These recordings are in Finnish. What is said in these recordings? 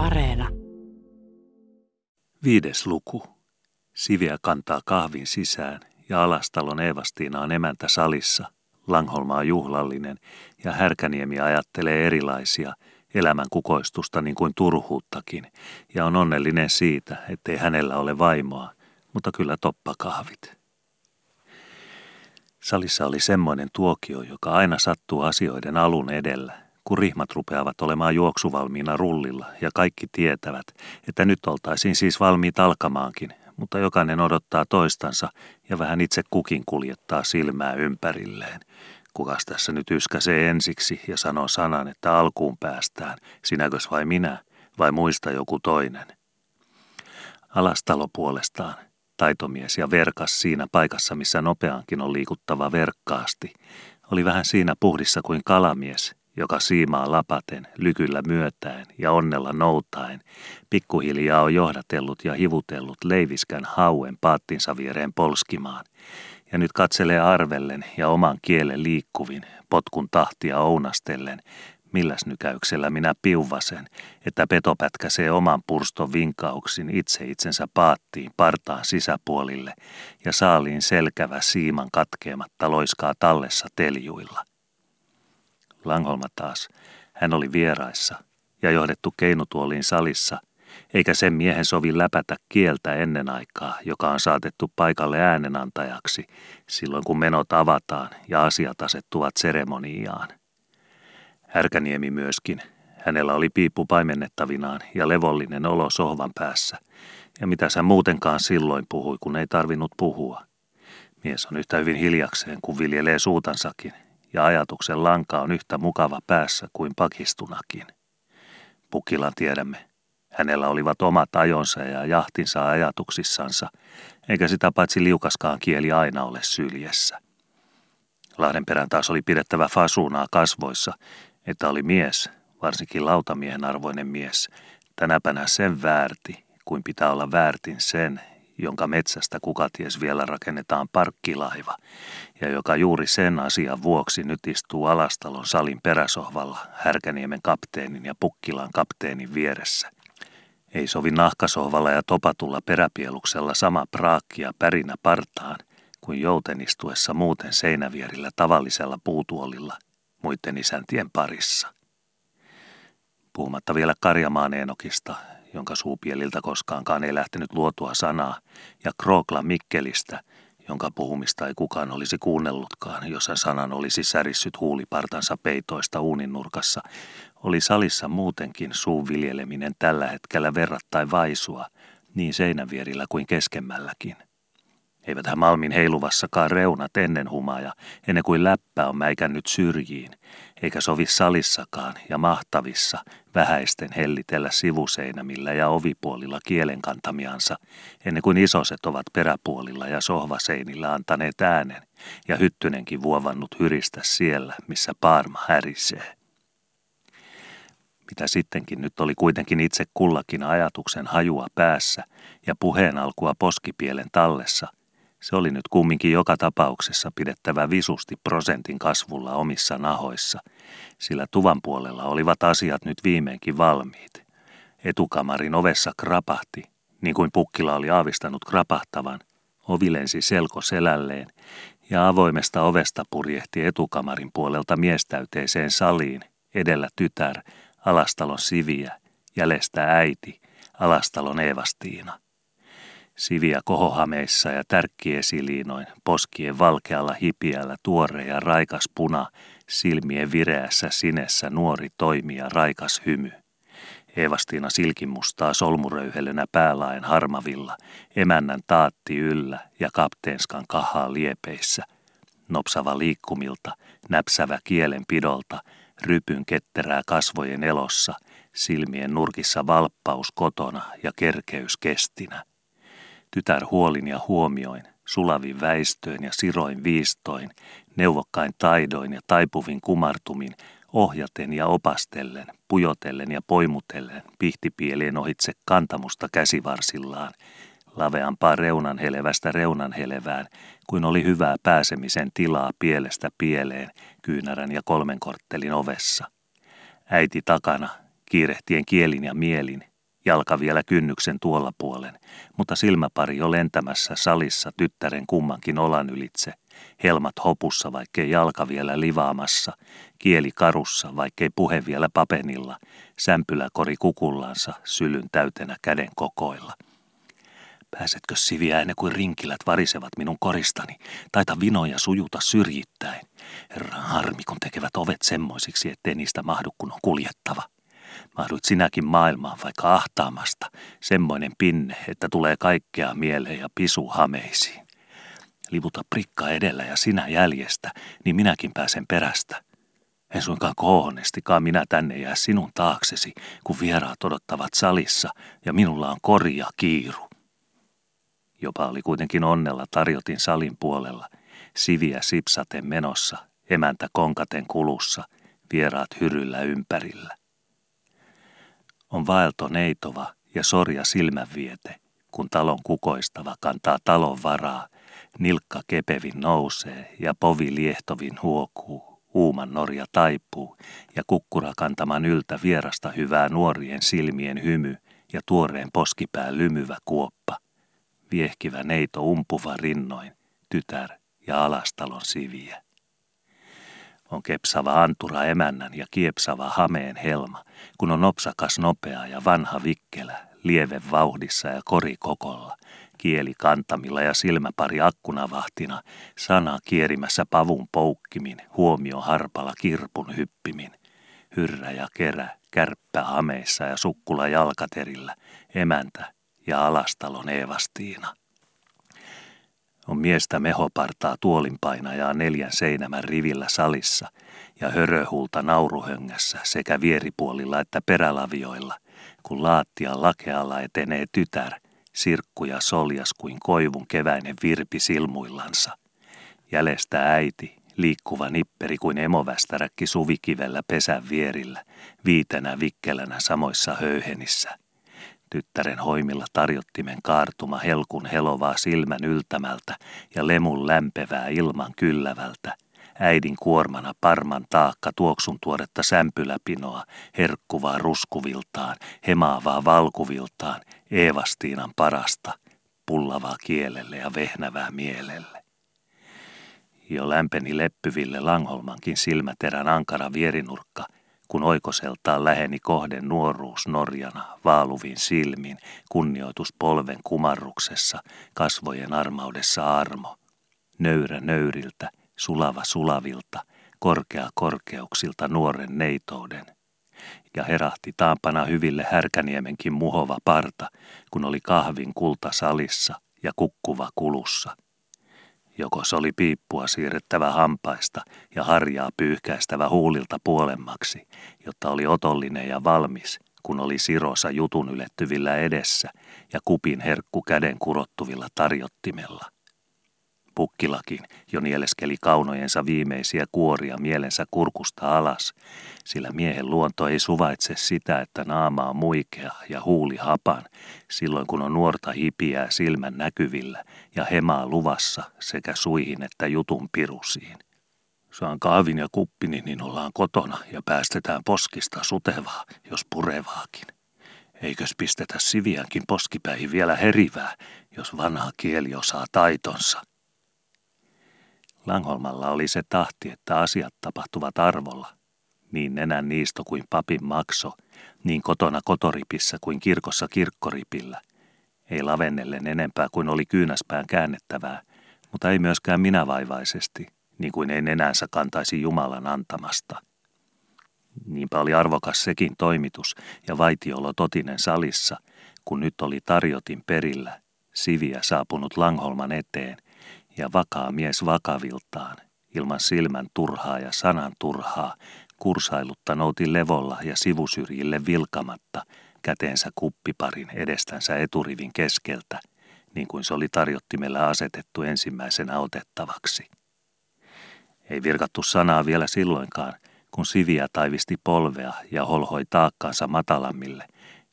Areena. Viides luku. Siviä kantaa kahvin sisään ja Alastalon Eevastiina on emäntä salissa. Langholma on juhlallinen ja Härkäniemi ajattelee erilaisia elämän kukoistusta niin kuin turhuuttakin ja on onnellinen siitä, ettei hänellä ole vaimoa, mutta kyllä toppakahvit. Salissa oli semmoinen tuokio, joka aina sattuu asioiden alun edellä, kun rihmat rupeavat olemaan juoksuvalmiina rullilla ja kaikki tietävät, että nyt oltaisiin siis valmiit alkamaankin, mutta jokainen odottaa toistansa ja vähän itse kukin kuljettaa silmää ympärilleen. Kukas tässä nyt yskäsee ensiksi ja sanoo sanan, että alkuun päästään, sinäkös vai minä, vai muista joku toinen. Alastalo puolestaan, taitomies ja verkas siinä paikassa, missä nopeankin on liikuttava verkkaasti, oli vähän siinä puhdissa kuin kalamies, joka siimaa lapaten, lykyllä myötäen ja onnella noutaen, pikkuhiljaa on johdatellut ja hivutellut leiviskän hauen paattinsa viereen polskimaan, ja nyt katselee arvellen ja oman kielen liikkuvin, potkun tahtia ounastellen, milläs nykäyksellä minä piuvasen, että peto pätkäsee oman purston vinkauksin itse itsensä paattiin partaan sisäpuolille ja saaliin selkävä siiman katkeamatta loiskaa tallessa teljuilla. Langholma taas, hän oli vieraissa ja johdettu keinutuoliin salissa, eikä sen miehen sovi läpätä kieltä ennen aikaa, joka on saatettu paikalle äänenantajaksi silloin kun menot avataan ja asiat asettuvat seremoniaan. Härkäniemi myöskin. Hänellä oli piippu paimennettavinaan ja levollinen olo sohvan päässä. Ja mitä sä muutenkaan silloin puhui, kun ei tarvinnut puhua. Mies on yhtä hyvin hiljakseen, kun viljelee suutansakin, ja ajatuksen lanka on yhtä mukava päässä kuin pakistunakin. Pukilan tiedämme. Hänellä olivat omat ajonsa ja jahtinsa ajatuksissansa, eikä sitä paitsi liukaskaan kieli aina ole syljessä. Lahdenperän taas oli pidettävä fasunaa kasvoissa, että oli mies, varsinkin lautamiehen arvoinen mies, tänäpänä sen väärti, kuin pitää olla väärtin sen, jonka metsästä kukaties vielä rakennetaan parkkilaiva, ja joka juuri sen asian vuoksi nyt istuu Alastalon salin peräsohvalla Härkäniemen kapteenin ja Pukkilan kapteenin vieressä. Ei sovi nahkasohvalla ja topatulla peräpieluksella sama praakki ja pärinä partaan kuin joutenistuessa muuten seinävierillä tavallisella puutuolilla muiden isäntien parissa. Puhumatta vielä Karjamaan Eenokista, jonka suupieliltä koskaankaan ei lähtenyt luotua sanaa, ja Krookla Mikkelistä, jonka puhumista ei kukaan olisi kuunnellutkaan, jos hän sanan olisi särissyt huulipartansa peitoista uunin nurkassa, oli salissa muutenkin suun viljeleminen tällä hetkellä verrattain vaisua, niin seinävierillä kuin keskemmälläkin. Eiväthän Malmin heiluvassakaan reunat ennen humaja, ennen kuin läppä on mäikännyt syrjiin, eikä sovi salissakaan ja mahtavissa vähäisten hellitellä sivuseinämillä ja ovipuolilla kielen kantamiansa, ennen kuin isoset ovat peräpuolilla ja sohvaseinillä antaneet äänen, ja hyttynenkin vuovannut hyristä siellä, missä paarma härisee. Mitä sittenkin nyt oli kuitenkin itse kullakin ajatuksen hajua päässä ja puheen alkua poskipielen tallessa – se oli nyt kumminkin joka tapauksessa pidettävä visusti prosentin kasvulla omissa nahoissa, sillä tuvan puolella olivat asiat nyt viimeinkin valmiit. Etukamarin ovessa krapahti, niin kuin pukkila oli aavistanut krapahtavan, ovi lensi selko selälleen ja avoimesta ovesta purjehti etukamarin puolelta miestäyteiseen saliin, edellä tytär, alastalon siviä, jäljestä äiti, alastalon Eevastiina. Siviä kohohameissa ja tärkkiesiliinoin, poskien valkealla hipiällä tuore ja raikas puna, silmien vireässä sinessä nuori toimija raikas hymy. Eevastiina silkimustaa solmuröyhelönä päälaen harmavilla, emännän taatti yllä ja kapteenskan kahaa liepeissä. Nopsava liikkumilta, näpsävä kielen pidolta, rypyn ketterää kasvojen elossa, silmien nurkissa valppaus kotona ja kerkeys kestinä. Tytär huolin ja huomioin, sulavin väistöin ja siroin viistoin, neuvokkain taidoin ja taipuvin kumartumin, ohjaten ja opastellen, pujotellen ja poimutellen, pihtipielien ohitse kantamusta käsivarsillaan, laveampaa reunanhelevästä reunanhelevään, kuin oli hyvää pääsemisen tilaa pielestä pieleen kyynärän ja kolmen korttelin ovessa. Äiti takana, kiirehtien kielin ja mielin, jalka vielä kynnyksen tuolla puolen, mutta silmäpari jo lentämässä salissa tyttären kummankin olan ylitse, helmat hopussa vaikkei jalka vielä livaamassa, kieli karussa vaikkei puhe vielä papenilla, sämpyläkori kukullansa sylyn täytenä käden kokoilla. Pääsetkö siviä ennen kuin rinkilät varisevat minun koristani, taita vinoja sujuta syrjittäin. Herra harmi, kun tekevät ovet semmoisiksi, ettei niistä mahdu, kun on kuljettava. Mahduit sinäkin maailmaan vaikka ahtaamasta, semmoinen pinne, että tulee kaikkea mieleen ja pisu hameisiin. Livuta prikka edellä ja sinä jäljestä, niin minäkin pääsen perästä. En suinkaan kohonestikaan minä tänne jää sinun taaksesi, kun vieraat odottavat salissa ja minulla on korja kiiru. Jopa oli kuitenkin onnella tarjotin salin puolella, siviä sipsaten menossa, emäntä konkaten kulussa, vieraat hyryllä ympärillä. On vaelto neitova ja sorja silmänviete, kun talon kukoistava kantaa talon varaa, nilkka kepevin nousee ja povi liehtovin huokuu, uuman norja taipuu ja kukkura kantaman yltä vierasta hyvää nuorien silmien hymy ja tuoreen poskipään lymyvä kuoppa. Viehkivä neito umpuva rinnoin, tytär ja alastalon siviä on kepsava antura emännän ja kiepsava hameen helma, kun on nopsakas nopea ja vanha vikkelä, lieve vauhdissa ja kori kokolla, kieli kantamilla ja silmäpari akkunavahtina, sana kierimässä pavun poukkimin, huomio harpala kirpun hyppimin, hyrrä ja kerä, kärppä hameissa ja sukkula jalkaterillä, emäntä ja alastalon Eevastiina on miestä mehopartaa tuolinpainajaa neljän seinämän rivillä salissa ja höröhulta nauruhöngässä sekä vieripuolilla että perälavioilla, kun laattia lakealla etenee tytär, sirkku ja soljas kuin koivun keväinen virpi silmuillansa. Jäljestä äiti, liikkuva nipperi kuin emovästäräkki suvikivellä pesän vierillä, viitenä vikkelänä samoissa höyhenissä – Tyttären hoimilla tarjottimen kaartuma helkun helovaa silmän yltämältä ja lemun lämpevää ilman kyllävältä. Äidin kuormana parman taakka tuoksun tuoretta sämpyläpinoa, herkkuvaa ruskuviltaan, hemaavaa valkuviltaan, Eevastiinan parasta, pullavaa kielelle ja vehnävää mielelle. Jo lämpeni leppyville Langholmankin silmäterän ankara vierinurkka – kun oikoseltaan läheni kohden nuoruus Norjana, vaaluvin silmin, kunnioitus polven kumarruksessa, kasvojen armaudessa armo. Nöyrä nöyriltä, sulava sulavilta, korkea korkeuksilta nuoren neitouden. Ja herahti taampana hyville Härkäniemenkin muhova parta, kun oli kahvin kulta salissa ja kukkuva kulussa – Joko se oli piippua siirrettävä hampaista ja harjaa pyyhkäistävä huulilta puolemmaksi, jotta oli otollinen ja valmis, kun oli sirosa jutun ylettyvillä edessä ja kupin herkku käden kurottuvilla tarjottimella – Pukkilakin jo nieleskeli kaunojensa viimeisiä kuoria mielensä kurkusta alas, sillä miehen luonto ei suvaitse sitä, että naama on muikea ja huuli hapan, silloin kun on nuorta hipiää silmän näkyvillä ja hemaa luvassa sekä suihin että jutun pirusiin. Saan kaavin ja kuppini, niin ollaan kotona ja päästetään poskista sutevaa, jos purevaakin. Eikös pistetä siviänkin poskipäihin vielä herivää, jos vanha kieli osaa taitonsa. Langholmalla oli se tahti, että asiat tapahtuvat arvolla. Niin nenän niisto kuin papin makso, niin kotona kotoripissä kuin kirkossa kirkkoripillä. Ei lavennellen enempää kuin oli kyynäspään käännettävää, mutta ei myöskään minävaivaisesti, niin kuin ei nenänsä kantaisi Jumalan antamasta. Niinpä oli arvokas sekin toimitus ja vaitiolo totinen salissa, kun nyt oli tarjotin perillä, siviä saapunut Langholman eteen – ja vakaa mies vakaviltaan, ilman silmän turhaa ja sanan turhaa, kursailutta nouti levolla ja sivusyrjille vilkamatta, käteensä kuppiparin edestänsä eturivin keskeltä, niin kuin se oli tarjottimella asetettu ensimmäisenä otettavaksi. Ei virkattu sanaa vielä silloinkaan, kun siviä taivisti polvea ja holhoi taakkaansa matalammille,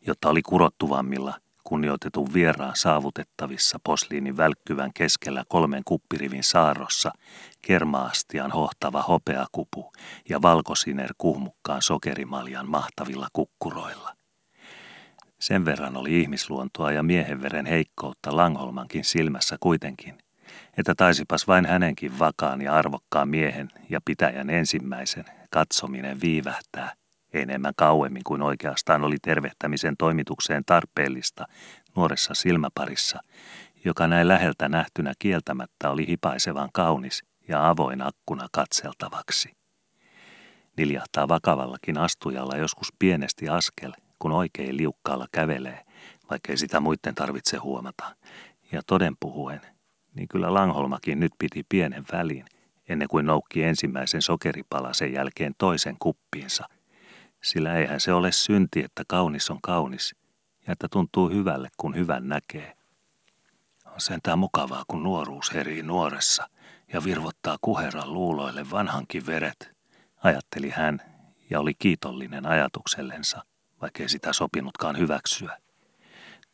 jotta oli kurottuvammilla – kunnioitetun vieraan saavutettavissa posliinin välkkyvän keskellä kolmen kuppirivin saarrossa kermaastian hohtava hopeakupu ja valkosiner kuhmukkaan sokerimaljan mahtavilla kukkuroilla. Sen verran oli ihmisluontoa ja miehenveren heikkoutta Langholmankin silmässä kuitenkin, että taisipas vain hänenkin vakaan ja arvokkaan miehen ja pitäjän ensimmäisen katsominen viivähtää enemmän kauemmin kuin oikeastaan oli tervehtämisen toimitukseen tarpeellista nuoressa silmäparissa, joka näin läheltä nähtynä kieltämättä oli hipaisevan kaunis ja avoin akkuna katseltavaksi. Niljahtaa vakavallakin astujalla joskus pienesti askel, kun oikein liukkaalla kävelee, vaikkei sitä muiden tarvitse huomata. Ja toden puhuen, niin kyllä Langholmakin nyt piti pienen välin, ennen kuin noukki ensimmäisen sokeripalasen jälkeen toisen kuppiinsa. Sillä eihän se ole synti, että kaunis on kaunis, ja että tuntuu hyvälle, kun hyvän näkee. On sentään mukavaa, kun nuoruus herii nuoressa ja virvottaa kuheran luuloille vanhankin veret, ajatteli hän ja oli kiitollinen ajatuksellensa, vaikkei sitä sopinutkaan hyväksyä.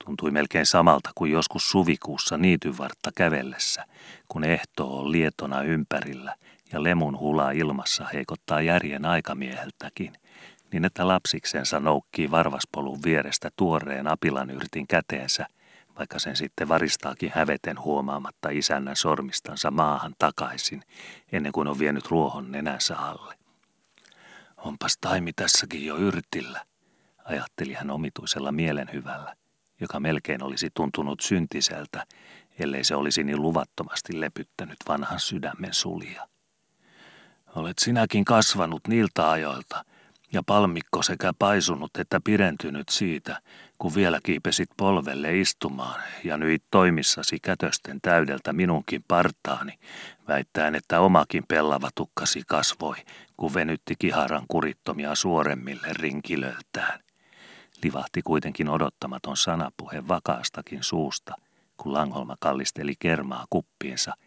Tuntui melkein samalta kuin joskus suvikuussa niityvartta kävellessä, kun ehto on lietona ympärillä ja lemun hula ilmassa heikottaa järjen aikamieheltäkin, niin että lapsiksensa noukkii varvaspolun vierestä tuoreen apilan yrtin käteensä, vaikka sen sitten varistaakin häveten huomaamatta isännän sormistansa maahan takaisin, ennen kuin on vienyt ruohon nenänsä alle. Onpas taimi tässäkin jo yrtillä, ajatteli hän omituisella mielenhyvällä, joka melkein olisi tuntunut syntiseltä, ellei se olisi niin luvattomasti lepyttänyt vanhan sydämen sulia. Olet sinäkin kasvanut niiltä ajoilta, ja palmikko sekä paisunut että pidentynyt siitä, kun vielä kiipesit polvelle istumaan ja nyt toimissasi kätösten täydeltä minunkin partaani, väittäen, että omakin pellava tukkasi kasvoi, kun venytti kiharan kurittomia suoremmille rinkilöltään. Livahti kuitenkin odottamaton sanapuhe vakaastakin suusta, kun Langholma kallisteli kermaa kuppiinsa –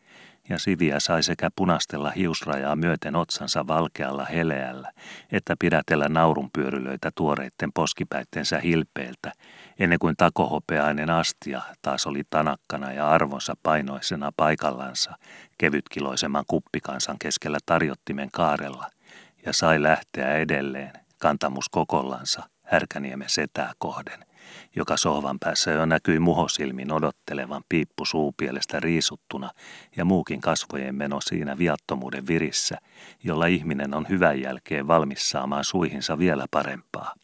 ja Siviä sai sekä punastella hiusrajaa myöten otsansa valkealla heleällä, että pidätellä naurunpyörylöitä tuoreitten poskipäittensä hilpeiltä, ennen kuin takohopeainen astia taas oli tanakkana ja arvonsa painoisena paikallansa kevytkiloisemman kuppikansan keskellä tarjottimen kaarella, ja sai lähteä edelleen, kantamus kokollansa, Härkäniemen setää kohden – joka sohvan päässä jo näkyi muhosilmin odottelevan piippu suupielestä riisuttuna ja muukin kasvojen meno siinä viattomuuden virissä, jolla ihminen on hyvän jälkeen valmis saamaan suihinsa vielä parempaa.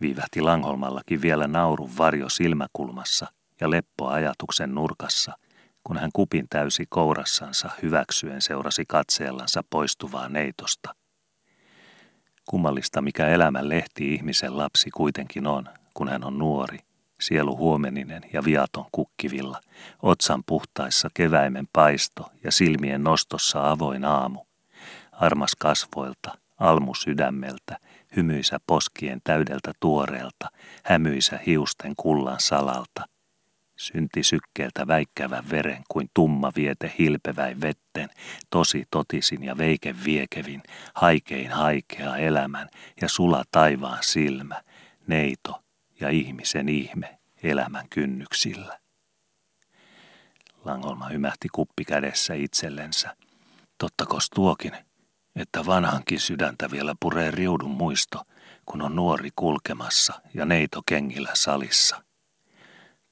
Viivähti Langholmallakin vielä naurun varjo silmäkulmassa ja leppo ajatuksen nurkassa, kun hän kupin täysi kourassansa hyväksyen seurasi katseellansa poistuvaa neitosta. Kummallista, mikä elämän lehti ihmisen lapsi kuitenkin on, kun hän on nuori, sielu huomeninen ja viaton kukkivilla, otsan puhtaissa keväimen paisto ja silmien nostossa avoin aamu. Armas kasvoilta, almu sydämeltä, hymyisä poskien täydeltä tuoreelta, hämyisä hiusten kullan salalta. Synti sykkeeltä väikkävän veren kuin tumma viete hilpeväin vetten, tosi totisin ja veike viekevin, haikein haikea elämän ja sula taivaan silmä, neito, ja ihmisen ihme elämän kynnyksillä. Langolma hymähti kuppi kädessä itsellensä. Tottakos tuokin, että vanhankin sydäntä vielä puree riudun muisto, kun on nuori kulkemassa ja neito kengillä salissa.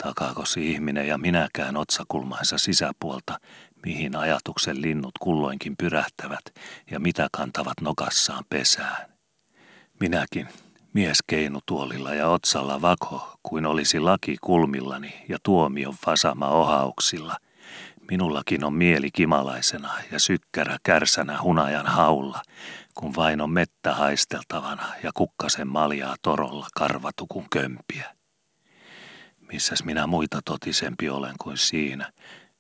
Takaakosi ihminen ja minäkään otsakulmainsa sisäpuolta, mihin ajatuksen linnut kulloinkin pyrähtävät ja mitä kantavat nokassaan pesään. Minäkin Mies keinutuolilla ja otsalla vako, kuin olisi laki kulmillani ja tuomion fasama ohauksilla. Minullakin on mieli kimalaisena ja sykkärä kärsänä hunajan haulla, kun vain on mettä haisteltavana ja kukkasen maljaa torolla karvatukun kömpiä. Missäs minä muita totisempi olen kuin siinä,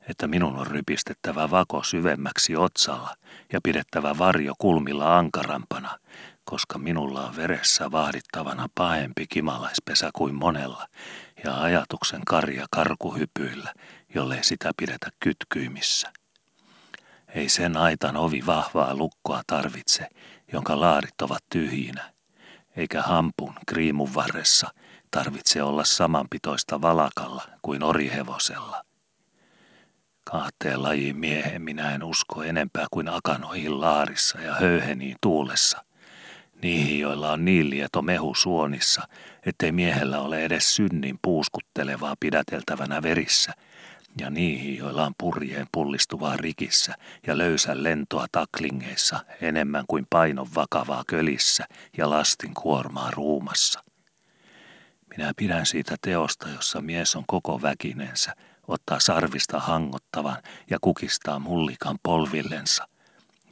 että minun on rypistettävä vako syvemmäksi otsalla ja pidettävä varjo kulmilla ankarampana, koska minulla on veressä vahdittavana pahempi kimalaispesä kuin monella ja ajatuksen karja karkuhypyillä, jollei sitä pidetä kytkyimissä. Ei sen aitan ovi vahvaa lukkoa tarvitse, jonka laarit ovat tyhjinä, eikä hampun kriimun varressa tarvitse olla samanpitoista valakalla kuin orihevosella. Kahteen lajiin miehen minä en usko enempää kuin akanoihin laarissa ja höyheniin tuulessa – Niihin, joilla on niin lieto mehu suonissa, ettei miehellä ole edes synnin puuskuttelevaa pidäteltävänä verissä, ja niihin, joilla on purjeen pullistuvaa rikissä ja löysän lentoa taklingeissa enemmän kuin painon vakavaa kölissä ja lastin kuormaa ruumassa. Minä pidän siitä teosta, jossa mies on koko väkinensä, ottaa sarvista hangottavan ja kukistaa mullikan polvillensa.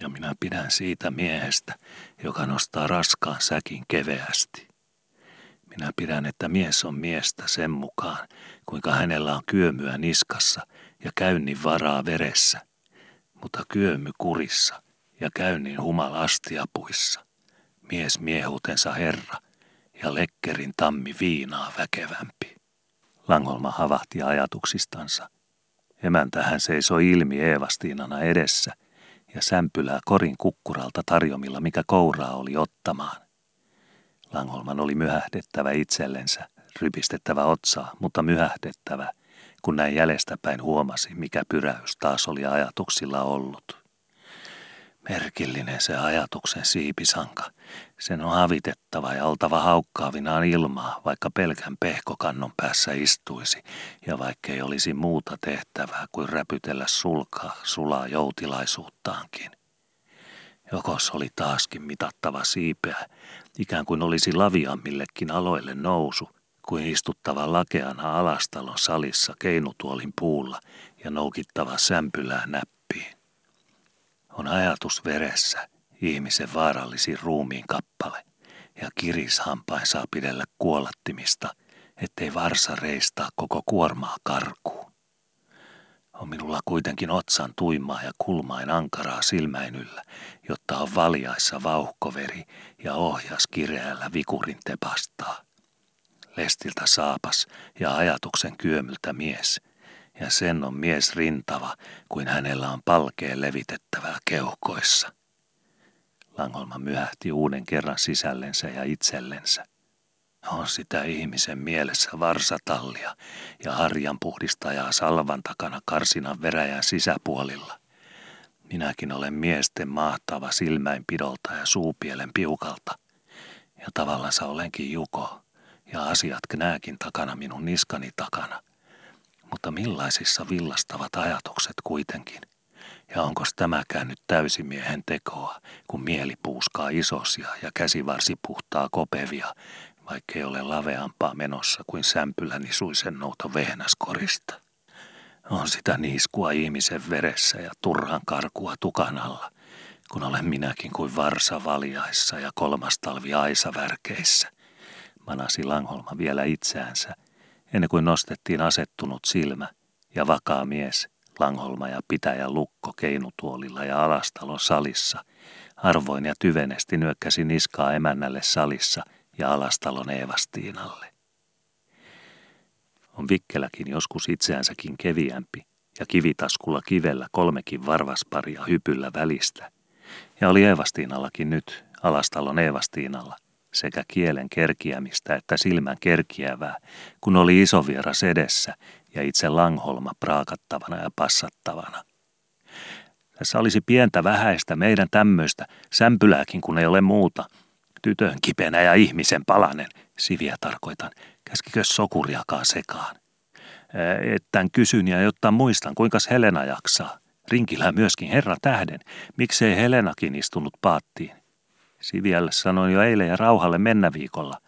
Ja minä pidän siitä miehestä, joka nostaa raskaan säkin keveästi. Minä pidän, että mies on miestä sen mukaan, kuinka hänellä on kyömyä niskassa ja käynnin varaa veressä, mutta kyömy kurissa ja käynnin humal astiapuissa. Mies miehutensa herra ja lekkerin tammi viinaa väkevämpi. Langholma havahti ajatuksistansa. Emäntä hän seisoi ilmi Eevastiinana edessä ja sämpylää korin kukkuralta tarjomilla, mikä kouraa oli ottamaan. Langholman oli myhähdettävä itsellensä, rypistettävä otsaa, mutta myhähdettävä, kun näin jäljestäpäin huomasi, mikä pyräys taas oli ajatuksilla ollut. Merkillinen se ajatuksen siipisanka. Sen on havitettava ja oltava haukkaavinaan ilmaa, vaikka pelkän pehkokannon päässä istuisi, ja vaikkei olisi muuta tehtävää kuin räpytellä sulkaa sulaa joutilaisuuttaankin. Jokos oli taaskin mitattava siipeä, ikään kuin olisi laviammillekin aloille nousu, kuin istuttava lakeana alastalon salissa keinutuolin puulla ja noukittava sämpylää näppiin. On ajatus veressä, ihmisen vaarallisin ruumiin kappale, ja kirishampain saa pidellä kuolattimista, ettei varsa reistaa koko kuormaa karkuun. On minulla kuitenkin otsan tuimaa ja kulmain ankaraa silmäinyllä, jotta on valjaissa vauhkoveri ja ohjas kireällä vikurin tepastaa. Lestiltä saapas ja ajatuksen kyömyltä mies, ja sen on mies rintava, kuin hänellä on palkeen levitettävää keuhkoissa. Langholma myhähti uuden kerran sisällensä ja itsellensä. On sitä ihmisen mielessä varsatallia ja harjan puhdistajaa salvan takana karsinan veräjän sisäpuolilla. Minäkin olen miesten mahtava silmäinpidolta ja suupielen piukalta. Ja tavallansa olenkin Juko, ja asiat knääkin takana minun niskani takana. Mutta millaisissa villastavat ajatukset kuitenkin? Ja onko tämäkään nyt täysimiehen tekoa, kun mieli puuskaa isosia ja käsivarsi puhtaa kopevia, vaikkei ole laveampaa menossa kuin sämpyläni suisen nouto vehnäskorista? On sitä niiskua ihmisen veressä ja turhan karkua tukanalla, kun olen minäkin kuin varsa valjaissa ja kolmas talvi aisavärkeissä. Manasi Langholma vielä itseänsä, ennen kuin nostettiin asettunut silmä ja vakaa mies, Langholma ja pitäjä Lukko keinutuolilla ja alastalon salissa, harvoin ja tyvenesti nyökkäsi niskaa emännälle salissa ja alastalon Eevastiinalle. On Vikkeläkin joskus itseänsäkin keviämpi ja kivitaskulla kivellä kolmekin varvasparia hypyllä välistä. Ja oli Eevastiinallakin nyt, alastalon Eevastiinalla, sekä kielen kerkiämistä että silmän kerkiävää, kun oli isovieras edessä ja itse Langholma praakattavana ja passattavana. Tässä olisi pientä vähäistä meidän tämmöistä, sämpylääkin kun ei ole muuta. Tytön kipenä ja ihmisen palanen, siviä tarkoitan, käskikö sokuriakaan sekaan. Ettän kysyn ja jotta muistan, kuinka Helena jaksaa. Rinkilä myöskin herra tähden, miksei Helenakin istunut paattiin. Siviälle sanoin jo eilen ja rauhalle mennä viikolla.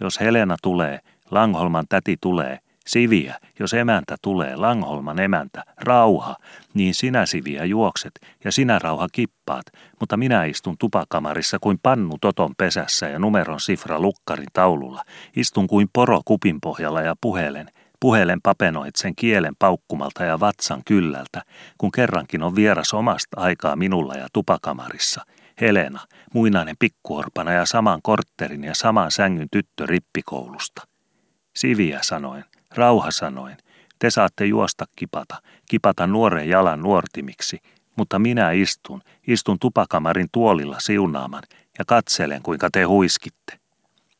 Jos Helena tulee, Langholman täti tulee, Siviä, jos emäntä tulee, Langholman emäntä, rauha, niin sinä Siviä juokset ja sinä rauha kippaat, mutta minä istun tupakamarissa kuin pannu toton pesässä ja numeron sifra lukkarin taululla. Istun kuin poro kupin pohjalla ja puhelen, Puhelen papenoit sen kielen paukkumalta ja vatsan kyllältä, kun kerrankin on vieras omasta aikaa minulla ja tupakamarissa. Helena, muinainen pikkuorpana ja saman kortterin ja saman sängyn tyttö rippikoulusta. Siviä sanoin, rauha sanoin, te saatte juosta kipata, kipata nuoren jalan nuortimiksi, mutta minä istun, istun tupakamarin tuolilla siunaaman ja katselen, kuinka te huiskitte.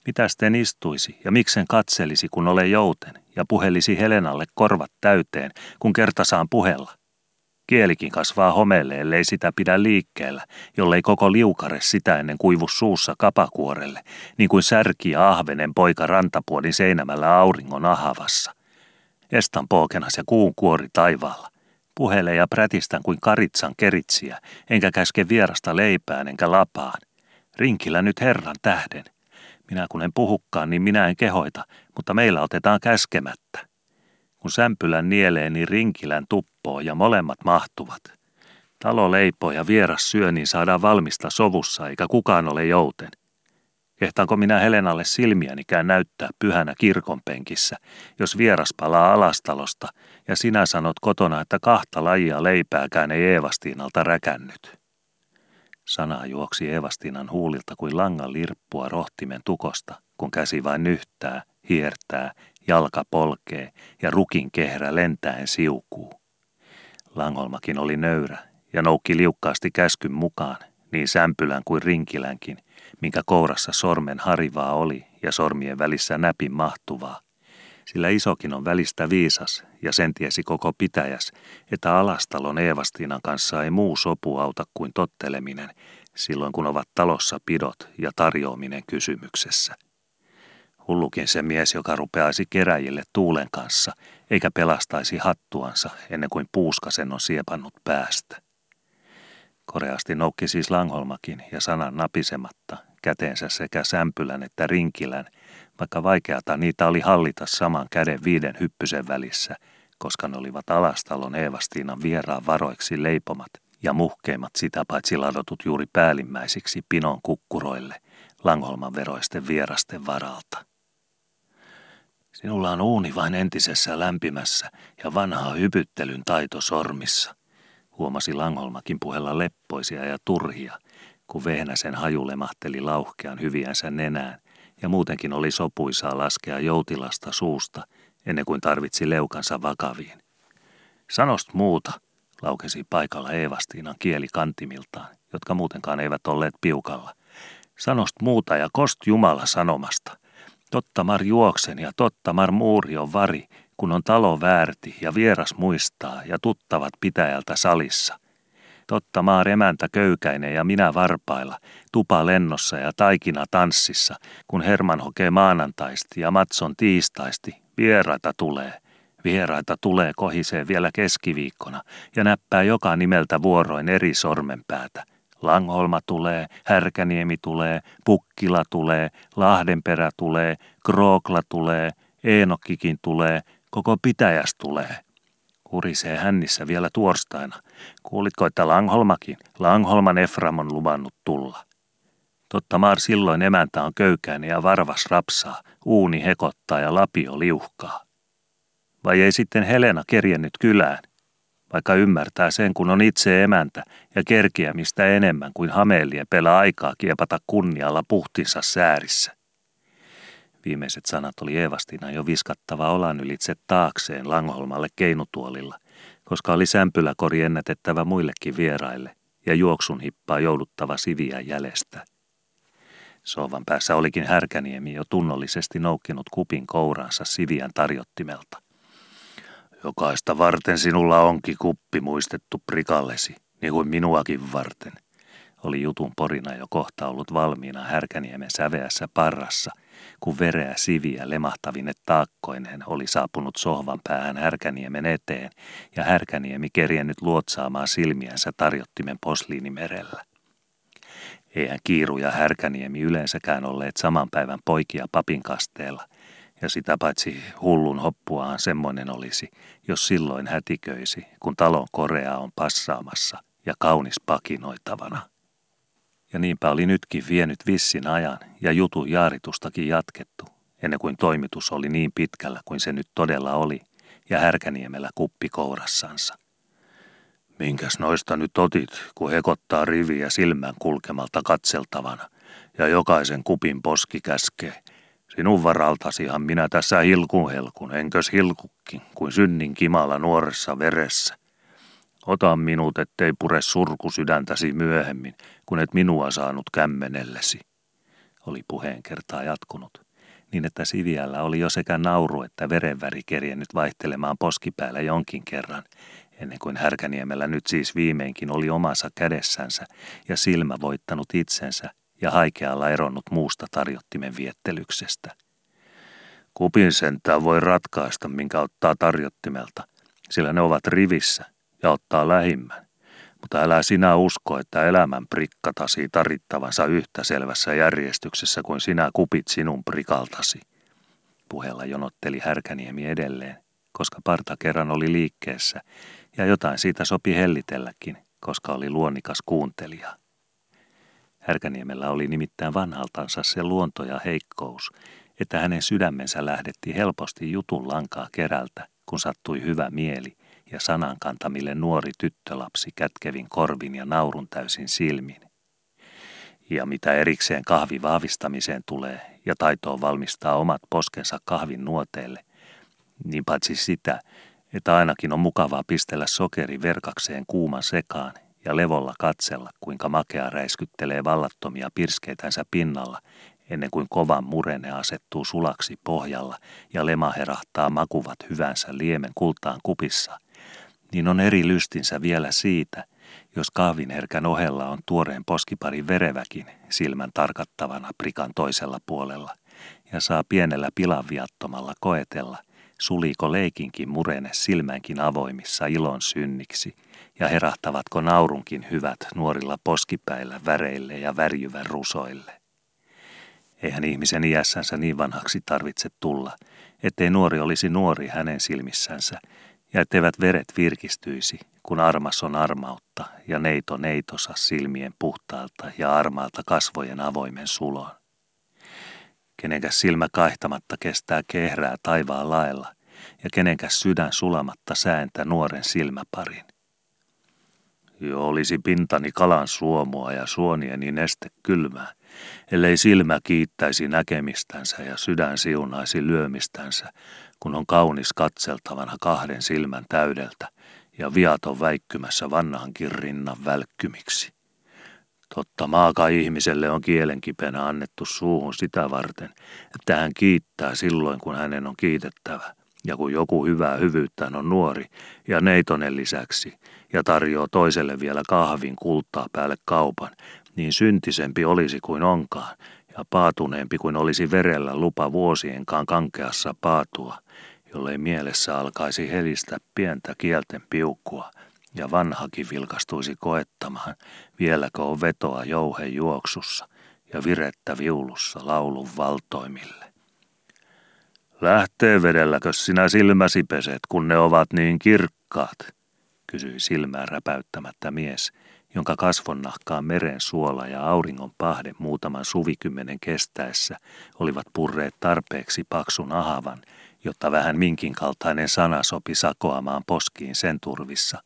Mitä sitten istuisi ja miksen katselisi, kun ole jouten, ja puhelisi Helenalle korvat täyteen, kun kerta saan puhella? Kielikin kasvaa homeelle, ellei sitä pidä liikkeellä, jollei koko liukare sitä ennen kuivu suussa kapakuorelle, niin kuin särki ja ahvenen poika rantapuodin seinämällä auringon ahavassa. Estan pookenas ja kuun kuori taivaalla. Puhelee ja prätistän kuin karitsan keritsiä, enkä käske vierasta leipään enkä lapaan. Rinkillä nyt Herran tähden. Minä kun en puhukkaan, niin minä en kehoita, mutta meillä otetaan käskemättä. Kun sämpylän nielee, niin rinkilän tuppoo ja molemmat mahtuvat. Talo leipoo ja vieras syö, niin saadaan valmista sovussa, eikä kukaan ole jouten. Kehtaanko minä Helenalle silmiänikään näyttää pyhänä kirkonpenkissä, jos vieras palaa alastalosta ja sinä sanot kotona, että kahta lajia leipääkään ei Eevastiinalta räkännyt. Sana juoksi Eevastiinan huulilta kuin langan lirppua rohtimen tukosta, kun käsi vain nyhtää, hiertää, jalka polkee ja rukin kehrä lentäen siukuu. Langolmakin oli nöyrä ja noukki liukkaasti käskyn mukaan, niin sämpylän kuin rinkilänkin, minkä kourassa sormen harivaa oli ja sormien välissä näpin mahtuvaa. Sillä isokin on välistä viisas ja sen tiesi koko pitäjäs, että alastalon Eevastiinan kanssa ei muu sopu auta kuin totteleminen, silloin kun ovat talossa pidot ja tarjoaminen kysymyksessä. Hullukin se mies, joka rupeaisi keräjille tuulen kanssa, eikä pelastaisi hattuansa ennen kuin puuskasen on siepannut päästä. Koreasti noukki siis Langholmakin ja sanan napisematta, käteensä sekä sämpylän että rinkilän, vaikka vaikeata niitä oli hallita saman käden viiden hyppysen välissä, koska ne olivat alastalon Eevastiinan vieraan varoiksi leipomat ja muhkeimmat sitä paitsi ladotut juuri päällimmäisiksi pinon kukkuroille Langholman veroisten vierasten varalta. Sinulla on uuni vain entisessä lämpimässä ja vanha hypyttelyn taito sormissa, huomasi Langholmakin puhella leppoisia ja turhia, kun Vehnäsen haju lemahteli lauhkean hyviänsä nenään, ja muutenkin oli sopuisaa laskea joutilasta suusta, ennen kuin tarvitsi leukansa vakaviin. Sanost muuta, laukesi paikalla Eevastiinan kieli kantimiltaan, jotka muutenkaan eivät olleet piukalla. Sanost muuta ja kost Jumala sanomasta. Tottamar juoksen ja tottamar muuri on vari, kun on talo väärti ja vieras muistaa ja tuttavat pitäjältä salissa. Totta maa emäntä köykäinen ja minä varpailla, tupa lennossa ja taikina tanssissa, kun Herman hokee maanantaisti ja Matson tiistaisti, vieraita tulee. Vieraita tulee kohisee vielä keskiviikkona ja näppää joka nimeltä vuoroin eri sormenpäätä. Langholma tulee, Härkäniemi tulee, Pukkila tulee, Lahdenperä tulee, Krookla tulee, Eenokkikin tulee, koko pitäjäs tulee. Hurisee hännissä vielä tuorstaina. Kuulitko, että Langholmakin, Langholman Efram on luvannut tulla? Totta maar silloin emäntä on köykäinen ja varvas rapsaa, uuni hekottaa ja lapio liuhkaa. Vai ei sitten Helena kerjennyt kylään? Vaikka ymmärtää sen, kun on itse emäntä ja kerkiämistä enemmän kuin hameelien pelaa aikaa kiepata kunnialla puhtinsa säärissä. Viimeiset sanat oli Eevastina jo viskattava olan ylitse taakseen Langholmalle keinutuolilla, koska oli sämpyläkori ennätettävä muillekin vieraille ja juoksun hippaa jouduttava siviä jäljestä. Sovan päässä olikin Härkäniemi jo tunnollisesti noukkinut kupin kouransa Siviän tarjottimelta. Jokaista varten sinulla onkin kuppi muistettu prikallesi, niin kuin minuakin varten. Oli jutun porina jo kohta ollut valmiina Härkäniemen säveässä parrassa, kun vereä siviä lemahtavine taakkoinen oli saapunut sohvan päähän Härkäniemen eteen ja Härkäniemi kerjennyt luotsaamaan silmiänsä tarjottimen posliinimerellä. Eihän Kiiru ja Härkäniemi yleensäkään olleet saman päivän poikia papinkasteella, ja sitä paitsi hullun hoppuaan semmoinen olisi, jos silloin hätiköisi, kun talon korea on passaamassa ja kaunis pakinoitavana. Ja niinpä oli nytkin vienyt vissin ajan ja jutun jaaritustakin jatkettu, ennen kuin toimitus oli niin pitkällä kuin se nyt todella oli, ja Härkäniemellä kuppi kourassansa. Minkäs noista nyt otit, kun hekottaa riviä silmän kulkemalta katseltavana, ja jokaisen kupin poski käskee. Sinun varaltasihan minä tässä hilkun helkun, enkös hilkukkin, kuin synnin kimala nuoressa veressä. Ota minut, ettei pure surku sydäntäsi myöhemmin, kun et minua saanut kämmenellesi. Oli puheen kertaa jatkunut. niin että Siviällä oli jo sekä nauru että verenväri kerjennyt vaihtelemaan poskipäällä jonkin kerran, ennen kuin Härkäniemellä nyt siis viimeinkin oli omassa kädessänsä ja silmä voittanut itsensä ja haikealla eronnut muusta tarjottimen viettelyksestä. Kupin sentään voi ratkaista, minkä ottaa tarjottimelta, sillä ne ovat rivissä ja ottaa lähimmän. Mutta älä sinä usko, että elämän prikkatasi tarittavansa yhtä selvässä järjestyksessä kuin sinä kupit sinun prikaltasi. Puheella jonotteli Härkäniemi edelleen, koska parta kerran oli liikkeessä, ja jotain siitä sopi hellitelläkin, koska oli luonnikas kuuntelija. Härkäniemellä oli nimittäin vanhaltansa se luonto ja heikkous, että hänen sydämensä lähdetti helposti jutun lankaa kerältä, kun sattui hyvä mieli ja sanankantamille nuori tyttölapsi kätkevin korvin ja naurun täysin silmin. Ja mitä erikseen kahvi vahvistamiseen tulee ja taitoon valmistaa omat poskensa kahvin nuoteelle, niin paitsi sitä, että ainakin on mukavaa pistellä sokeri verkakseen kuuman sekaan ja levolla katsella, kuinka makea räiskyttelee vallattomia pirskeitänsä pinnalla, ennen kuin kovan murene asettuu sulaksi pohjalla ja lema herahtaa makuvat hyvänsä liemen kultaan kupissa, niin on eri lystinsä vielä siitä, jos kahvinherkän ohella on tuoreen poskiparin vereväkin silmän tarkattavana prikan toisella puolella ja saa pienellä pilanviattomalla koetella, suliiko leikinkin murene silmänkin avoimissa ilon synniksi ja herahtavatko naurunkin hyvät nuorilla poskipäillä väreille ja värjyvän rusoille. Eihän ihmisen iässänsä niin vanhaksi tarvitse tulla, ettei nuori olisi nuori hänen silmissänsä, ja etteivät veret virkistyisi, kun armas on armautta ja neito neitosa silmien puhtaalta ja armaalta kasvojen avoimen sulon. Kenenkäs silmä kaihtamatta kestää kehrää taivaan laella, ja kenenkäs sydän sulamatta sääntä nuoren silmäparin. Jo olisi pintani kalan suomua ja suonieni neste kylmää, ellei silmä kiittäisi näkemistänsä ja sydän siunaisi lyömistänsä, kun on kaunis katseltavana kahden silmän täydeltä ja viaton väikkymässä vanhankin rinnan välkkymiksi. Totta maaka ihmiselle on kielenkipenä annettu suuhun sitä varten, että hän kiittää silloin, kun hänen on kiitettävä. Ja kun joku hyvää hyvyyttään on nuori ja neitonen lisäksi ja tarjoaa toiselle vielä kahvin kultaa päälle kaupan, niin syntisempi olisi kuin onkaan ja paatuneempi kuin olisi verellä lupa vuosienkaan kankeassa paatua, jollei mielessä alkaisi helistä pientä kielten piukkua ja vanhakin vilkastuisi koettamaan, vieläkö on vetoa jouhen juoksussa ja virettä viulussa laulun valtoimille. Lähtee vedelläkö sinä silmäsi peset, kun ne ovat niin kirkkaat, kysyi silmää räpäyttämättä mies, jonka kasvonnahkaan meren suola ja auringon pahde muutaman suvikymmenen kestäessä olivat purreet tarpeeksi paksun ahavan, jotta vähän minkin kaltainen sana sopi sakoamaan poskiin sen turvissa,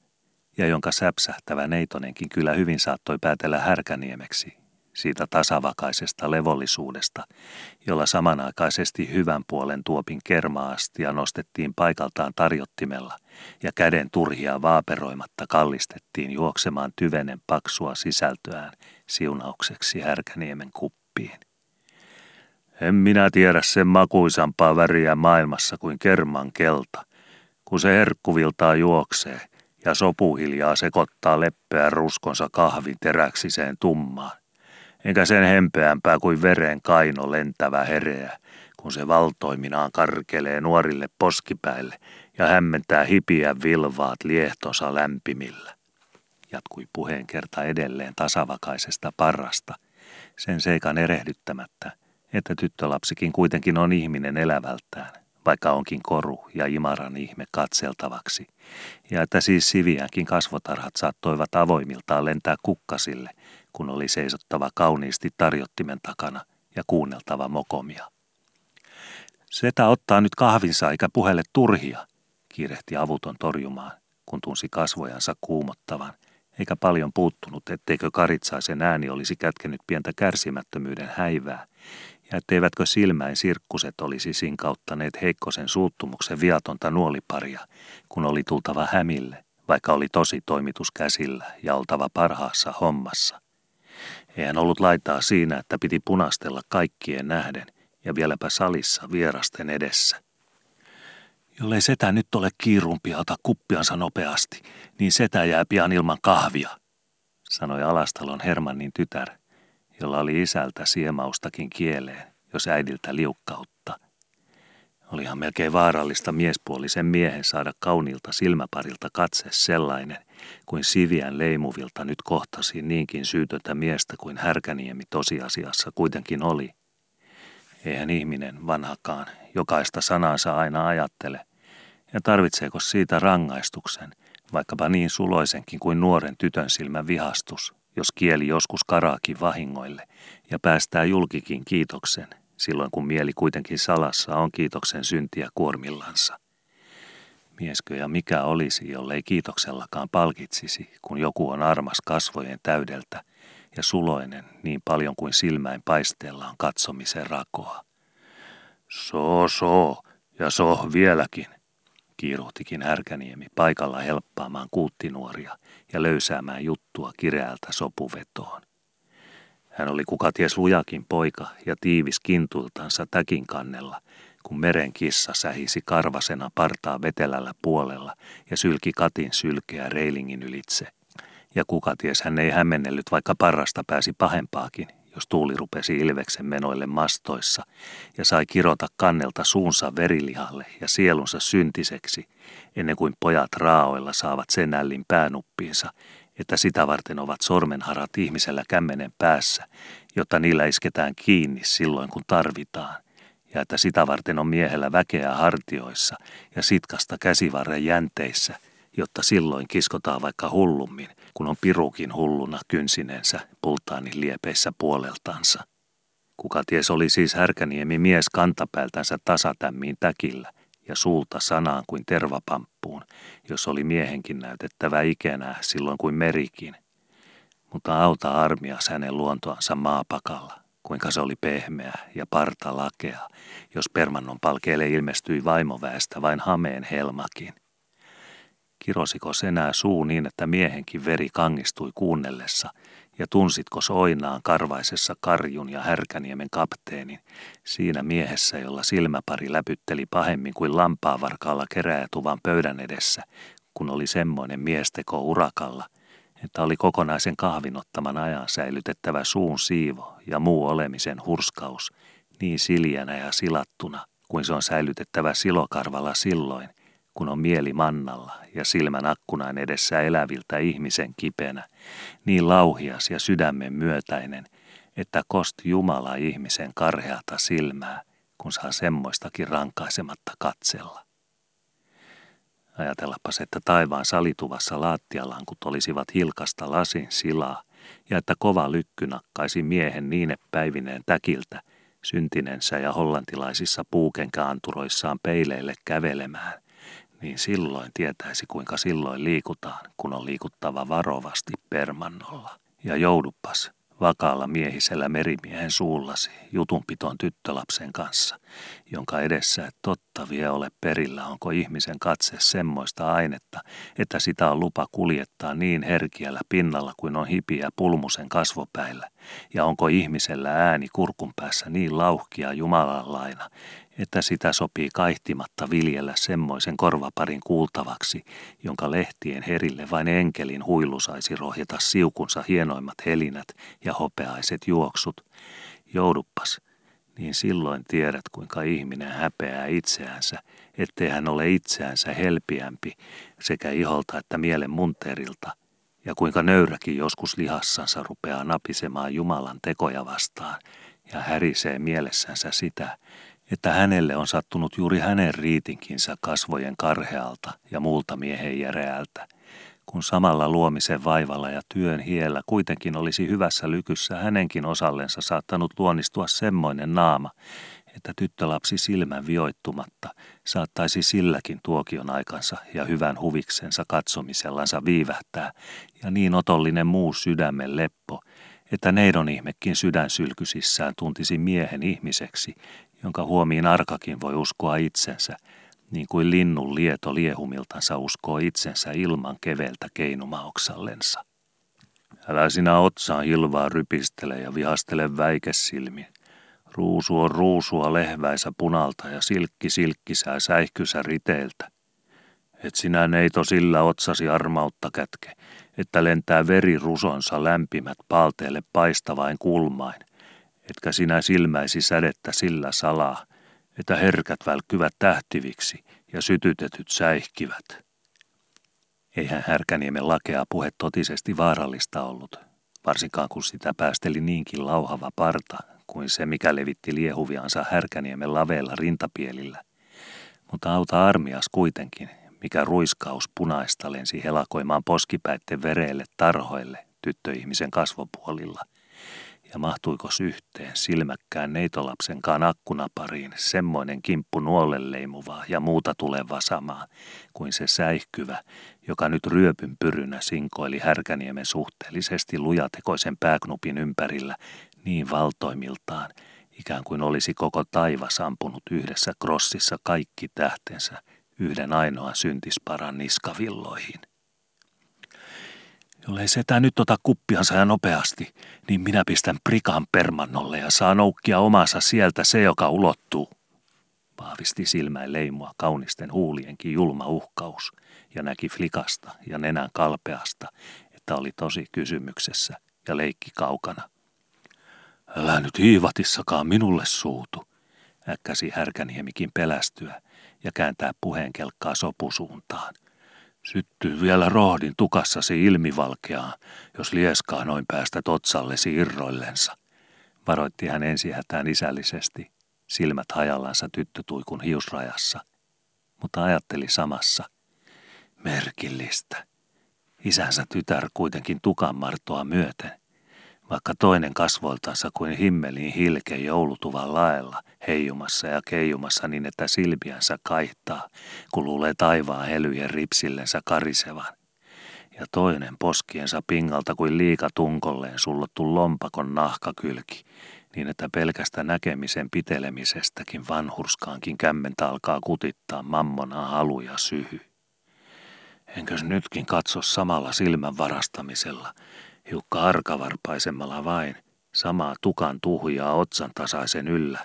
ja jonka säpsähtävä neitonenkin kyllä hyvin saattoi päätellä härkäniemeksi, siitä tasavakaisesta levollisuudesta, jolla samanaikaisesti hyvän puolen tuopin kermaastia nostettiin paikaltaan tarjottimella ja käden turhia vaaperoimatta kallistettiin juoksemaan tyvenen paksua sisältöään siunaukseksi härkäniemen kuppiin. En minä tiedä sen makuisampaa väriä maailmassa kuin kerman kelta, kun se herkkuviltaa juoksee ja sopuhiljaa sekoittaa leppeä ruskonsa kahvin teräksiseen tummaan enkä sen hempeämpää kuin veren kaino lentävä hereä, kun se valtoiminaan karkelee nuorille poskipäille ja hämmentää hipiä vilvaat liehtonsa lämpimillä. Jatkui puheen kerta edelleen tasavakaisesta parrasta, sen seikan erehdyttämättä, että tyttölapsikin kuitenkin on ihminen elävältään, vaikka onkin koru ja imaran ihme katseltavaksi, ja että siis siviänkin kasvotarhat saattoivat avoimiltaan lentää kukkasille – kun oli seisottava kauniisti tarjottimen takana ja kuunneltava mokomia. Setä ottaa nyt kahvinsa eikä puhelle turhia, kiirehti avuton torjumaan, kun tunsi kasvojansa kuumottavan, eikä paljon puuttunut, etteikö karitsaisen ääni olisi kätkenyt pientä kärsimättömyyden häivää, ja etteivätkö silmäin sirkkuset olisi sinkauttaneet heikkosen suuttumuksen viatonta nuoliparia, kun oli tultava hämille, vaikka oli tosi toimitus käsillä ja oltava parhaassa hommassa. Eihän ollut laittaa siinä, että piti punastella kaikkien nähden, ja vieläpä salissa vierasten edessä. Jollei setä nyt ole kiirumpi ota kuppiansa nopeasti, niin setä jää pian ilman kahvia, sanoi Alastalon Hermannin tytär, jolla oli isältä siemaustakin kieleen, jos äidiltä liukkautta. Olihan melkein vaarallista miespuolisen miehen saada kauniilta silmäparilta katse sellainen, kuin Siviän leimuvilta nyt kohtasi niinkin syytöntä miestä kuin Härkäniemi tosiasiassa kuitenkin oli. Eihän ihminen, vanhakaan, jokaista sanansa aina ajattele, ja tarvitseeko siitä rangaistuksen, vaikkapa niin suloisenkin kuin nuoren tytön silmän vihastus, jos kieli joskus karaakin vahingoille ja päästää julkikin kiitoksen – silloin kun mieli kuitenkin salassa on kiitoksen syntiä kuormillansa. Mieskö ja mikä olisi, jollei kiitoksellakaan palkitsisi, kun joku on armas kasvojen täydeltä ja suloinen niin paljon kuin silmäin paisteella on katsomisen rakoa. So, so, ja so vieläkin, kiiruhtikin Härkäniemi paikalla helppaamaan kuuttinuoria ja löysäämään juttua kireältä sopuvetoon. Hän oli kuka ties lujakin poika ja tiivis kintuiltansa täkin kannella, kun meren kissa sähisi karvasena partaa vetelällä puolella ja sylki katin sylkeä reilingin ylitse. Ja kuka ties hän ei hämmennellyt, vaikka parrasta pääsi pahempaakin, jos tuuli rupesi ilveksen menoille mastoissa ja sai kirota kannelta suunsa verilihalle ja sielunsa syntiseksi, ennen kuin pojat raaoilla saavat sen ällin päänuppiinsa että sitä varten ovat sormenharat ihmisellä kämmenen päässä, jotta niillä isketään kiinni silloin kun tarvitaan, ja että sitä varten on miehellä väkeä hartioissa ja sitkasta käsivarren jänteissä, jotta silloin kiskotaan vaikka hullummin, kun on pirukin hulluna kynsinensä pultaanin liepeissä puoleltansa. Kuka ties oli siis härkäniemi mies kantapäältänsä tasatämmiin täkillä – ja suulta sanaan kuin tervapamppuun, jos oli miehenkin näytettävä ikenä silloin kuin merikin. Mutta auta armias hänen luontoansa maapakalla, kuinka se oli pehmeä ja parta lakea, jos permannon palkeelle ilmestyi vaimoväestä vain hameen helmakin. Kirosiko enää suu niin, että miehenkin veri kangistui kuunnellessa – ja tunsitko soinaan karvaisessa Karjun ja Härkäniemen kapteenin, siinä miehessä, jolla silmäpari läpytteli pahemmin kuin lampaavarkaalla keräjätuvan pöydän edessä, kun oli semmoinen miesteko urakalla, että oli kokonaisen kahvinottaman ajan säilytettävä suun siivo ja muu olemisen hurskaus niin siljänä ja silattuna kuin se on säilytettävä silokarvalla silloin, kun on mieli mannalla ja silmän akkunaan edessä eläviltä ihmisen kipenä, niin lauhias ja sydämen myötäinen, että kost Jumala ihmisen karheata silmää, kun saa semmoistakin rankaisematta katsella. Ajatellapas, että taivaan salituvassa laattialankut olisivat hilkasta lasin silaa, ja että kova lykky nakkaisi miehen niine päivineen täkiltä, syntinensä ja hollantilaisissa puukenkäanturoissaan peileille kävelemään, niin silloin tietäisi kuinka silloin liikutaan, kun on liikuttava varovasti permannolla. Ja joudupas, vakaalla miehisellä merimiehen suullasi jutunpiton tyttölapsen kanssa, jonka edessä et totta vie ole perillä, onko ihmisen katse semmoista ainetta, että sitä on lupa kuljettaa niin herkiällä pinnalla kuin on hipiä pulmusen kasvopäillä, ja onko ihmisellä ääni kurkun päässä niin lauhkia Jumalanlaina, että sitä sopii kaihtimatta viljellä semmoisen korvaparin kuultavaksi, jonka lehtien herille vain enkelin huilu saisi rohjeta siukunsa hienoimmat helinät ja hopeaiset juoksut. Jouduppas, niin silloin tiedät, kuinka ihminen häpeää itseänsä, ettei hän ole itseänsä helpiämpi sekä iholta että mielen munterilta, ja kuinka nöyräkin joskus lihassansa rupeaa napisemaan Jumalan tekoja vastaan ja härisee mielessänsä sitä, että hänelle on sattunut juuri hänen riitinkinsä kasvojen karhealta ja muulta miehen järeältä, kun samalla luomisen vaivalla ja työn hiellä kuitenkin olisi hyvässä lykyssä hänenkin osallensa saattanut luonnistua semmoinen naama, että tyttölapsi silmän vioittumatta saattaisi silläkin tuokion aikansa ja hyvän huviksensa katsomisellansa viivähtää, ja niin otollinen muu sydämen leppo, että neidon ihmekin sydänsylkysissään tuntisi miehen ihmiseksi, jonka huomiin arkakin voi uskoa itsensä, niin kuin linnun lieto liehumiltansa uskoo itsensä ilman keveltä keinumaoksallensa. Älä sinä otsaan hilvaa rypistele ja vihastele väikesilmin. Ruusu on ruusua lehväisä punalta ja silkki silkkisää säihkysä riteiltä. Et sinä neito sillä otsasi armautta kätke, että lentää veri rusonsa lämpimät palteelle paistavain kulmain, etkä sinä silmäisi sädettä sillä salaa, että herkät välkkyvät tähtiviksi ja sytytetyt säihkivät. Eihän Härkäniemen lakea puhe totisesti vaarallista ollut, varsinkaan kun sitä päästeli niinkin lauhava parta kuin se, mikä levitti liehuviansa Härkäniemen laveilla rintapielillä. Mutta auta armias kuitenkin, mikä ruiskaus punaista lensi helakoimaan poskipäitten vereelle tarhoille tyttöihmisen kasvopuolilla – ja mahtuiko yhteen silmäkkään neitolapsenkaan akkunapariin semmoinen kimppu nuolelleimuvaa ja muuta tuleva samaa kuin se säihkyvä, joka nyt ryöpyn pyrynä sinkoili Härkäniemen suhteellisesti lujatekoisen pääknupin ympärillä niin valtoimiltaan, ikään kuin olisi koko taivas ampunut yhdessä krossissa kaikki tähtensä yhden ainoan syntisparan niskavilloihin. Jollei setä nyt ota kuppiansa ja nopeasti, niin minä pistän prikan permannolle ja saa noukkia omansa sieltä se, joka ulottuu. Vahvisti silmäin leimua kaunisten huulienkin julma uhkaus ja näki flikasta ja nenän kalpeasta, että oli tosi kysymyksessä ja leikki kaukana. Älä nyt hiivatissakaan minulle suutu, äkkäsi härkäniemikin pelästyä ja kääntää puheenkelkkaa sopusuuntaan. Syttyy vielä rohdin tukassasi ilmivalkeaa, jos lieskaa noin päästä totsallesi irroillensa, varoitti hän ensihätään isällisesti, silmät hajallansa tyttötuikun hiusrajassa, mutta ajatteli samassa, merkillistä. Isänsä tytär kuitenkin tukan martoa myöten vaikka toinen kasvoiltansa kuin himmeliin hilke joulutuvan laella, heijumassa ja keijumassa niin, että silpiänsä kaihtaa, kun luulee taivaan helyjen ripsillensä karisevan. Ja toinen poskiensa pingalta kuin liika tunkolleen sullottu lompakon nahkakylki, niin että pelkästä näkemisen pitelemisestäkin vanhurskaankin kämmentä alkaa kutittaa mammona halu ja syhy. Enkös nytkin katso samalla silmän varastamisella, hiukka arkavarpaisemmalla vain, samaa tukan tuhjaa otsan tasaisen yllä,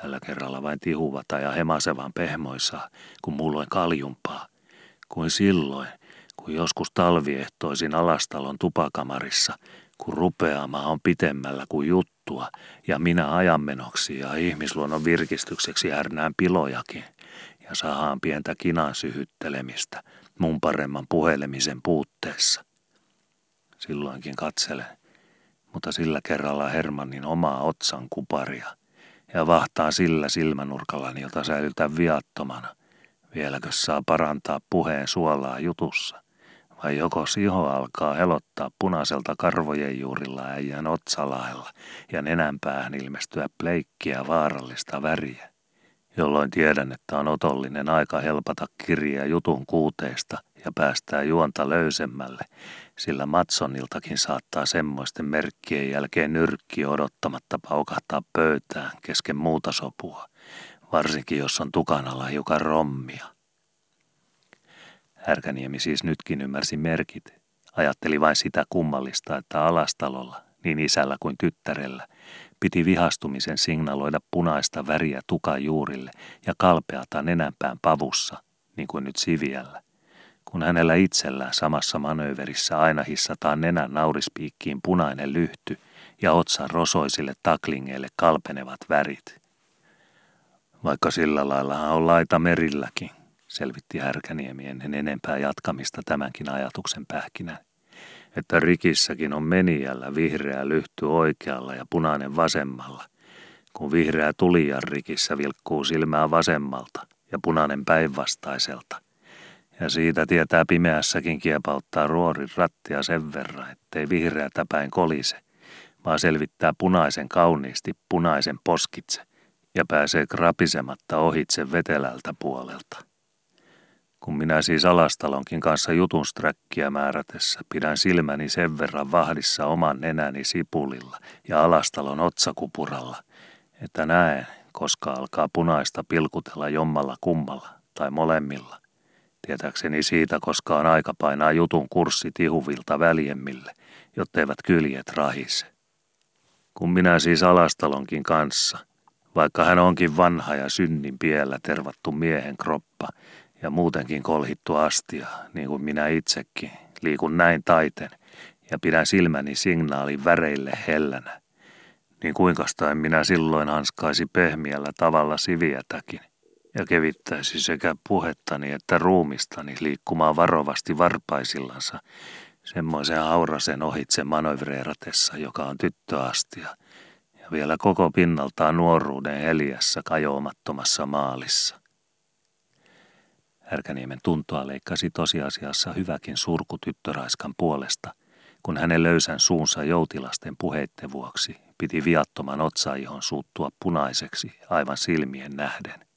tällä kerralla vain tihuvata ja hemasevan pehmoissa, kun muulloin kaljumpaa, kuin silloin, kun joskus talviehtoisin alastalon tupakamarissa, kun rupeama on pitemmällä kuin juttua, ja minä ajanmenoksi ja ihmisluonnon virkistykseksi härnään pilojakin, ja sahaan pientä kinan syhyttelemistä mun paremman puhelemisen puutteessa. Silloinkin katselen, mutta sillä kerralla Hermannin omaa otsan kuparia ja vahtaa sillä silmänurkallani, jota säilytän viattomana. Vieläkö saa parantaa puheen suolaa jutussa? Vai joko siho alkaa helottaa punaiselta karvojen juurilla äijän otsalailla ja nenänpäähän ilmestyä pleikkiä vaarallista väriä? Jolloin tiedän, että on otollinen aika helpata kirjaa jutun kuuteista ja päästää juonta löysemmälle, sillä Matsoniltakin saattaa semmoisten merkkien jälkeen nyrkki odottamatta paukahtaa pöytään kesken muuta sopua, varsinkin jos on tukanalla hiukan rommia. Härkäniemi siis nytkin ymmärsi merkit. Ajatteli vain sitä kummallista, että alastalolla, niin isällä kuin tyttärellä, piti vihastumisen signaloida punaista väriä tukajuurille ja kalpeata nenänpään pavussa, niin kuin nyt Siviällä kun hänellä itsellään samassa manööverissä aina hissataan nenän naurispiikkiin punainen lyhty ja otsan rosoisille taklingeille kalpenevat värit. Vaikka sillä laillahan on laita merilläkin, selvitti Härkäniemi ennen enempää jatkamista tämänkin ajatuksen pähkinän, että rikissäkin on menijällä vihreä lyhty oikealla ja punainen vasemmalla, kun vihreä tulijan rikissä vilkkuu silmää vasemmalta ja punainen päinvastaiselta – ja siitä tietää pimeässäkin kiepauttaa ruorin rattia sen verran, ettei vihreätä päin kolise, vaan selvittää punaisen kauniisti punaisen poskitse ja pääsee krapisematta ohitse vetelältä puolelta. Kun minä siis alastalonkin kanssa jutun sträkkiä määrätessä pidän silmäni sen verran vahdissa oman nenäni sipulilla ja alastalon otsakupuralla, että näen, koska alkaa punaista pilkutella jommalla kummalla tai molemmilla, Tietääkseni siitä, koska on aika painaa jutun kurssi tihuvilta väljemmille, jotteivät kyljet rahise. Kun minä siis alastalonkin kanssa, vaikka hän onkin vanha ja synnin piellä tervattu miehen kroppa ja muutenkin kolhittu astia, niin kuin minä itsekin, liikun näin taiten ja pidän silmäni signaalin väreille hellänä, niin kuinka minä silloin hanskaisi pehmiällä tavalla siviätäkin ja kevittäisi sekä puhettani että ruumistani liikkumaan varovasti varpaisillansa semmoisen haurasen ohitse manövereeratessa, joka on tyttöastia, ja vielä koko pinnaltaan nuoruuden heliässä kajoamattomassa maalissa. Härkäniemen tuntoa leikkasi tosiasiassa hyväkin surku tyttöraiskan puolesta, kun hänen löysän suunsa joutilasten puheitten vuoksi piti viattoman otsaihon suuttua punaiseksi aivan silmien nähden.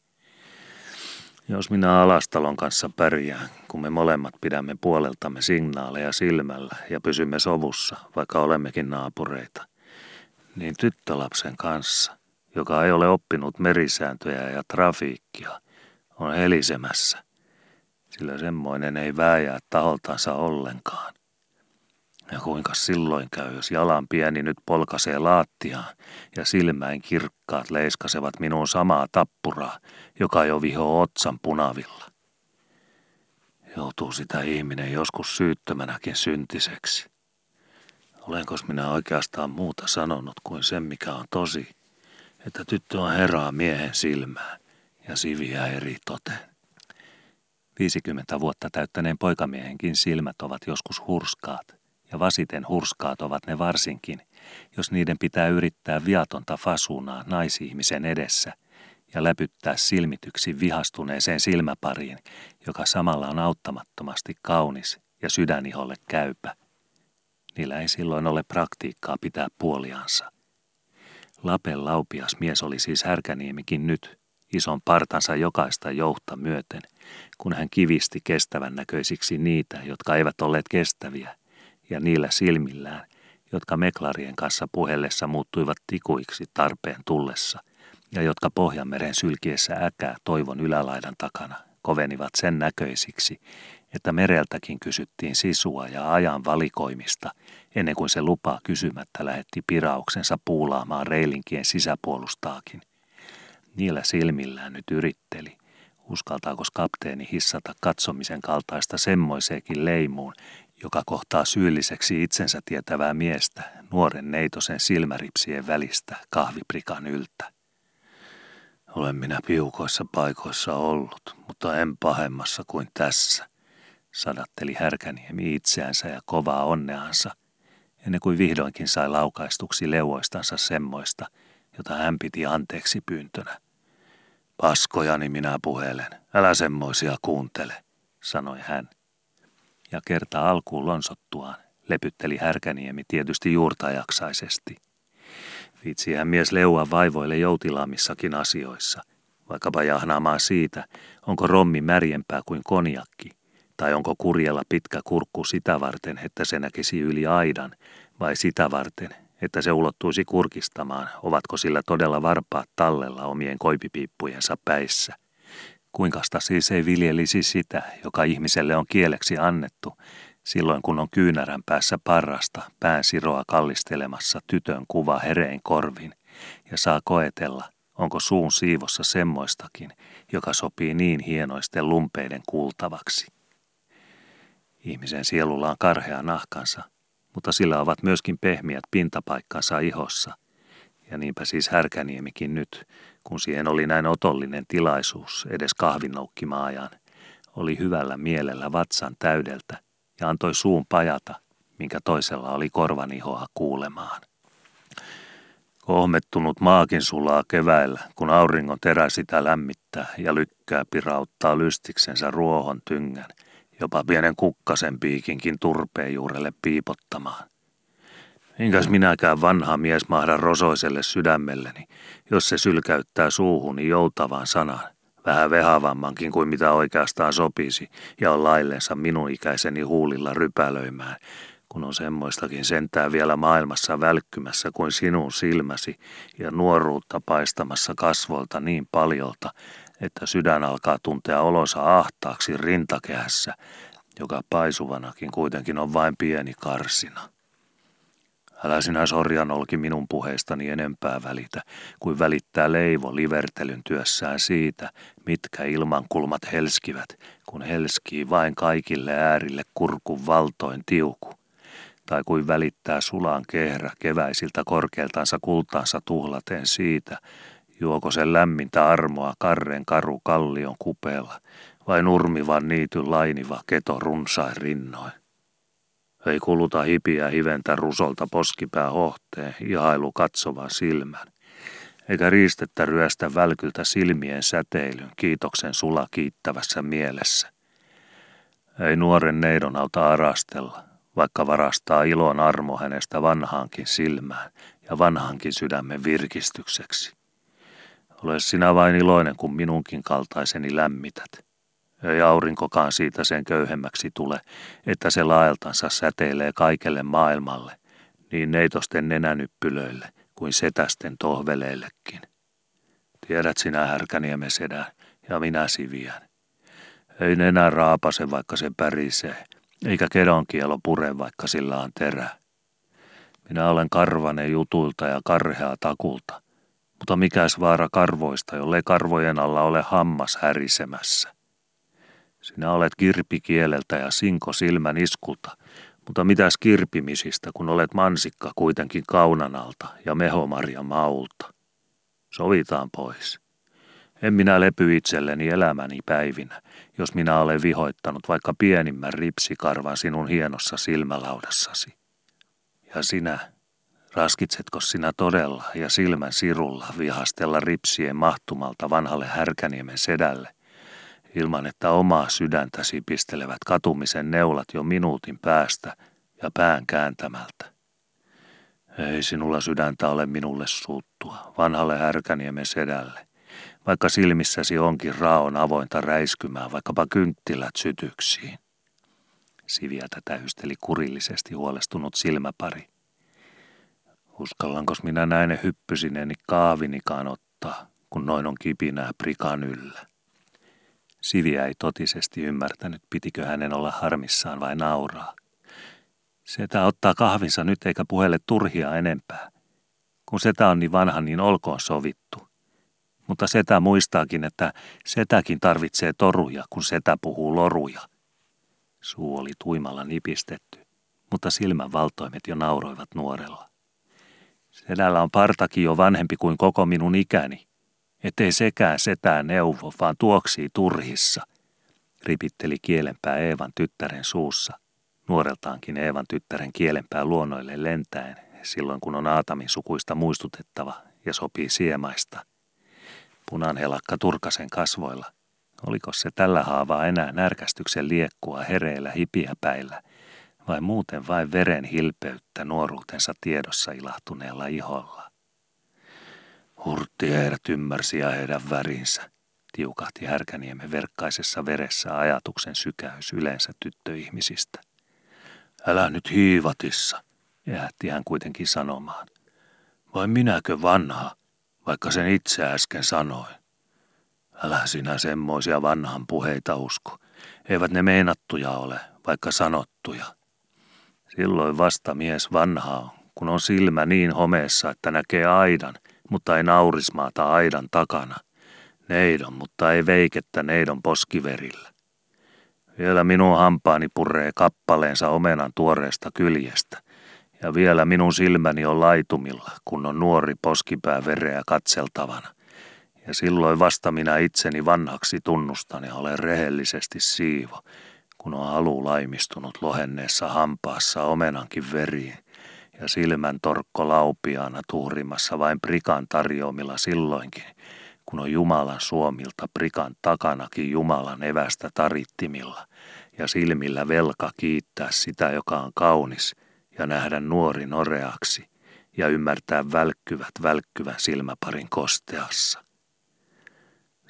Jos minä Alastalon kanssa pärjään, kun me molemmat pidämme puoleltamme signaaleja silmällä ja pysymme sovussa, vaikka olemmekin naapureita, niin tyttölapsen kanssa, joka ei ole oppinut merisääntöjä ja trafiikkia, on helisemässä, sillä semmoinen ei vääjää taholtansa ollenkaan. Ja kuinka silloin käy, jos jalan pieni nyt polkasee laattiaan ja silmäin kirkkaat leiskasevat minun samaa tappuraa, joka jo viho otsan punavilla. Joutuu sitä ihminen joskus syyttömänäkin syntiseksi. Olenko minä oikeastaan muuta sanonut kuin sen, mikä on tosi, että tyttö on herää miehen silmään ja siviä eri toteen. 50 vuotta täyttäneen poikamiehenkin silmät ovat joskus hurskaat – ja vasiten hurskaat ovat ne varsinkin, jos niiden pitää yrittää viatonta fasunaa naisihmisen edessä ja läpyttää silmityksi vihastuneeseen silmäpariin, joka samalla on auttamattomasti kaunis ja sydäniholle käypä. Niillä ei silloin ole praktiikkaa pitää puoliansa. Lapen laupias mies oli siis härkäniemikin nyt, ison partansa jokaista jouhta myöten, kun hän kivisti kestävän näköisiksi niitä, jotka eivät olleet kestäviä – ja niillä silmillään, jotka meklarien kanssa puhellessa muuttuivat tikuiksi tarpeen tullessa, ja jotka Pohjanmeren sylkiessä äkää toivon ylälaidan takana kovenivat sen näköisiksi, että mereltäkin kysyttiin sisua ja ajan valikoimista, ennen kuin se lupaa kysymättä lähetti pirauksensa puulaamaan reilinkien sisäpuolustaakin. Niillä silmillään nyt yritteli, uskaltaako kapteeni hissata katsomisen kaltaista semmoiseekin leimuun, joka kohtaa syylliseksi itsensä tietävää miestä nuoren neitosen silmäripsien välistä kahviprikan yltä. Olen minä piukoissa paikoissa ollut, mutta en pahemmassa kuin tässä, sadatteli Härkäniemi itseänsä ja kovaa onneansa, ennen kuin vihdoinkin sai laukaistuksi leuoistansa semmoista, jota hän piti anteeksi pyyntönä. Paskojani minä puhelen, älä semmoisia kuuntele, sanoi hän ja kerta alkuun lonsottuaan lepytteli Härkäniemi tietysti juurtajaksaisesti. Viitsihän mies leua vaivoille joutilaamissakin asioissa, vaikkapa jahnaamaan siitä, onko rommi märjempää kuin konjakki, tai onko kurjella pitkä kurkku sitä varten, että se näkisi yli aidan, vai sitä varten, että se ulottuisi kurkistamaan, ovatko sillä todella varpaat tallella omien koipipiippujensa päissä. Kuinkasta siis ei viljelisi sitä, joka ihmiselle on kieleksi annettu, silloin kun on kyynärän päässä parrasta pään siroa kallistelemassa tytön kuva herein korvin ja saa koetella, onko suun siivossa semmoistakin, joka sopii niin hienoisten lumpeiden kuultavaksi. Ihmisen sielulla on karhea nahkansa, mutta sillä ovat myöskin pehmiät pintapaikkansa ihossa, ja niinpä siis Härkäniemikin nyt, kun siihen oli näin otollinen tilaisuus edes kahvinoukkimaajan, oli hyvällä mielellä vatsan täydeltä ja antoi suun pajata, minkä toisella oli korvanihoa kuulemaan. Kohmettunut maakin sulaa keväällä, kun auringon terä sitä lämmittää ja lykkää pirauttaa lystiksensä ruohon tyngän, jopa pienen kukkasen piikinkin turpeen juurelle piipottamaan. Enkäs minäkään vanha mies mahda rosoiselle sydämelleni, jos se sylkäyttää suuhuni joutavaan sanan, vähän vehavammankin kuin mitä oikeastaan sopisi, ja on laillensa minun ikäiseni huulilla rypälöimään, kun on semmoistakin sentää vielä maailmassa välkkymässä kuin sinun silmäsi ja nuoruutta paistamassa kasvolta niin paljolta, että sydän alkaa tuntea olonsa ahtaaksi rintakehässä, joka paisuvanakin kuitenkin on vain pieni karsina. Älä sinä sorjan olki minun puheistani enempää välitä, kuin välittää Leivo livertelyn työssään siitä, mitkä ilmankulmat helskivät, kun helskii vain kaikille äärille kurkun valtoin tiuku. Tai kuin välittää sulaan kehrä keväisiltä korkealtansa kultaansa tuhlaten siitä, juoko sen lämmintä armoa karren karu kallion kupeella, vai nurmivan niityn lainiva keto runsain rinnoin. Ei kuluta hipiä hiventä rusolta poskipää hohteen, ihailu katsova silmän. Eikä riistettä ryöstä välkyltä silmien säteilyn kiitoksen sula kiittävässä mielessä. Ei nuoren neidon auta arastella, vaikka varastaa ilon armo hänestä vanhaankin silmään ja vanhankin sydämen virkistykseksi. Ole sinä vain iloinen, kun minunkin kaltaiseni lämmität. Ei aurinkokaan siitä sen köyhemmäksi tule, että se laeltansa säteilee kaikelle maailmalle, niin neitosten nenänyppylöille kuin setästen tohveleillekin. Tiedät sinä härkäniemen sedän ja minä siviän. Ei nenä raapase, vaikka se pärisee, eikä kedonkielo pure, vaikka sillä on terä. Minä olen karvane jutulta ja karhea takulta, mutta mikäs vaara karvoista, jollei karvojen alla ole hammas härisemässä. Sinä olet kirpikieleltä ja sinko silmän iskulta, mutta mitäs kirpimisistä, kun olet mansikka kuitenkin kaunanalta ja mehomarja maulta? Sovitaan pois. En minä lepy itselleni elämäni päivinä, jos minä olen vihoittanut vaikka pienimmän ripsikarvan sinun hienossa silmälaudassasi. Ja sinä, raskitsetko sinä todella ja silmän sirulla vihastella ripsien mahtumalta vanhalle härkäniemen sedälle – ilman että omaa sydäntäsi pistelevät katumisen neulat jo minuutin päästä ja pään kääntämältä. Ei sinulla sydäntä ole minulle suuttua, vanhalle härkäniemen sedälle, vaikka silmissäsi onkin raon avointa räiskymään vaikkapa kynttilät sytyksiin. Siviä tätä hysteli kurillisesti huolestunut silmäpari. Uskallankos minä näin hyppysineni kaavinikaan ottaa, kun noin on kipinää prikan yllä. Siviä ei totisesti ymmärtänyt, pitikö hänen olla harmissaan vai nauraa. Setä ottaa kahvinsa nyt eikä puhelle turhia enempää. Kun setä on niin vanha, niin olkoon sovittu. Mutta setä muistaakin, että setäkin tarvitsee toruja, kun setä puhuu loruja. Suu oli tuimalla nipistetty, mutta silmän valtoimet jo nauroivat nuorella. Sedällä on partakin jo vanhempi kuin koko minun ikäni, ettei sekään setää neuvo, vaan tuoksii turhissa, ripitteli kielenpää Eevan tyttären suussa, nuoreltaankin Eevan tyttären kielenpää luonnoille lentäen, silloin kun on Aatamin sukuista muistutettava ja sopii siemaista. Punanhelakka turkasen kasvoilla. Oliko se tällä haavaa enää närkästyksen liekkua hereillä hipiäpäillä, vai muuten vain veren hilpeyttä nuoruutensa tiedossa ilahtuneella iholla? Hurtti heidät ymmärsi ja heidän värinsä, tiukahti Härkäniemen verkkaisessa veressä ajatuksen sykäys yleensä tyttöihmisistä. Älä nyt hiivatissa, jäätti hän kuitenkin sanomaan. Vai minäkö vanha, vaikka sen itse äsken sanoin? Älä sinä semmoisia vanhan puheita usko. Eivät ne meinattuja ole, vaikka sanottuja. Silloin vasta mies vanhaa, kun on silmä niin homeessa, että näkee aidan – mutta ei naurismaata aidan takana. Neidon, mutta ei veikettä neidon poskiverillä. Vielä minun hampaani puree kappaleensa omenan tuoreesta kyljestä, ja vielä minun silmäni on laitumilla, kun on nuori poskipää vereä katseltavana. Ja silloin vasta minä itseni vanhaksi tunnustan ja olen rehellisesti siivo, kun on halu laimistunut lohenneessa hampaassa omenankin veriin ja silmän torkko laupiaana tuhrimassa vain prikan tarjoamilla silloinkin, kun on Jumalan suomilta prikan takanakin Jumalan evästä tarittimilla ja silmillä velka kiittää sitä, joka on kaunis ja nähdä nuori noreaksi ja ymmärtää välkkyvät välkkyvän silmäparin kosteassa.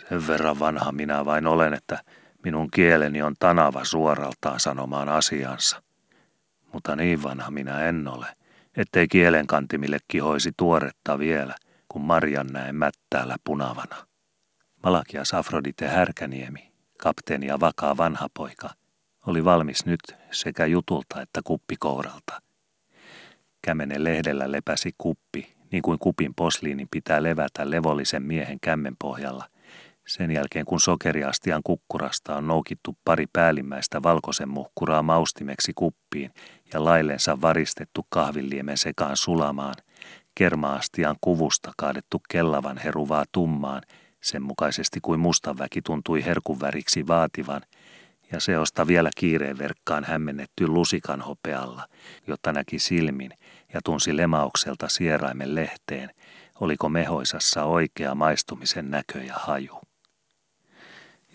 Sen verran vanha minä vain olen, että minun kieleni on tanava suoraltaan sanomaan asiansa. Mutta niin vanha minä en ole – ettei kielenkantimille kihoisi tuoretta vielä, kun Marjan näe mättäällä punavana. Malakias Afrodite Härkäniemi, kapteeni ja vakaa vanha poika, oli valmis nyt sekä jutulta että kuppikouralta. Kämenen lehdellä lepäsi kuppi, niin kuin kupin posliinin pitää levätä levollisen miehen kämmen pohjalla. Sen jälkeen kun sokeriastian kukkurasta on noukittu pari päällimmäistä valkoisen muhkuraa maustimeksi kuppiin ja laillensa varistettu kahvilliemen sekaan sulamaan, kermaastian kuvusta kaadettu kellavan heruvaa tummaan, sen mukaisesti kuin mustanväki tuntui herkuväriksi vaativan, ja seosta vielä kiireen verkkaan hämmennetty lusikan hopealla, jotta näki silmin ja tunsi lemaukselta sieraimen lehteen, oliko mehoisassa oikea maistumisen näkö ja haju.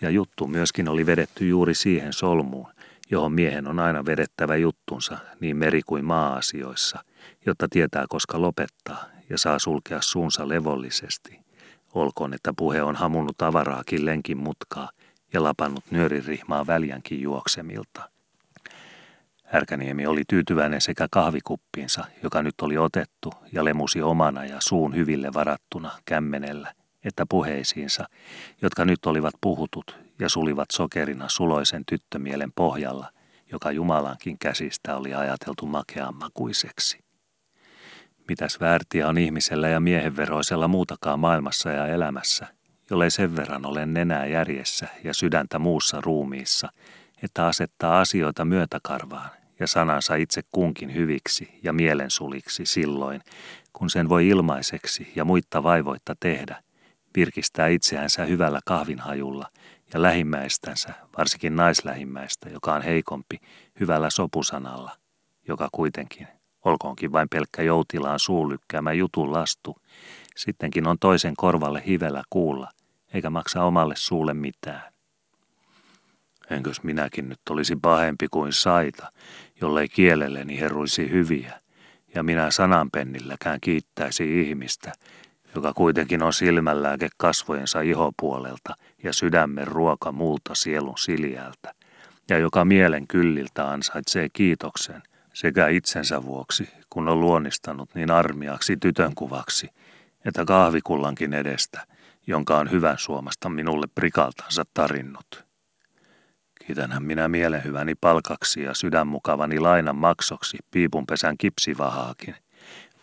Ja juttu myöskin oli vedetty juuri siihen solmuun, johon miehen on aina vedettävä juttunsa niin meri- kuin maa-asioissa, jotta tietää koska lopettaa ja saa sulkea suunsa levollisesti. Olkoon, että puhe on hamunut tavaraakin lenkin mutkaa ja lapannut nyöririhmaa väljänkin juoksemilta. Härkäniemi oli tyytyväinen sekä kahvikuppiinsa, joka nyt oli otettu ja lemusi omana ja suun hyville varattuna kämmenellä, että puheisiinsa, jotka nyt olivat puhutut ja sulivat sokerina suloisen tyttömielen pohjalla, joka Jumalankin käsistä oli ajateltu makeammakuiseksi. Mitäs väärtiä on ihmisellä ja miehenveroisella muutakaan maailmassa ja elämässä, jollei sen verran ole nenää järjessä ja sydäntä muussa ruumiissa, että asettaa asioita myötäkarvaan ja sanansa itse kunkin hyviksi ja mielensuliksi silloin, kun sen voi ilmaiseksi ja muitta vaivoitta tehdä, virkistää itseänsä hyvällä kahvinhajulla ja lähimmäistänsä, varsinkin naislähimmäistä, joka on heikompi, hyvällä sopusanalla, joka kuitenkin, olkoonkin vain pelkkä joutilaan suulykkäämä jutun lastu, sittenkin on toisen korvalle hivellä kuulla, eikä maksa omalle suulle mitään. Enkös minäkin nyt olisi pahempi kuin saita, jollei kielelleni heruisi hyviä, ja minä sananpennilläkään kiittäisi ihmistä, joka kuitenkin on silmänlääke kasvojensa ihopuolelta ja sydämen ruoka muulta sielun siljältä, ja joka mielen kylliltä ansaitsee kiitoksen sekä itsensä vuoksi, kun on luonnistanut niin armiaksi tytönkuvaksi, että kahvikullankin edestä, jonka on hyvän suomasta minulle prikaltansa tarinnut. Kiitänhän minä mielenhyväni palkaksi ja sydänmukavani lainan maksoksi piipunpesän kipsivahaakin,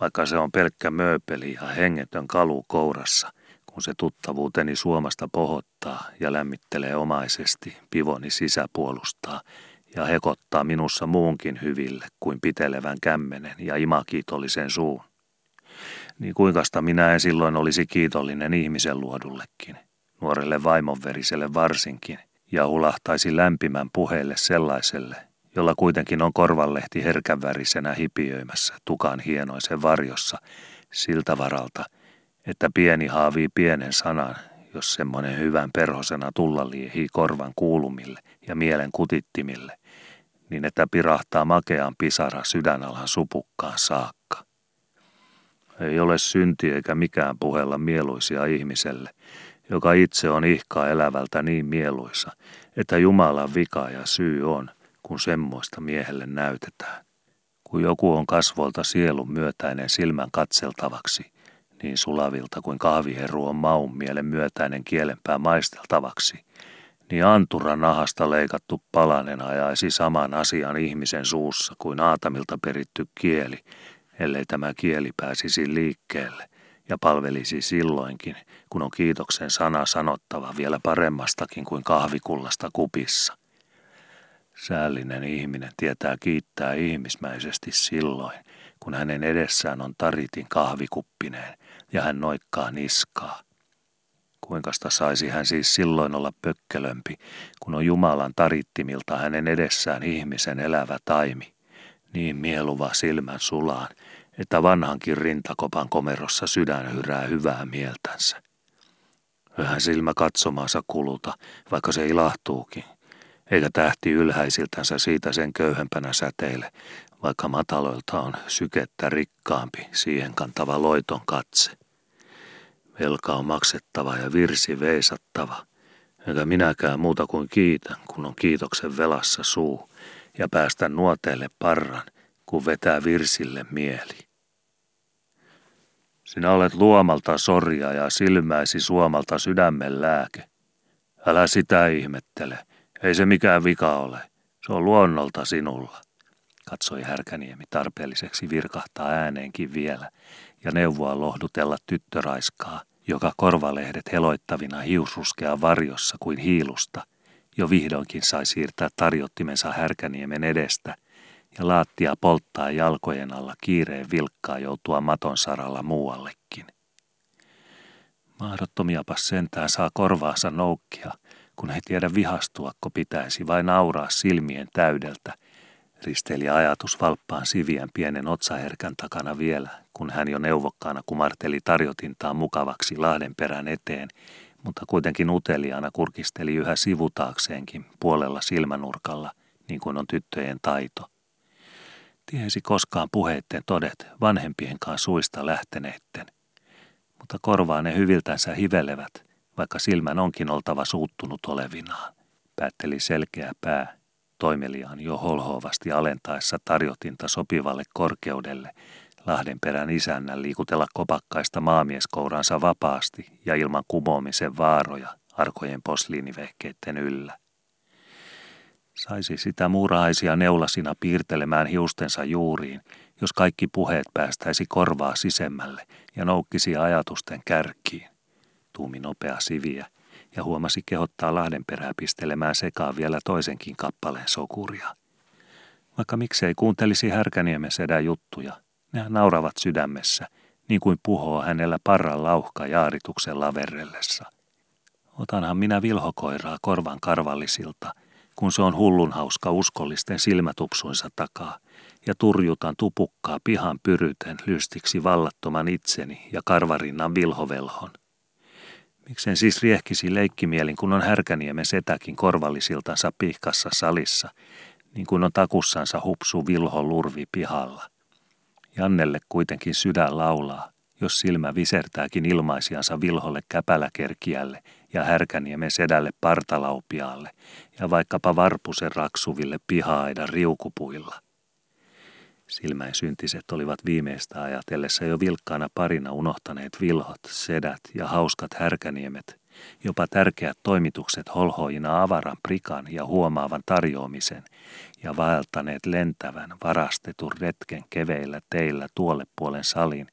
vaikka se on pelkkä mööpeli ja hengetön kalu kourassa, kun se tuttavuuteni suomasta pohottaa ja lämmittelee omaisesti, pivoni sisäpuolustaa ja hekottaa minussa muunkin hyville kuin pitelevän kämmenen ja imakiitollisen suun. Niin kuinkasta minä en silloin olisi kiitollinen ihmisen luodullekin, nuorelle vaimonveriselle varsinkin, ja hulahtaisi lämpimän puheelle sellaiselle, jolla kuitenkin on korvanlehti herkänvärisenä hipiöimässä tukan hienoisen varjossa siltä varalta, että pieni haavii pienen sanan, jos semmoinen hyvän perhosena tulla liehii korvan kuulumille ja mielen kutittimille, niin että pirahtaa makean pisara sydänalan supukkaan saakka. Ei ole synti eikä mikään puhella mieluisia ihmiselle, joka itse on ihkaa elävältä niin mieluisa, että Jumalan vika ja syy on, kun semmoista miehelle näytetään. Kun joku on kasvolta sielun myötäinen silmän katseltavaksi, niin sulavilta kuin kahviheru on maun mielen myötäinen kielenpää maisteltavaksi, niin antura nahasta leikattu palanen ajaisi saman asian ihmisen suussa kuin aatamilta peritty kieli, ellei tämä kieli pääsisi liikkeelle ja palvelisi silloinkin, kun on kiitoksen sana sanottava vielä paremmastakin kuin kahvikullasta kupissa. Säällinen ihminen tietää kiittää ihmismäisesti silloin, kun hänen edessään on taritin kahvikuppineen ja hän noikkaa niskaa. Kuinkasta saisi hän siis silloin olla pökkelömpi, kun on Jumalan tarittimilta hänen edessään ihmisen elävä taimi, niin mieluva silmän sulaan, että vanhankin rintakopan komerossa sydän hyrää hyvää mieltänsä. Vähän silmä katsomaansa kuluta, vaikka se ilahtuukin, eikä tähti ylhäisiltänsä siitä sen köyhempänä säteille, vaikka mataloilta on sykettä rikkaampi siihen kantava loiton katse. Velka on maksettava ja virsi veisattava, eikä minäkään muuta kuin kiitän, kun on kiitoksen velassa suu, ja päästä nuoteelle parran, kun vetää virsille mieli. Sinä olet luomalta sorja ja silmäisi suomalta sydämen lääke. Älä sitä ihmettele, ei se mikään vika ole. Se on luonnolta sinulla. katsoi Härkäniemi tarpeelliseksi virkahtaa ääneenkin vielä ja neuvoa lohdutella tyttöraiskaa, joka korvalehdet heloittavina hiusruskea varjossa kuin hiilusta, jo vihdoinkin sai siirtää tarjottimensa Härkäniemen edestä ja laattia polttaa jalkojen alla kiireen vilkkaa joutua maton saralla muuallekin. Mahdottomiapas sentään saa korvaansa noukkia, kun he tiedä vihastuakko pitäisi vai nauraa silmien täydeltä – Risteili ajatus valppaan sivien pienen otsaherkän takana vielä, kun hän jo neuvokkaana kumarteli tarjotintaa mukavaksi lahden perän eteen, mutta kuitenkin uteliaana kurkisteli yhä sivutaakseenkin puolella silmänurkalla, niin kuin on tyttöjen taito. Tiesi koskaan puheitten todet vanhempienkaan suista lähteneitten, mutta korvaa ne hyviltänsä hivelevät, vaikka silmän onkin oltava suuttunut olevinaan, päätteli selkeä pää toimeliaan jo holhoavasti alentaessa tarjotinta sopivalle korkeudelle Lahdenperän isännän liikutella kopakkaista maamieskouransa vapaasti ja ilman kumoamisen vaaroja arkojen posliinivehkeitten yllä. Saisi sitä muurahaisia neulasina piirtelemään hiustensa juuriin, jos kaikki puheet päästäisi korvaa sisemmälle ja noukkisi ajatusten kärkiin. Tuumi nopea siviä, ja huomasi kehottaa Lahdenperää pistelemään sekaan vielä toisenkin kappaleen sokuria. Vaikka miksei kuuntelisi Härkäniemen sedän juttuja, nehän nauravat sydämessä, niin kuin puhoo hänellä parran lauhka jaarituksen laverrellessa. Otanhan minä vilhokoiraa korvan karvallisilta, kun se on hullun hauska uskollisten silmätupsuinsa takaa, ja turjutan tupukkaa pihan pyryten lystiksi vallattoman itseni ja karvarinnan vilhovelhon – Miksen siis riehkisi leikkimielin, kun on Härkäniemen setäkin korvallisiltansa pihkassa salissa, niin kuin on takussansa hupsu vilho lurvi pihalla. Jannelle kuitenkin sydän laulaa, jos silmä visertääkin ilmaisiansa vilholle käpäläkerkiälle ja Härkäniemen sedälle partalaupiaalle ja vaikkapa varpusen raksuville pihaaidan riukupuilla. Silmäin syntiset olivat viimeistä ajatellessa jo vilkkaana parina unohtaneet vilhot, sedät ja hauskat härkäniemet, jopa tärkeät toimitukset holhoina avaran prikan ja huomaavan tarjoamisen ja vaeltaneet lentävän, varastetun retken keveillä teillä tuolle puolen salin,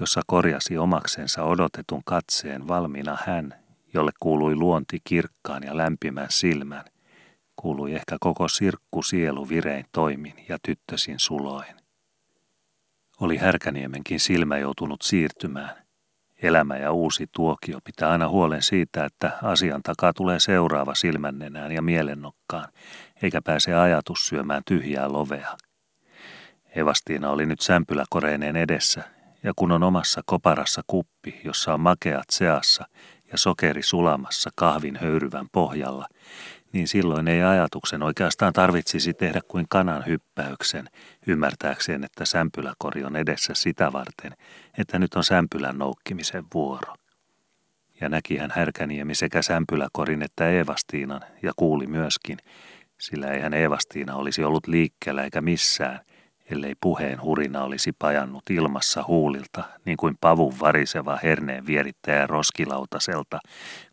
jossa korjasi omaksensa odotetun katseen valmiina hän, jolle kuului luonti kirkkaan ja lämpimän silmän, kuului ehkä koko sirkku sielu virein toimin ja tyttösin suloin. Oli Härkäniemenkin silmä joutunut siirtymään. Elämä ja uusi tuokio pitää aina huolen siitä, että asian takaa tulee seuraava silmännenään ja mielennokkaan, eikä pääse ajatus syömään tyhjää lovea. Evastiina oli nyt sämpyläkoreineen edessä, ja kun on omassa koparassa kuppi, jossa on makeat seassa ja sokeri sulamassa kahvin höyryvän pohjalla, niin silloin ei ajatuksen oikeastaan tarvitsisi tehdä kuin kanan hyppäyksen, ymmärtääkseen, että sämpyläkori on edessä sitä varten, että nyt on sämpylän noukkimisen vuoro. Ja näki hän Härkäniemi sekä sämpyläkorin että Eevastiinan, ja kuuli myöskin, sillä eihän Eevastiina olisi ollut liikkeellä eikä missään, ellei puheen hurina olisi pajannut ilmassa huulilta, niin kuin pavun variseva herneen vierittäjä roskilautaselta,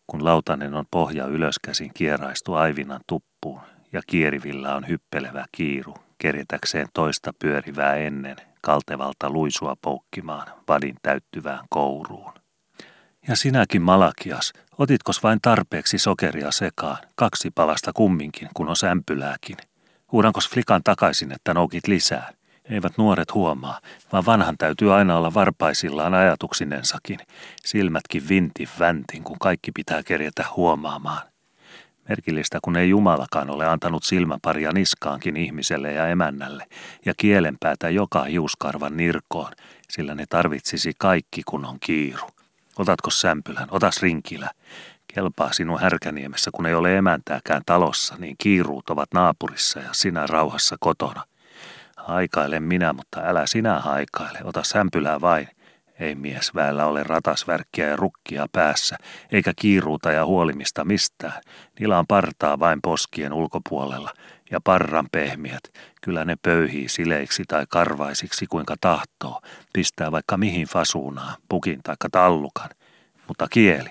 kun lautanen on pohja ylöskäsin kieraistu aivinan tuppuun ja kierivillä on hyppelevä kiiru, kerjetäkseen toista pyörivää ennen kaltevalta luisua poukkimaan vadin täyttyvään kouruun. Ja sinäkin, Malakias, otitkos vain tarpeeksi sokeria sekaan, kaksi palasta kumminkin, kun on sämpylääkin? Huudankos flikan takaisin, että noukit lisää? Eivät nuoret huomaa, vaan vanhan täytyy aina olla varpaisillaan ajatuksinensakin. Silmätkin vinti väntin, kun kaikki pitää kerjetä huomaamaan. Merkillistä, kun ei Jumalakaan ole antanut silmäparia niskaankin ihmiselle ja emännälle, ja kielenpäätä joka hiuskarvan nirkoon, sillä ne tarvitsisi kaikki, kun on kiiru. Otatko sämpylän, otas rinkilä. Kelpaa sinun härkäniemessä, kun ei ole emäntääkään talossa, niin kiiruut ovat naapurissa ja sinä rauhassa kotona – Haikaile minä, mutta älä sinä haikaile, ota sämpylää vain. Ei mies väellä ole ratasvärkkiä ja rukkia päässä, eikä kiiruuta ja huolimista mistään. Niillä on partaa vain poskien ulkopuolella, ja parran pehmiät, kyllä ne pöyhii sileiksi tai karvaisiksi kuinka tahtoo, pistää vaikka mihin fasuunaan, pukin tai tallukan. Mutta kieli,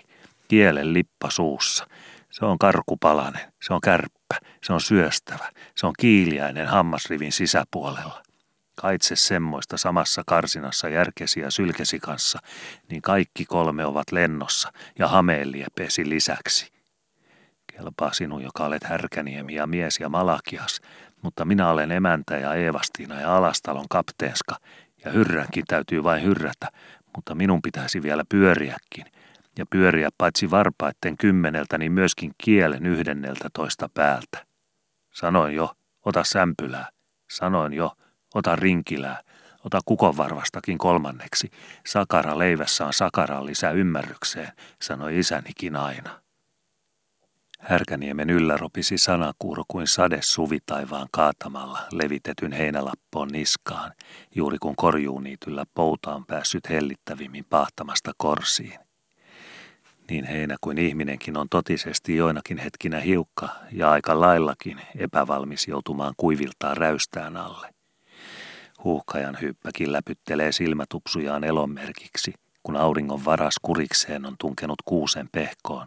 kielen lippa suussa, Se on karkupalanen, se on kärppä, se on syöstävä, se on kiiliäinen hammasrivin sisäpuolella. Kaitse semmoista samassa karsinassa järkesi ja sylkesi kanssa, niin kaikki kolme ovat lennossa ja hameelliepesi lisäksi. Kelpaa sinun, joka olet härkäniemi ja mies ja malakias, mutta minä olen emäntä ja Eevastiina ja Alastalon kapteenska, ja hyrränkin täytyy vain hyrrätä, mutta minun pitäisi vielä pyöriäkin, ja pyöriä paitsi varpaitten kymmeneltä, niin myöskin kielen yhdenneltä toista päältä. Sanoin jo, ota sämpylää. Sanoin jo, ota rinkilää. Ota kukonvarvastakin kolmanneksi. Sakara leivässä on sakaran lisä ymmärrykseen, sanoi isänikin aina. Härkäniemen yllä ropisi sanakuuro kuin sade suvitaivaan kaatamalla levitetyn heinälappoon niskaan, juuri kun korjuuniityllä pouta on päässyt hellittävimmin pahtamasta korsiin. Niin heinä kuin ihminenkin on totisesti joinakin hetkinä hiukka ja aika laillakin epävalmis joutumaan kuiviltaan räystään alle. Huuhkajan hyppäkin läpyttelee silmätupsujaan elonmerkiksi, kun auringon varas kurikseen on tunkenut kuusen pehkoon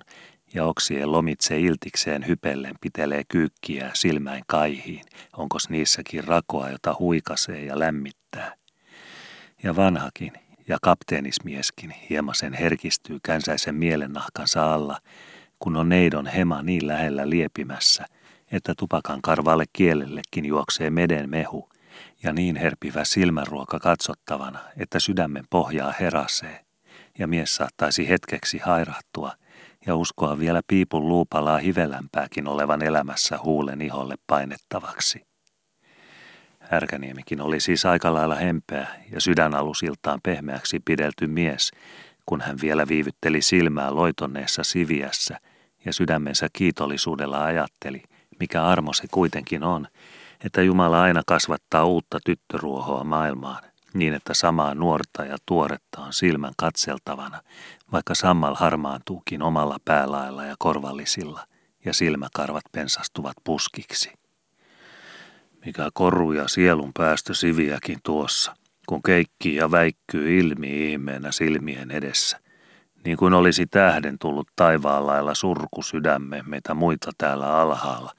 ja oksien lomitse iltikseen hypellen pitelee kyykkiä silmäin kaihiin, onkos niissäkin rakoa, jota huikasee ja lämmittää. Ja vanhakin ja kapteenismieskin hiemasen herkistyy känsäisen mielennahkansa alla, kun on neidon hema niin lähellä liepimässä, että tupakan karvalle kielellekin juoksee meden mehu, ja niin herpivä silmäruoka katsottavana, että sydämen pohjaa herasee, ja mies saattaisi hetkeksi hairahtua – ja uskoa vielä piipun luupalaa hivelämpääkin olevan elämässä huulen iholle painettavaksi. Härkäniemikin oli siis aika lailla hempeä ja sydänalusiltaan pehmeäksi pidelty mies, kun hän vielä viivytteli silmää loitonneessa siviässä ja sydämensä kiitollisuudella ajatteli, mikä armo se kuitenkin on, että Jumala aina kasvattaa uutta tyttöruohoa maailmaan, niin että samaa nuorta ja tuoretta on silmän katseltavana, vaikka sammal harmaantuukin omalla päälailla ja korvallisilla, ja silmäkarvat pensastuvat puskiksi. Mikä koru ja sielun päästö siviäkin tuossa, kun keikkii ja väikkyy ilmi ihmeenä silmien edessä, niin kuin olisi tähden tullut taivaan lailla surku sydämme meitä muita täällä alhaalla,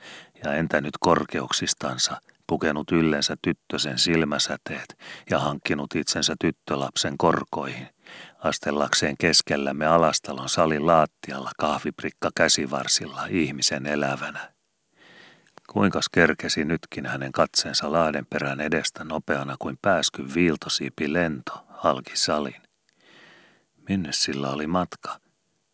ja entä nyt korkeuksistansa – pukenut yllensä tyttösen silmäsäteet ja hankkinut itsensä tyttölapsen korkoihin, astellakseen keskellämme alastalon salin laattialla kahviprikka käsivarsilla ihmisen elävänä. Kuinkas kerkesi nytkin hänen katseensa laadenperän edestä nopeana kuin pääskyn viiltosiipi lento halki salin. Minne sillä oli matka,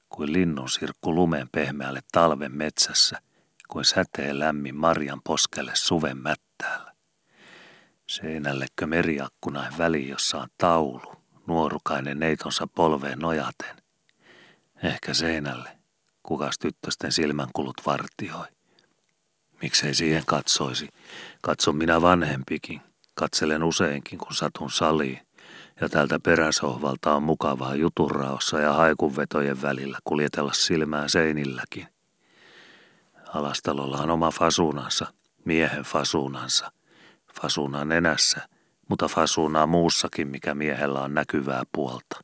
kuin linnun sirkku lumen pehmeälle talven metsässä, kuin säteen lämmin marjan poskelle suven mättäällä. Seinällekö meriakkunain väli, jossa on taulu, nuorukainen neitonsa polveen nojaten. Ehkä seinälle, kukas tyttösten silmänkulut vartioi. Miksei siihen katsoisi? Katson minä vanhempikin. Katselen useinkin, kun satun saliin. Ja täältä peräsohvalta on mukavaa juturraossa ja haikunvetojen välillä kuljetella silmää seinilläkin. Alastalolla on oma fasunansa, miehen fasunansa. Fasuna nenässä, mutta fasunaa muussakin, mikä miehellä on näkyvää puolta.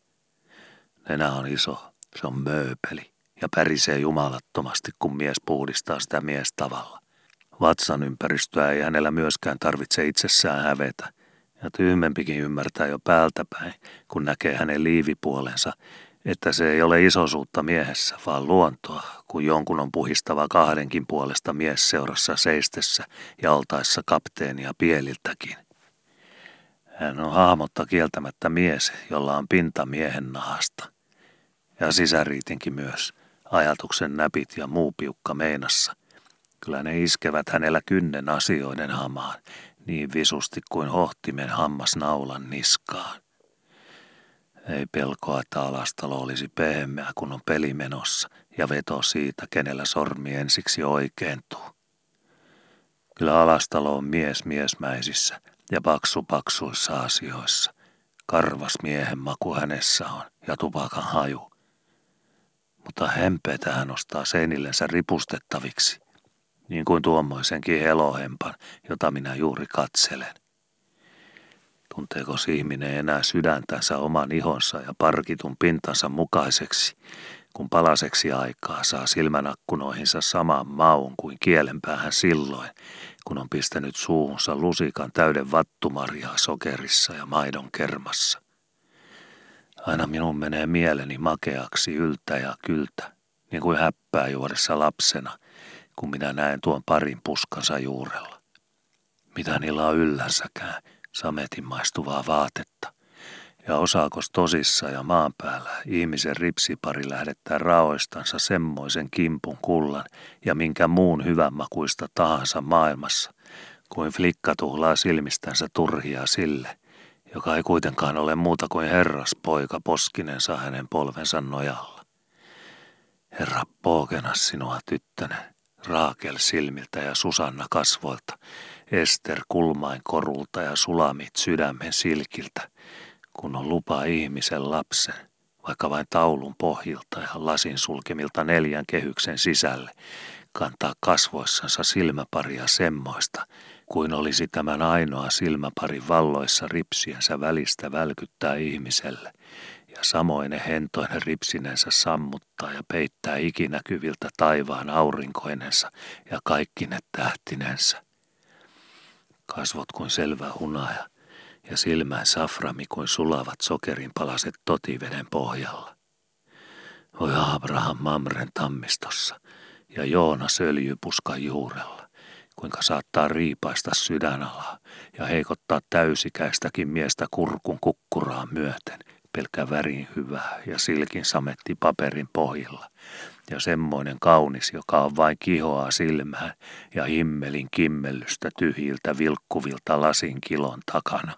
Nenä on iso, se on mööpeli ja pärisee jumalattomasti, kun mies puhdistaa sitä tavalla. Vatsan ympäristöä ei hänellä myöskään tarvitse itsessään hävetä, ja tyhmempikin ymmärtää jo päältä päin, kun näkee hänen liivipuolensa, että se ei ole isosuutta miehessä, vaan luontoa, kun jonkun on puhistava kahdenkin puolesta mies seurassa seistessä ja oltaessa kapteenia pieliltäkin. Hän on hahmotta kieltämättä mies, jolla on pinta miehen nahasta. Ja sisäriitinkin myös, ajatuksen näpit ja muu piukka meinassa. Kyllä ne iskevät hänellä kynnen asioiden hamaan, niin visusti kuin hohtimen hammas naulan niskaan. Ei pelkoa, että alastalo olisi pehmeä, kun on peli menossa ja veto siitä, kenellä sormi ensiksi oikeentuu. Kyllä alastalo on mies miesmäisissä ja paksu paksuissa asioissa. Karvas miehen maku hänessä on ja tupakan haju. Mutta hempeitä hän ostaa seinillensä ripustettaviksi, niin kuin tuommoisenkin helohempan, jota minä juuri katselen. Tunteeko ihminen enää sydäntänsä oman ihonsa ja parkitun pintansa mukaiseksi, kun palaseksi aikaa saa silmänakkunoihinsa saman maun kuin kielenpäähän silloin, kun on pistänyt suuhunsa lusikan täyden vattumarjaa sokerissa ja maidon kermassa. Aina minun menee mieleni makeaksi yltä ja kyltä, niin kuin häppää juodessa lapsena, kun minä näen tuon parin puskansa juurella. Mitä niillä on yllänsäkään, sametin maistuvaa vaatetta. Ja osaakos tosissa ja maan päällä ihmisen ripsipari lähettää raoistansa semmoisen kimpun kullan ja minkä muun hyvänmakuista tahansa maailmassa, kuin flikka tuhlaa silmistänsä turhia sille, joka ei kuitenkaan ole muuta kuin herras poika poskinensa hänen polvensa nojalla. Herra pookena sinua tyttönen, Raakel silmiltä ja Susanna kasvoilta, Ester kulmain korulta ja Sulamit sydämen silkiltä, kun on lupa ihmisen lapsen, vaikka vain taulun pohjilta ja lasin sulkemilta neljän kehyksen sisälle, kantaa kasvoissansa silmäparia semmoista, kuin olisi tämän ainoa silmäpari valloissa ripsiensä välistä välkyttää ihmiselle, samoin hentoinen ripsinensä sammuttaa ja peittää ikinäkyviltä taivaan aurinkoinensa ja kaikki ne tähtinensä. Kasvot kuin selvä hunaja ja silmään saframi kuin sulavat sokerin palaset totiveden pohjalla. Oi Abraham Mamren tammistossa ja Joona söljypuskan juurella kuinka saattaa riipaista sydänalaa ja heikottaa täysikäistäkin miestä kurkun kukkuraan myöten, pelkä värin hyvää ja silkin sametti paperin pohjilla. Ja semmoinen kaunis, joka on vain kihoaa silmään ja himmelin kimmellystä tyhjiltä vilkkuvilta lasin kilon takana.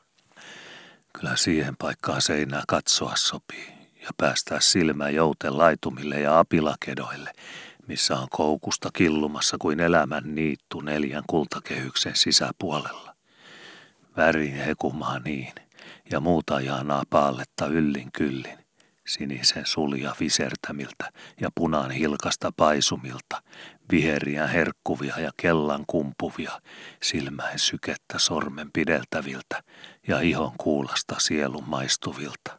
Kyllä siihen paikkaan seinää katsoa sopii ja päästää silmä jouten laitumille ja apilakedoille, missä on koukusta killumassa kuin elämän niittu neljän kultakehyksen sisäpuolella. Värin hekumaa niin, ja muuta jaanaa paalletta yllin kyllin, sinisen sulja visertämiltä ja punan hilkasta paisumilta, viheriä herkkuvia ja kellan kumpuvia, silmäin sykettä sormen pideltäviltä ja ihon kuulasta sielun maistuvilta.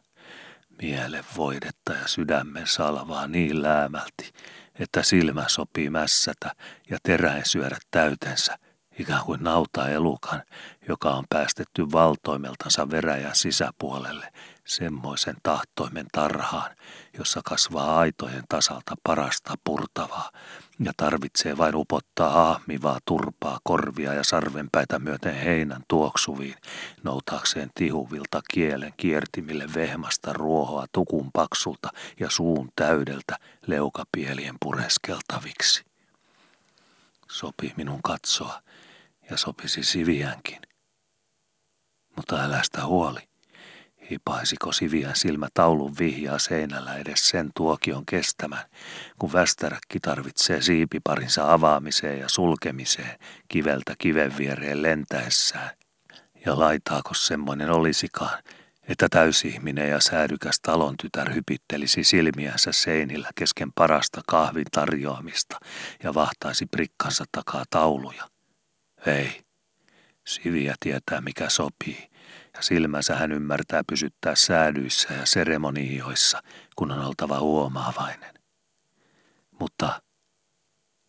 Mielen voidetta ja sydämen salvaa niin läämälti, että silmä sopii mässätä ja teräen syödä täytensä, ikään kuin nauta elukan, joka on päästetty valtoimeltansa veräjän sisäpuolelle, semmoisen tahtoimen tarhaan, jossa kasvaa aitojen tasalta parasta purtavaa, ja tarvitsee vain upottaa haahmivaa turpaa korvia ja sarvenpäitä myöten heinän tuoksuviin, noutaakseen tihuvilta kielen kiertimille vehmasta ruohoa tukun paksulta ja suun täydeltä leukapielien pureskeltaviksi. Sopi minun katsoa ja sopisi siviänkin. Mutta älä sitä huoli. Hipaisiko Siviän silmä taulun vihjaa seinällä edes sen tuokion kestämään, kun västäräkki tarvitsee siipiparinsa avaamiseen ja sulkemiseen kiveltä kiven viereen lentäessään? Ja laitaako semmoinen olisikaan, että täysihminen ja säädykäs talon tytär hypittelisi silmiänsä seinillä kesken parasta kahvin tarjoamista ja vahtaisi prikkansa takaa tauluja? Ei. Siviä tietää mikä sopii ja silmänsä hän ymmärtää pysyttää säädyissä ja seremonioissa, kun on oltava huomaavainen. Mutta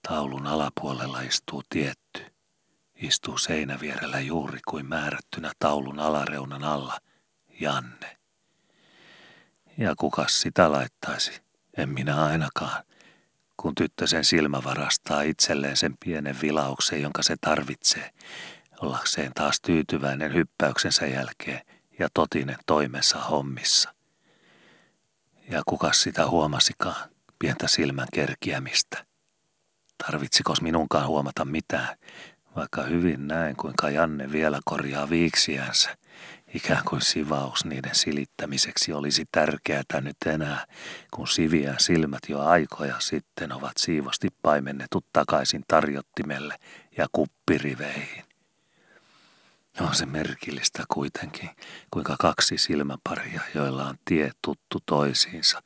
taulun alapuolella istuu tietty. Istuu seinävierellä juuri kuin määrättynä taulun alareunan alla Janne. Ja kukas sitä laittaisi? En minä ainakaan. Kun tyttö sen silmä varastaa itselleen sen pienen vilauksen, jonka se tarvitsee, ollakseen taas tyytyväinen hyppäyksensä jälkeen ja totinen toimensa hommissa. Ja kukas sitä huomasikaan, pientä silmän kerkiämistä. Tarvitsikos minunkaan huomata mitään, vaikka hyvin näen, kuinka Janne vielä korjaa viiksiänsä, ikään kuin sivaus niiden silittämiseksi olisi tärkeää nyt enää, kun siviä silmät jo aikoja sitten ovat siivosti paimennetut takaisin tarjottimelle ja kuppiriveihin. On se merkillistä kuitenkin, kuinka kaksi silmäparia, joilla on tie tuttu toisiinsa,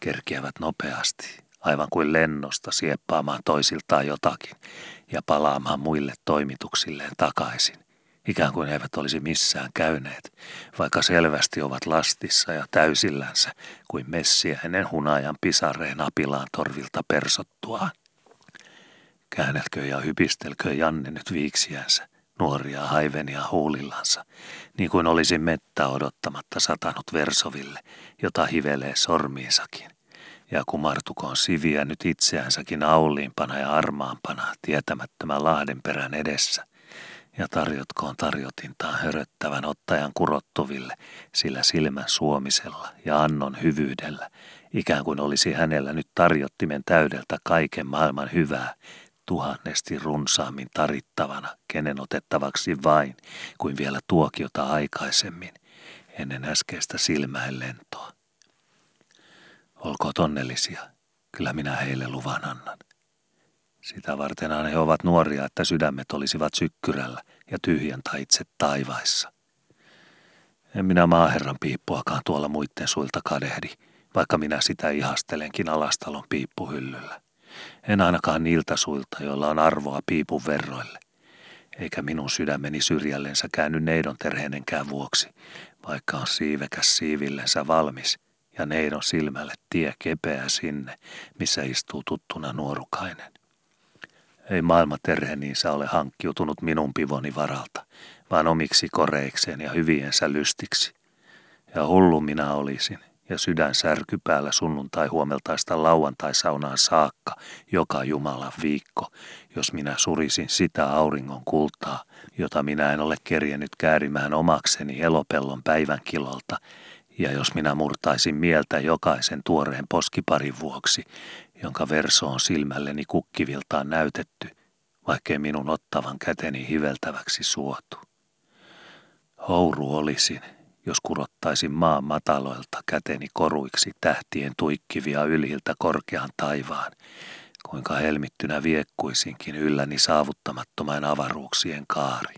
kerkiävät nopeasti, aivan kuin lennosta sieppaamaan toisiltaan jotakin ja palaamaan muille toimituksilleen takaisin, ikään kuin eivät olisi missään käyneet, vaikka selvästi ovat lastissa ja täysillänsä kuin messiä ennen hunajan pisareen apilaan torvilta persottua. Käännelkö ja hypistelkö Janne nyt viiksiänsä, nuoria haivenia huulillansa, niin kuin olisi mettä odottamatta satanut Versoville, jota hivelee sormiinsakin. Ja kumartukoon siviä nyt itseänsäkin auliimpana ja armaampana tietämättömän lahdenperän edessä – ja tarjotkoon tarjotintaan höröttävän ottajan kurottuville sillä silmän suomisella ja annon hyvyydellä, ikään kuin olisi hänellä nyt tarjottimen täydeltä kaiken maailman hyvää, tuhannesti runsaammin tarittavana, kenen otettavaksi vain, kuin vielä tuokiota aikaisemmin, ennen äskeistä silmäin lentoa. Olkoot onnellisia, kyllä minä heille luvan annan. Sitä vartenhan he ovat nuoria, että sydämet olisivat sykkyrällä ja tyhjän itse taivaissa. En minä maaherran piippuakaan tuolla muitten suilta kadehdi, vaikka minä sitä ihastelenkin alastalon piippuhyllyllä. En ainakaan niiltä suilta, joilla on arvoa piipun verroille. Eikä minun sydämeni syrjällensä käänny neidon terheenenkään vuoksi, vaikka on siivekäs siivillensä valmis ja neidon silmälle tie kepeä sinne, missä istuu tuttuna nuorukainen. Ei maailma terheniinsä ole hankkiutunut minun pivoni varalta, vaan omiksi koreikseen ja hyviensä lystiksi. Ja hullu minä olisin, ja sydän särky päällä sunnuntai huomeltaista lauantai-saunaan saakka joka Jumalan viikko, jos minä surisin sitä auringon kultaa, jota minä en ole kerjennyt käärimään omakseni elopellon päivän kilolta, ja jos minä murtaisin mieltä jokaisen tuoreen poskiparin vuoksi, jonka verso on silmälleni kukkiviltaan näytetty, vaikkei minun ottavan käteni hiveltäväksi suotu. Houru olisin, jos kurottaisin maan mataloilta käteni koruiksi tähtien tuikkivia yliltä korkean taivaan, kuinka helmittynä viekkuisinkin ylläni saavuttamattomain avaruuksien kaari.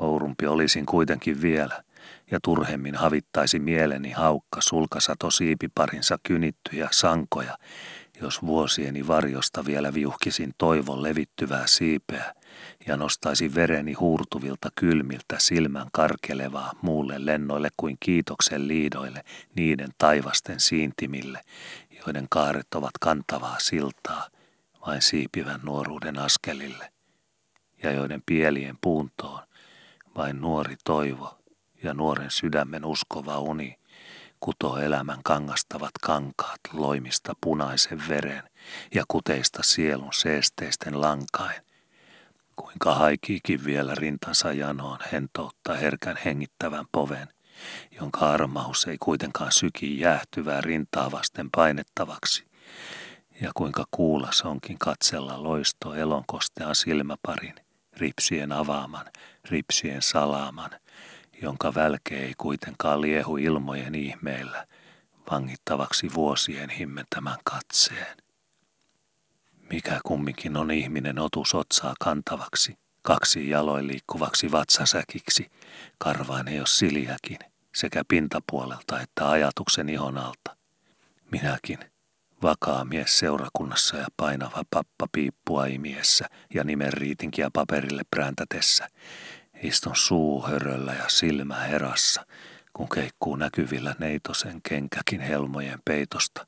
Hourumpi olisin kuitenkin vielä, ja turhemmin havittaisi mieleni haukka sulkasato siipiparinsa kynittyjä sankoja, jos vuosieni varjosta vielä viuhkisin toivon levittyvää siipeä ja nostaisin vereni huurtuvilta kylmiltä silmän karkelevaa muulle lennoille kuin kiitoksen liidoille niiden taivasten siintimille, joiden kaaret ovat kantavaa siltaa vain siipivän nuoruuden askelille, ja joiden pielien puuntoon vain nuori toivo ja nuoren sydämen uskova uni kuto elämän kangastavat kankaat loimista punaisen veren ja kuteista sielun seesteisten lankain. Kuinka haikiikin vielä rintansa janoon hentoutta herkän hengittävän poven, jonka armaus ei kuitenkaan syki jäähtyvää rintaa vasten painettavaksi, ja kuinka kuulas onkin katsella loisto elonkostean silmäparin, ripsien avaaman, ripsien salaaman – jonka välke ei kuitenkaan liehu ilmojen ihmeellä, vangittavaksi vuosien himmentämän katseen. Mikä kumminkin on ihminen otus otsaa kantavaksi, kaksi jaloin liikkuvaksi vatsasäkiksi, karvainen jos siliäkin, sekä pintapuolelta että ajatuksen ihon alta. Minäkin, vakaa mies seurakunnassa ja painava pappa piippua imiessä ja nimen riitinkiä paperille präntätessä, Istun suuhöröllä ja silmä herassa, kun keikkuu näkyvillä neitosen kenkäkin helmojen peitosta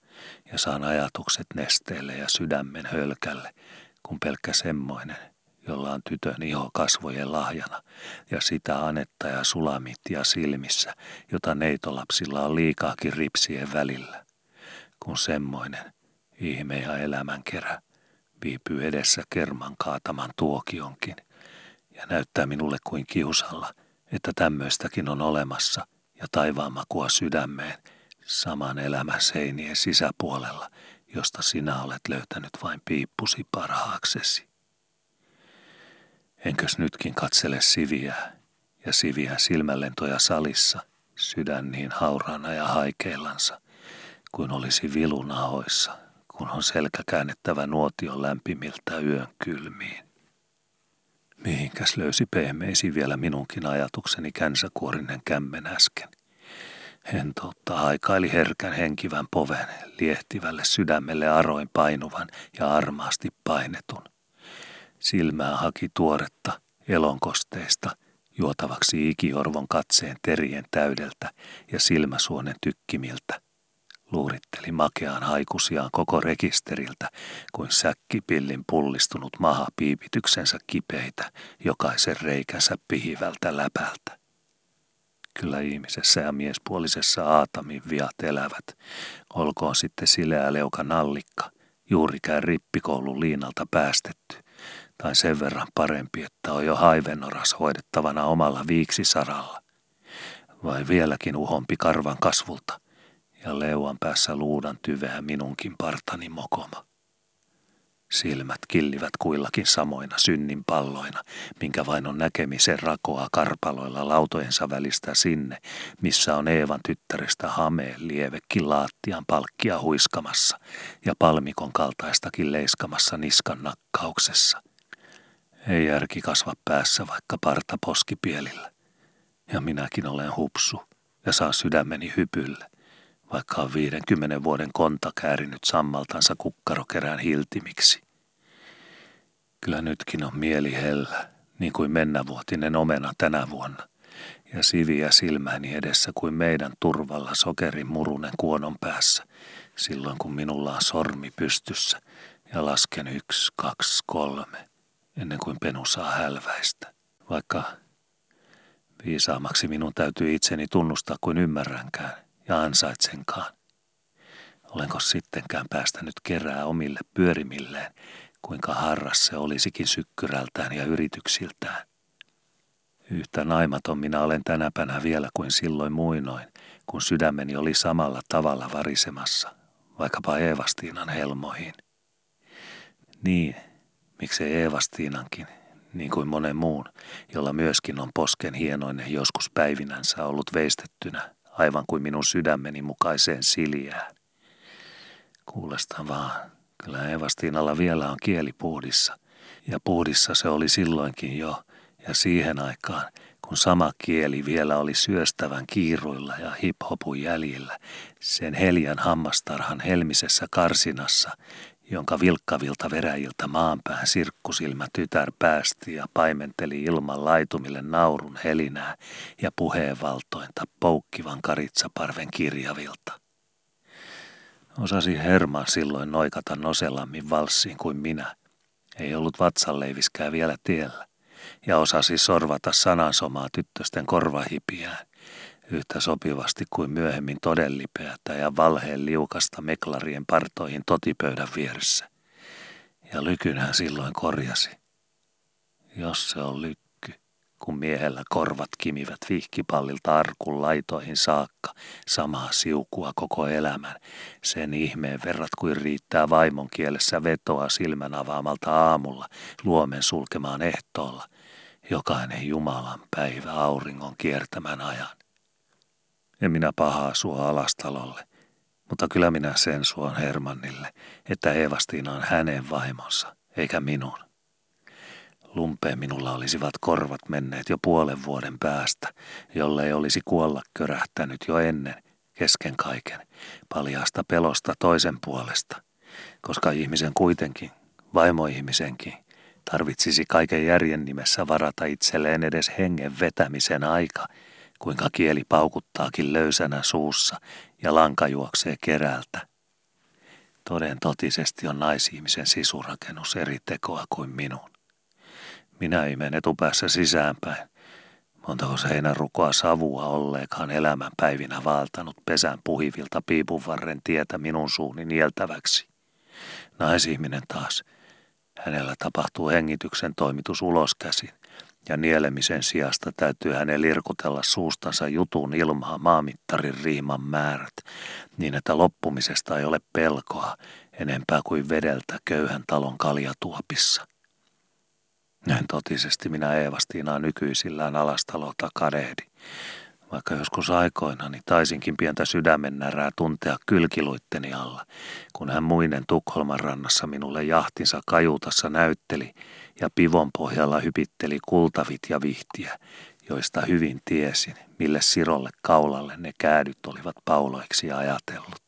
ja saan ajatukset nesteelle ja sydämen hölkälle, kun pelkkä semmoinen, jolla on tytön iho kasvojen lahjana ja sitä anetta ja sulamittia silmissä, jota neitolapsilla on liikaakin ripsien välillä. Kun semmoinen, ihme ja elämänkerä, viipyy edessä kerman kaataman tuokionkin, ja näyttää minulle kuin kiusalla, että tämmöistäkin on olemassa ja taivaanmakua sydämeen saman elämän seinien sisäpuolella, josta sinä olet löytänyt vain piippusi parhaaksesi. Enkös nytkin katsele siviä ja siviä silmällentoja salissa, sydän niin hauraana ja haikeillansa, kuin olisi vilunahoissa, kun on selkä käännettävä nuotion lämpimiltä yön kylmiin. Mihinkäs löysi pehmeisi vielä minunkin ajatukseni känsäkuorinen kämmen äsken. Hentoutta haikaili herkän henkivän poven, liehtivälle sydämelle aroin painuvan ja armaasti painetun. Silmää haki tuoretta elonkosteista, juotavaksi ikiorvon katseen terien täydeltä ja silmäsuonen tykkimiltä. Luuritteli makeaan haikusiaan koko rekisteriltä, kuin säkkipillin pullistunut maha piipityksensä kipeitä jokaisen reikänsä pihivältä läpältä. Kyllä ihmisessä ja miespuolisessa aatamin viat elävät, olkoon sitten sileä leuka nallikka, juurikään rippikoulun liinalta päästetty, tai sen verran parempi, että on jo haivenoras hoidettavana omalla viiksisaralla. Vai vieläkin uhompi karvan kasvulta, ja leuan päässä luudan tyveä minunkin partani mokoma. Silmät killivät kuillakin samoina synnin palloina, minkä vain on näkemisen rakoa karpaloilla lautojensa välistä sinne, missä on Eevan tyttärestä hameen lievekin laattian palkkia huiskamassa ja palmikon kaltaistakin leiskamassa niskan nakkauksessa. Ei järki kasva päässä vaikka parta poskipielillä. Ja minäkin olen hupsu ja saa sydämeni hypylle vaikka on 50 vuoden konta käärinyt sammaltansa kukkarokerään hiltimiksi. Kyllä nytkin on mieli hellä, niin kuin mennävuotinen omena tänä vuonna, ja siviä silmäni edessä kuin meidän turvalla sokerin murunen kuonon päässä, silloin kun minulla on sormi pystyssä ja lasken yksi, kaksi, kolme, ennen kuin penu saa hälväistä. Vaikka viisaammaksi minun täytyy itseni tunnustaa kuin ymmärränkään ja ansaitsenkaan. Olenko sittenkään päästänyt kerää omille pyörimilleen kuinka harras se olisikin sykkyrältään ja yrityksiltään. Yhtä naimaton minä olen tänäpänä vielä kuin silloin muinoin, kun sydämeni oli samalla tavalla varisemassa, vaikkapa Eevastiinan helmoihin. Niin, miksei Eevastiinankin, niin kuin monen muun, jolla myöskin on posken hienoinen joskus päivinänsä ollut veistettynä, aivan kuin minun sydämeni mukaiseen siljään. Kuulesta vaan, Kyllä Evastiinalla vielä on kieli puhdissa. Ja puhdissa se oli silloinkin jo, ja siihen aikaan, kun sama kieli vielä oli syöstävän kiiruilla ja hiphopun jäljillä, sen heljän hammastarhan helmisessä karsinassa, jonka vilkkavilta veräjiltä maanpään sirkkusilmä tytär päästi ja paimenteli ilman laitumille naurun helinää ja puheenvaltointa poukkivan karitsaparven kirjavilta. Osasi Herma silloin noikata nosellammin valssiin kuin minä. Ei ollut vatsanleiviskää vielä tiellä. Ja osasi sorvata sanansomaa tyttösten korvahipiään yhtä sopivasti kuin myöhemmin todellipeätä ja valheen liukasta meklarien partoihin totipöydän vieressä. Ja lykynhän silloin korjasi. Jos se on lykky kun miehellä korvat kimivät vihkipallilta arkun laitoihin saakka, samaa siukua koko elämän, sen ihmeen verrat kuin riittää vaimon kielessä vetoa silmän avaamalta aamulla luomen sulkemaan ehtoolla, jokainen Jumalan päivä auringon kiertämän ajan. En minä pahaa sua alastalolle, mutta kyllä minä sen suon Hermannille, että Eevastiina on hänen vaimonsa, eikä minun. Lumpeen minulla olisivat korvat menneet jo puolen vuoden päästä, jollei olisi kuolla körähtänyt jo ennen, kesken kaiken, paljasta pelosta toisen puolesta, koska ihmisen kuitenkin, vaimoihmisenkin, tarvitsisi kaiken järjen nimessä varata itselleen edes hengen vetämisen aika, kuinka kieli paukuttaakin löysänä suussa ja lanka juoksee kerältä. Toden totisesti on naisihmisen sisurakennus eri tekoa kuin minun. Minä imen etupäässä sisäänpäin. Montako seinärukoa savua olleekaan elämän päivinä valtanut pesän puhivilta piipunvarren tietä minun suuni nieltäväksi. Naisihminen taas. Hänellä tapahtuu hengityksen toimitus uloskäsin, ja nielemisen sijasta täytyy hänen lirkutella suustansa jutun ilmaa maamittarin riiman määrät, niin että loppumisesta ei ole pelkoa enempää kuin vedeltä köyhän talon kaljatuopissa. Näin totisesti minä Eevastiinaa nykyisillään alastalolta kadehdi. Vaikka joskus aikoinani taisinkin pientä sydämennärää tuntea kylkiluitteni alla, kun hän muinen Tukholman rannassa minulle jahtinsa kajutassa näytteli ja pivon pohjalla hypitteli kultavit ja vihtiä, joista hyvin tiesin, mille sirolle kaulalle ne käädyt olivat pauloiksi ajatellut.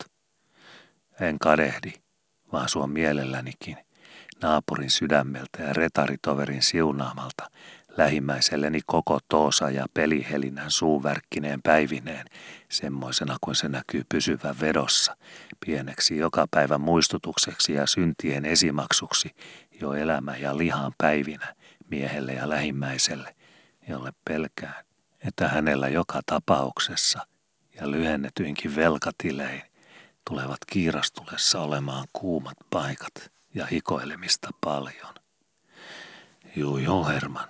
En kadehdi, vaan suon mielellänikin – naapurin sydämeltä ja retaritoverin siunaamalta lähimmäiselleni koko toosa ja pelihelinän suuvärkkineen päivineen, semmoisena kuin se näkyy pysyvän vedossa, pieneksi joka päivä muistutukseksi ja syntien esimaksuksi jo elämä ja lihan päivinä miehelle ja lähimmäiselle, jolle pelkään, että hänellä joka tapauksessa ja lyhennetyinkin velkatilein tulevat kiirastulessa olemaan kuumat paikat ja hikoilemista paljon. Juu, joo, Herman.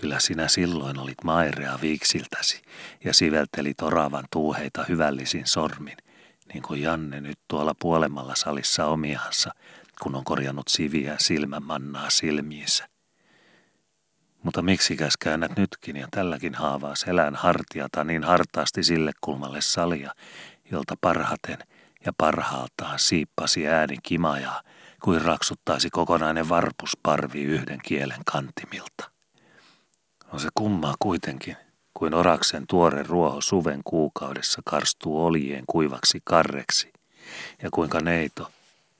Kyllä sinä silloin olit mairea viiksiltäsi ja siveltelit oravan tuuheita hyvällisin sormin, niin kuin Janne nyt tuolla puolemmalla salissa omiansa, kun on korjannut siviä silmämannaa silmiinsä. Mutta miksi käännät nytkin ja tälläkin haavaa selän hartiata niin hartaasti sille kulmalle salia, jolta parhaten ja parhaaltaan siippasi ääni kimajaa, kuin raksuttaisi kokonainen varpusparvi yhden kielen kantimilta. On se kummaa kuitenkin, kuin oraksen tuore ruoho suven kuukaudessa karstuu oljien kuivaksi karreksi, ja kuinka neito,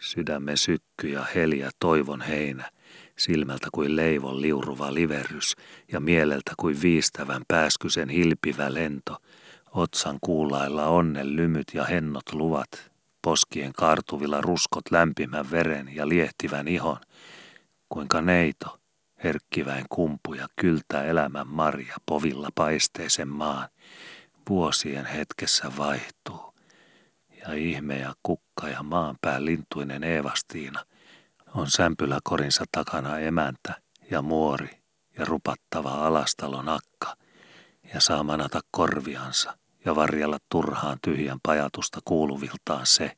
sydämen sykky ja heliä toivon heinä, silmältä kuin leivon liuruva liverrys ja mieleltä kuin viistävän pääskysen hilpivä lento, otsan kuulailla onnen lymyt ja hennot luvat, poskien kaartuvilla ruskot lämpimän veren ja liehtivän ihon, kuinka neito, herkkiväin kumpu ja kyltä elämän marja povilla paisteisen maan, vuosien hetkessä vaihtuu, ja ihme ja kukka ja maanpää lintuinen Eevastiina on sämpyläkorinsa takana emäntä ja muori ja rupattava alastalon akka, ja saa manata korviansa ja varjella turhaan tyhjän pajatusta kuuluviltaan se,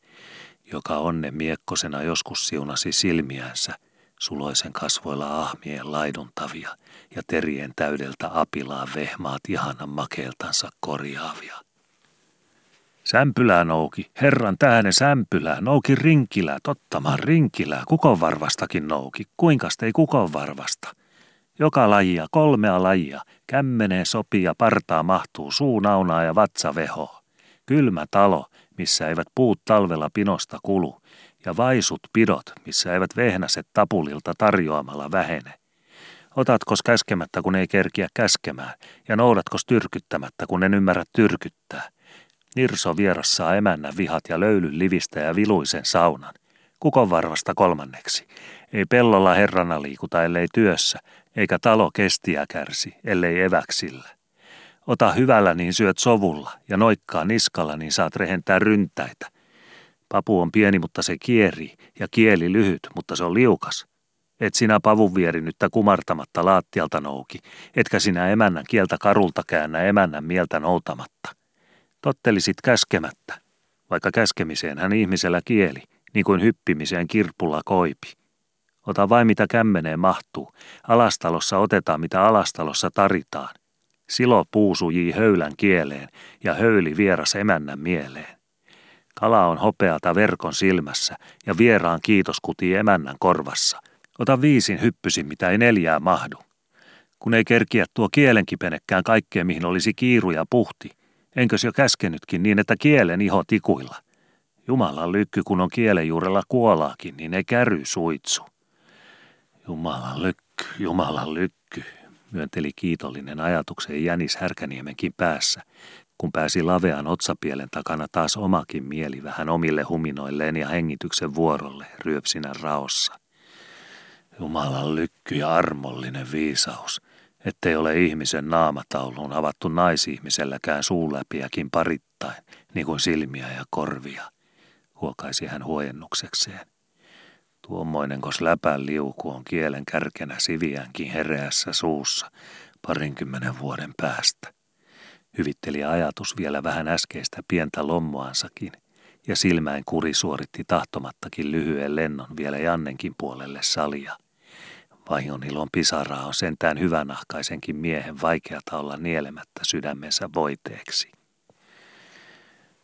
joka onne miekkosena joskus siunasi silmiänsä – suloisen kasvoilla ahmien laiduntavia ja terien täydeltä apilaa vehmaat ihanan makeeltansa korjaavia. Sämpylää nouki, herran tähden sämpylää, nouki rinkilää, tottamaan rinkilää, kukonvarvastakin nouki, kuinka ei kukonvarvasta. Joka lajia, kolmea lajia, kämmeneen sopii ja partaa mahtuu, suu naunaa ja vatsa veho. Kylmä talo, missä eivät puut talvella pinosta kulu, ja vaisut pidot, missä eivät vehnäset tapulilta tarjoamalla vähene. Otatkos käskemättä, kun ei kerkiä käskemään, ja noudatkos tyrkyttämättä, kun en ymmärrä tyrkyttää. Nirso vierassa emännän vihat ja löylyn livistä ja viluisen saunan. Kukon varvasta kolmanneksi. Ei pellolla herrana liikuta, ellei työssä, eikä talo kestiä kärsi, ellei eväksillä. Ota hyvällä, niin syöt sovulla, ja noikkaa niskalla, niin saat rehentää ryntäitä – Papu on pieni, mutta se kieri, ja kieli lyhyt, mutta se on liukas. Et sinä pavun vierinyttä kumartamatta laattialta nouki, etkä sinä emännän kieltä karulta käännä emännän mieltä noutamatta. Tottelisit käskemättä, vaikka käskemiseen hän ihmisellä kieli, niin kuin hyppimiseen kirpulla koipi. Ota vain mitä kämmeneen mahtuu, alastalossa otetaan mitä alastalossa taritaan. Silo puusujii höylän kieleen ja höyli vieras emännän mieleen. Kala on hopeata verkon silmässä ja vieraan kiitos kuti emännän korvassa. Ota viisin hyppysin, mitä ei neljää mahdu. Kun ei kerkiä tuo kielenkipenekkään kaikkeen, mihin olisi kiiru ja puhti. Enkös jo käskenytkin niin, että kielen iho tikuilla. Jumalan lykky, kun on kielen juurella kuolaakin, niin ei käry suitsu. Jumalan lykky, Jumalan lykky, myönteli kiitollinen ajatuksen Jänis Härkäniemenkin päässä, kun pääsi lavean otsapielen takana taas omakin mieli vähän omille huminoilleen ja hengityksen vuorolle ryöpsinä raossa. Jumalan lykky ja armollinen viisaus, ettei ole ihmisen naamatauluun avattu naisihmiselläkään suuläpiäkin parittain, niin kuin silmiä ja korvia, huokaisi hän huojennuksekseen. Tuommoinenkos läpän liuku on kielen kärkenä siviänkin hereässä suussa parinkymmenen vuoden päästä. Hyvitteli ajatus vielä vähän äskeistä pientä lommoansakin, ja silmäin kuri suoritti tahtomattakin lyhyen lennon vielä Jannenkin puolelle salia. Ilon pisaraa on sentään hyvänahkaisenkin miehen vaikeata olla nielemättä sydämensä voiteeksi.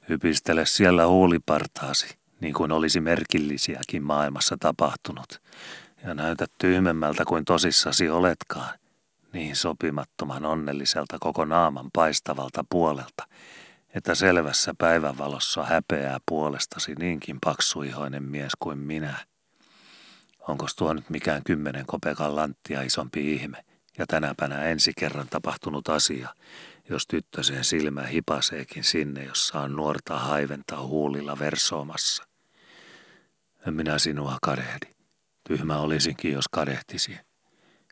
Hypistele siellä huulipartaasi, niin kuin olisi merkillisiäkin maailmassa tapahtunut, ja näytä tyhmemmältä kuin tosissasi oletkaan – niin sopimattoman onnelliselta koko naaman paistavalta puolelta, että selvässä päivänvalossa häpeää puolestasi niinkin paksuihoinen mies kuin minä. Onko tuo nyt mikään kymmenen kopekan lanttia isompi ihme, Ja tänäpänä ensi kerran tapahtunut asia, jos tyttösen silmä hipaseekin sinne, jossa on nuorta haiventaa huulilla versoomassa. En minä sinua kadehdi. Tyhmä olisinkin, jos kadehtisi.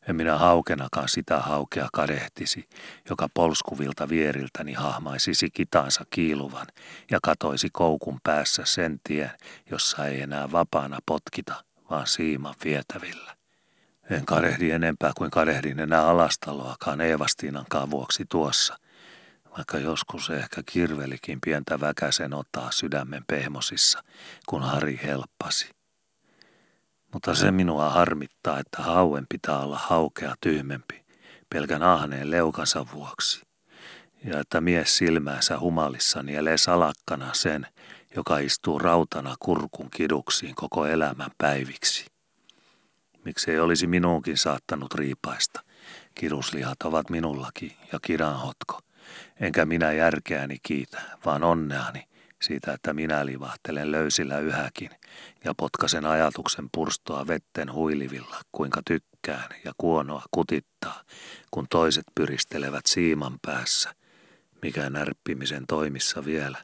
En minä haukenakaan sitä haukea kadehtisi, joka polskuvilta vieriltäni hahmaisisi kitansa kiiluvan ja katoisi koukun päässä sen tien, jossa ei enää vapaana potkita, vaan siiman vietävillä. En kadehdi enempää kuin kadehdin enää alastaloakaan Eevastiinankaan vuoksi tuossa, vaikka joskus ehkä kirvelikin pientä väkäsen ottaa sydämen pehmosissa, kun Hari helppasi. Mutta se minua harmittaa, että hauen pitää olla haukea tyhmempi, pelkän ahneen leukansa vuoksi. Ja että mies silmäänsä humalissa nielee salakkana sen, joka istuu rautana kurkun kiduksiin koko elämän päiviksi. Miksi ei olisi minuunkin saattanut riipaista? Kiduslihat ovat minullakin ja kidanhotko. Enkä minä järkeäni kiitä, vaan onneani, siitä, että minä livahtelen löysillä yhäkin ja potkasen ajatuksen purstoa vetten huilivilla, kuinka tykkään ja kuonoa kutittaa, kun toiset pyristelevät siiman päässä, mikä närppimisen toimissa vielä,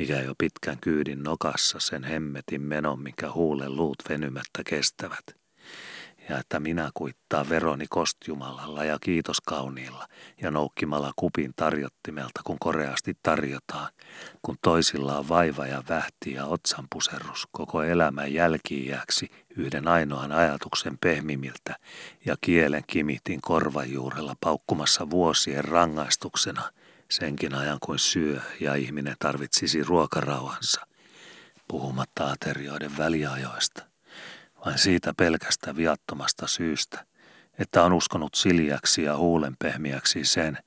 mikä jo pitkän kyydin nokassa sen hemmetin menon, minkä huulen luut venymättä kestävät. Ja että minä kuittaa veroni kostjumalalla ja kiitoskauniilla ja noukkimalla kupin tarjottimelta, kun koreasti tarjotaan, kun toisilla on vaiva ja vähti ja otsanpuserrus koko elämän jälkiijäksi yhden ainoan ajatuksen pehmimiltä ja kielen kimitin korvajuurella paukkumassa vuosien rangaistuksena, senkin ajan kuin syö ja ihminen tarvitsisi ruokarauhansa, puhumatta aterioiden väliajoista vain siitä pelkästä viattomasta syystä, että on uskonut siljäksi ja huulenpehmiäksi sen,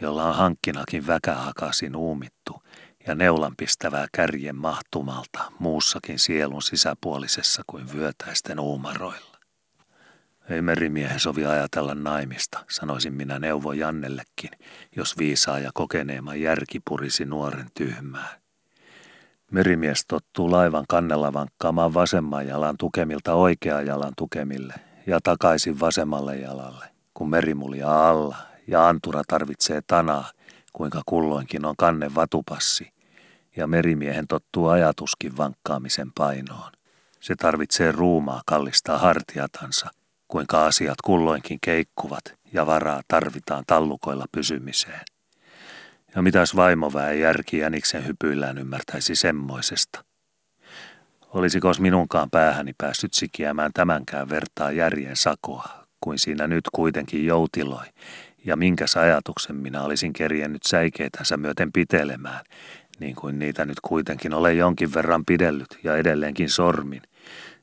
jolla on hankkinakin väkähakasin uumittu ja neulanpistävää kärjen mahtumalta muussakin sielun sisäpuolisessa kuin vyötäisten uumaroilla. Ei merimiehen sovi ajatella naimista, sanoisin minä neuvo Jannellekin, jos viisaa ja kokeneema järki purisi nuoren tyhmää. Merimies tottuu laivan kannella vankkaamaan vasemman jalan tukemilta oikean jalan tukemille ja takaisin vasemmalle jalalle, kun merimulia alla ja antura tarvitsee tanaa, kuinka kulloinkin on kanne vatupassi, ja merimiehen tottuu ajatuskin vankkaamisen painoon. Se tarvitsee ruumaa kallistaa hartiatansa, kuinka asiat kulloinkin keikkuvat ja varaa tarvitaan tallukoilla pysymiseen. Ja mitäs vaimoväen järki jäniksen hypyillään ymmärtäisi semmoisesta? Olisikos minunkaan päähäni päässyt sikiämään tämänkään vertaa järjen sakoa, kuin siinä nyt kuitenkin joutiloi, ja minkäs ajatuksen minä olisin kerjennyt säikeitänsä myöten pitelemään, niin kuin niitä nyt kuitenkin olen jonkin verran pidellyt ja edelleenkin sormin,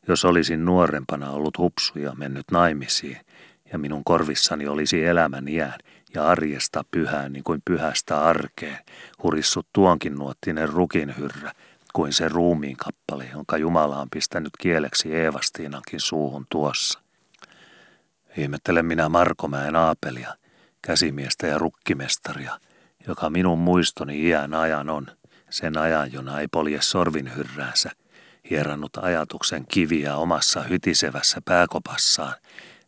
jos olisin nuorempana ollut hupsu ja mennyt naimisiin, ja minun korvissani olisi elämän iän, ja arjesta pyhään niin kuin pyhästä arkeen, hurissut tuonkin nuottinen rukinhyrrä, kuin se ruumiin kappale, jonka Jumala on pistänyt kieleksi Eevastiinankin suuhun tuossa. Ihmettelen minä Markomäen aapelia, käsimiestä ja rukkimestaria, joka minun muistoni iän ajan on, sen ajan, jona ei polje sorvinhyrräänsä, hierannut ajatuksen kiviä omassa hytisevässä pääkopassaan,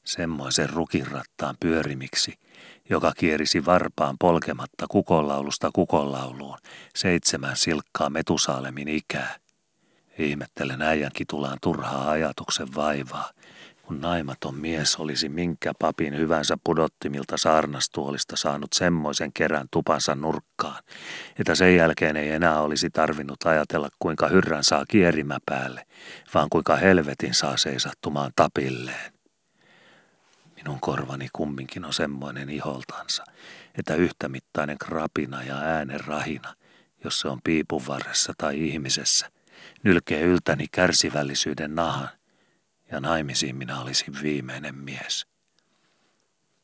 semmoisen rukinrattaan pyörimiksi – joka kierisi varpaan polkematta kukonlaulusta kukonlauluun seitsemän silkkaa Metusaalemin ikää. Ihmettelen äijän kitulaan turhaa ajatuksen vaivaa, kun naimaton mies olisi minkä papin hyvänsä pudottimilta saarnastuolista saanut semmoisen kerän tupansa nurkkaan, että sen jälkeen ei enää olisi tarvinnut ajatella kuinka hyrrän saa kierimä päälle, vaan kuinka helvetin saa seisattumaan tapilleen. Minun korvani kumminkin on semmoinen iholtansa, että yhtämittainen krapina ja äänen rahina, jos se on piipun varressa tai ihmisessä, nylkee yltäni kärsivällisyyden nahan, ja naimisiin minä olisin viimeinen mies.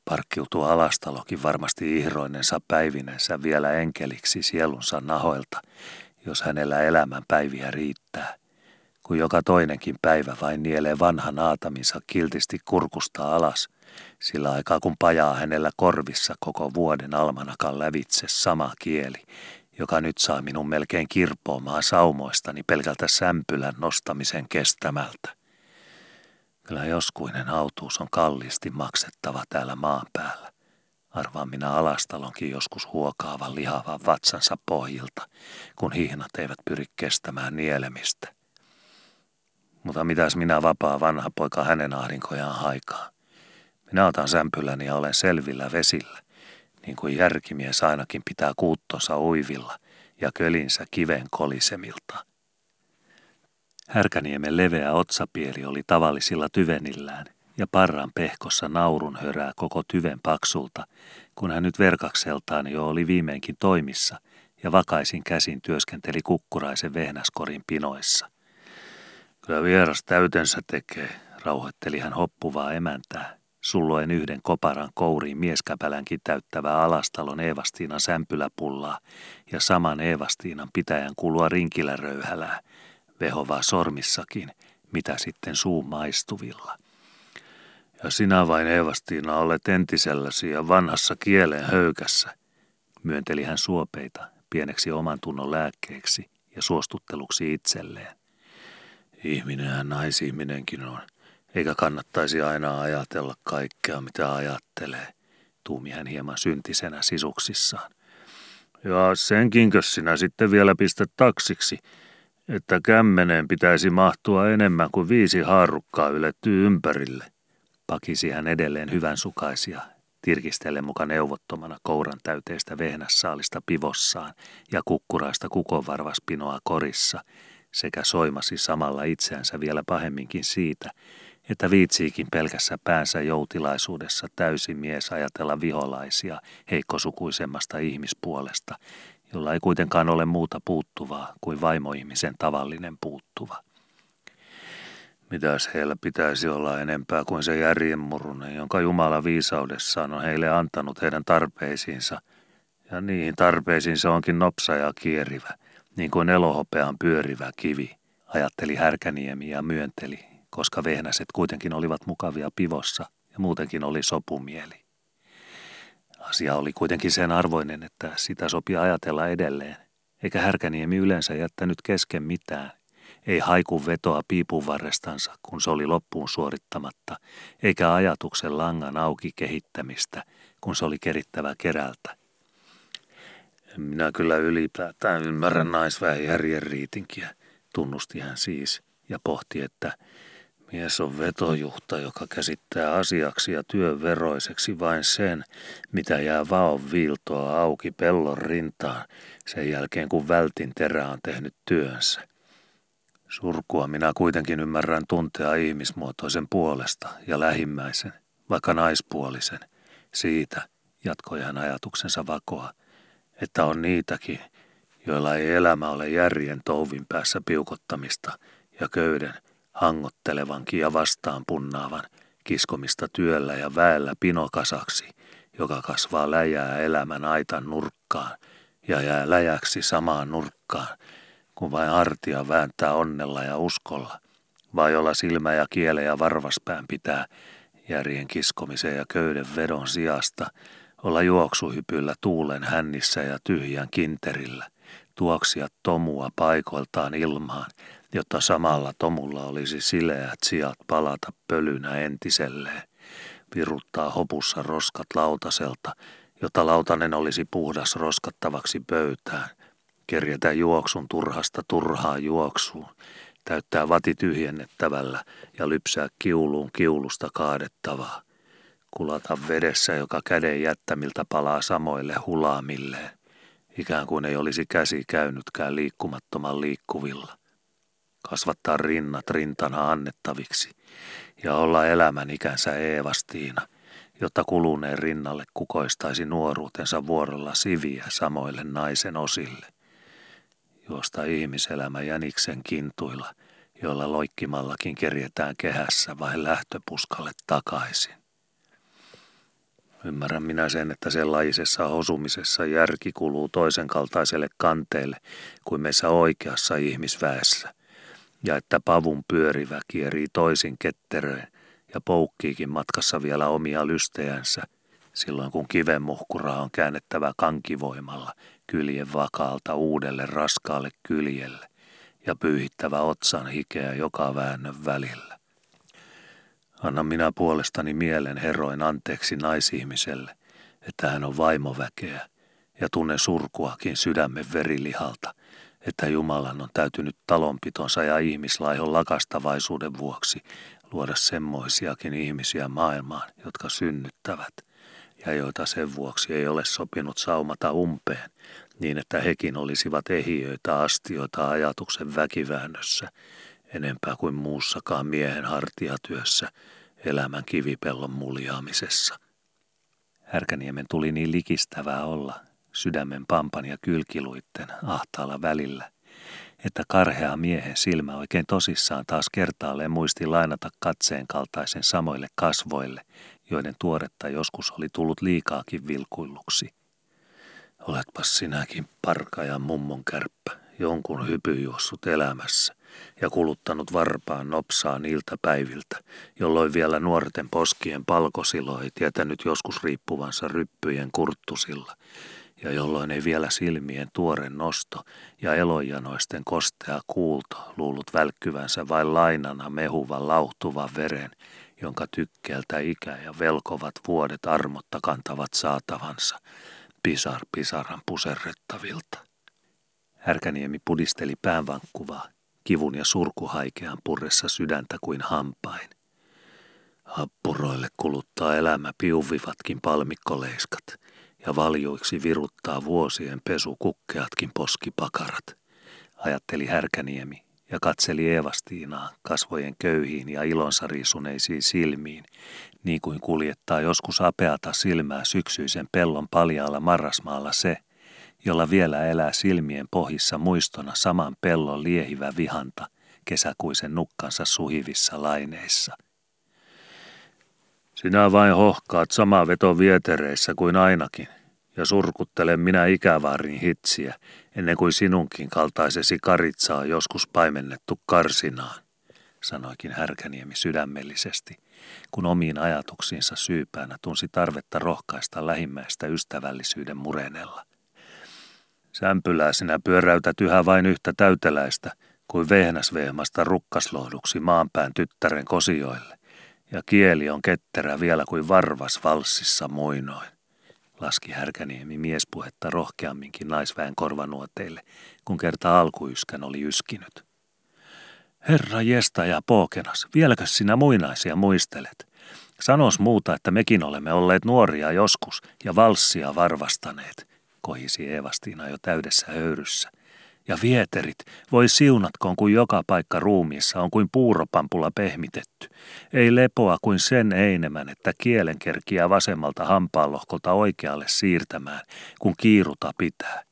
Parkkiutuu alastalokin varmasti ihroinensa päivinensä vielä enkeliksi sielunsa nahoilta, jos hänellä elämän päiviä riittää – kun joka toinenkin päivä vain nielee vanhan aataminsa kiltisti kurkusta alas, sillä aikaa kun pajaa hänellä korvissa koko vuoden almanakan lävitse sama kieli, joka nyt saa minun melkein kirpoomaan saumoistani pelkältä sämpylän nostamisen kestämältä. Kyllä joskuinen autuus on kalliisti maksettava täällä maan päällä. Arvaan minä alastalonkin joskus huokaavan lihavan vatsansa pohjilta, kun hihnat eivät pyri kestämään nielemistä. Mutta mitäs minä vapaa vanha poika hänen ahdinkojaan haikaa? Minä otan sämpyläni ja olen selvillä vesillä, niin kuin järkimies ainakin pitää kuuttonsa uivilla ja kölinsä kiven kolisemilta. Härkäniemen leveä otsapieli oli tavallisilla tyvenillään, ja parran pehkossa naurun hörää koko tyven paksulta, kun hän nyt verkakseltaan jo oli viimeinkin toimissa ja vakaisin käsin työskenteli kukkuraisen vehnäskorin pinoissa. Kyllä vieras täytensä tekee, rauhoitteli hän hoppuvaa emäntää, sulloen yhden koparan kouriin mieskäpälänkin täyttävää alastalon Eevastiinan sämpyläpullaa ja saman Eevastiinan pitäjän kulua rinkiläröyhälää, vehovaa sormissakin, mitä sitten suun maistuvilla. Ja sinä vain Eevastiina olet entiselläsi ja vanhassa kielen höykässä, myönteli hän suopeita pieneksi oman tunnon lääkkeeksi ja suostutteluksi itselleen. Ihminenhän naisihminenkin on, eikä kannattaisi aina ajatella kaikkea, mitä ajattelee, tuumi hän hieman syntisenä sisuksissaan. Ja senkinkö sinä sitten vielä pistät taksiksi, että kämmeneen pitäisi mahtua enemmän kuin viisi haarukkaa ylettyy ympärille. Pakisi hän edelleen hyvän sukaisia, tirkistellen mukaan neuvottomana kouran täyteistä vehnässaalista pivossaan ja kukkuraista kukonvarvaspinoa korissa, sekä soimasi samalla itseänsä vielä pahemminkin siitä, että viitsiikin pelkässä päänsä joutilaisuudessa täysi mies ajatella viholaisia heikkosukuisemmasta ihmispuolesta, jolla ei kuitenkaan ole muuta puuttuvaa kuin vaimoihmisen tavallinen puuttuva. Mitäs heillä pitäisi olla enempää kuin se järjenmurunen, jonka Jumala viisaudessaan on heille antanut heidän tarpeisiinsa, ja niihin tarpeisiin se onkin nopsa ja kierivä, niin kuin elohopean pyörivä kivi, ajatteli Härkäniemi ja myönteli, koska vehnäset kuitenkin olivat mukavia pivossa ja muutenkin oli sopumieli. Asia oli kuitenkin sen arvoinen, että sitä sopi ajatella edelleen, eikä Härkäniemi yleensä jättänyt kesken mitään. Ei haiku vetoa piipun varrestansa, kun se oli loppuun suorittamatta, eikä ajatuksen langan auki kehittämistä, kun se oli kerittävä kerältä. Minä kyllä ylipäätään ymmärrän naisväen järjen riitinkiä, tunnusti hän siis, ja pohti, että – Mies on vetojuhta, joka käsittää asiaksi ja työveroiseksi vain sen, mitä jää vaon viiltoa auki pellon rintaan sen jälkeen, kun vältin terä on tehnyt työnsä. Surkua minä kuitenkin ymmärrän tuntea ihmismuotoisen puolesta ja lähimmäisen, vaikka naispuolisen, siitä, jatkoi hän ajatuksensa vakoa, että on niitäkin, joilla ei elämä ole järjen touvin päässä piukottamista ja köyden hangottelevankin ja vastaan punnaavan, kiskomista työllä ja väellä pinokasaksi, joka kasvaa läjää elämän aitan nurkkaan ja jää läjäksi samaan nurkkaan, kun vain hartia vääntää onnella ja uskolla, vai jolla silmä ja kiele ja varvaspään pitää järjen kiskomisen ja köyden vedon sijasta olla juoksuhypyllä tuulen hännissä ja tyhjän kinterillä, tuoksia tomua paikoiltaan ilmaan jotta samalla Tomulla olisi sileät sijat palata pölynä entiselleen, viruttaa hopussa roskat lautaselta, jotta lautanen olisi puhdas roskattavaksi pöytään, kerjätä juoksun turhasta turhaa juoksuun, täyttää vati tyhjennettävällä ja lypsää kiuluun kiulusta kaadettavaa, kulata vedessä, joka käden jättämiltä palaa samoille hulaamilleen, ikään kuin ei olisi käsi käynytkään liikkumattoman liikkuvilla kasvattaa rinnat rintana annettaviksi ja olla elämän ikänsä Eevastiina, jotta kuluneen rinnalle kukoistaisi nuoruutensa vuorolla siviä samoille naisen osille, josta ihmiselämä jäniksen kintuilla, jolla loikkimallakin kerjetään kehässä vai lähtöpuskalle takaisin. Ymmärrän minä sen, että sellaisessa osumisessa järki kuluu toisen kaltaiselle kanteelle kuin meissä oikeassa ihmisväessä – ja että pavun pyörivä kierii toisin ketteröin ja poukkiikin matkassa vielä omia lystejänsä, silloin kun kivenmuhkura on käännettävä kankivoimalla kyljen vakaalta uudelle raskaalle kyljelle ja pyyhittävä otsan hikeä joka väännön välillä. Anna minä puolestani mielen heroin anteeksi naisihmiselle, että hän on vaimoväkeä, ja tunne surkuakin sydämen verilihalta, että Jumalan on täytynyt talonpitonsa ja ihmislaihon lakastavaisuuden vuoksi luoda semmoisiakin ihmisiä maailmaan, jotka synnyttävät, ja joita sen vuoksi ei ole sopinut saumata umpeen, niin että hekin olisivat ehiöitä astioita ajatuksen väkiväännössä, enempää kuin muussakaan miehen hartiatyössä, elämän kivipellon muljaamisessa. Härkäniemen tuli niin likistävää olla, sydämen pampan ja kylkiluitten ahtaalla välillä, että karhea miehen silmä oikein tosissaan taas kertaalleen muisti lainata katseen kaltaisen samoille kasvoille, joiden tuoretta joskus oli tullut liikaakin vilkuilluksi. Oletpas sinäkin parka ja mummon kärppä, jonkun hypyjuossut elämässä ja kuluttanut varpaan nopsaa niiltä päiviltä, jolloin vielä nuorten poskien palkosilo ei tietänyt joskus riippuvansa ryppyjen kurttusilla, ja jolloin ei vielä silmien tuore nosto ja elojanoisten kostea kuulto luullut välkkyvänsä vain lainana mehuvan lauhtuvan veren, jonka tykkeeltä ikä ja velkovat vuodet armotta kantavat saatavansa, pisar pisaran puserrettavilta. Härkäniemi pudisteli päänvankkuvaa, kivun ja surkuhaikean purressa sydäntä kuin hampain. Happuroille kuluttaa elämä piuvivatkin palmikkoleiskat – ja valjuiksi viruttaa vuosien pesukukkeatkin poskipakarat, ajatteli Härkäniemi ja katseli Eevastiinaa kasvojen köyhiin ja ilonsa riisuneisiin silmiin, niin kuin kuljettaa joskus apeata silmää syksyisen pellon paljaalla marrasmaalla se, jolla vielä elää silmien pohjissa muistona saman pellon liehivä vihanta kesäkuisen nukkansa suhivissa laineissa. Sinä vain hohkaat sama veto vietereissä kuin ainakin, ja surkuttelen minä ikävaarin hitsiä, ennen kuin sinunkin kaltaisesi karitsaa joskus paimennettu karsinaan, sanoikin Härkäniemi sydämellisesti, kun omiin ajatuksiinsa syypäänä tunsi tarvetta rohkaista lähimmäistä ystävällisyyden murenella. Sämpylää sinä pyöräytät yhä vain yhtä täyteläistä kuin vehnäsvehmasta rukkaslohduksi maanpään tyttären kosioille, ja kieli on ketterä vielä kuin varvas valssissa muinoin laski Härkäniemi miespuhetta rohkeamminkin naisväen korvanuoteille, kun kerta alkuyskän oli yskinyt. Herra jesta ja pookenas, vieläkö sinä muinaisia muistelet? Sanos muuta, että mekin olemme olleet nuoria joskus ja valssia varvastaneet, kohisi Eevastiina jo täydessä höyryssä – ja vieterit, voi siunatkoon, kun joka paikka ruumiissa on kuin puuropampula pehmitetty. Ei lepoa kuin sen einemän, että kielen kerkiä vasemmalta hampaanlohkolta oikealle siirtämään, kun kiiruta pitää.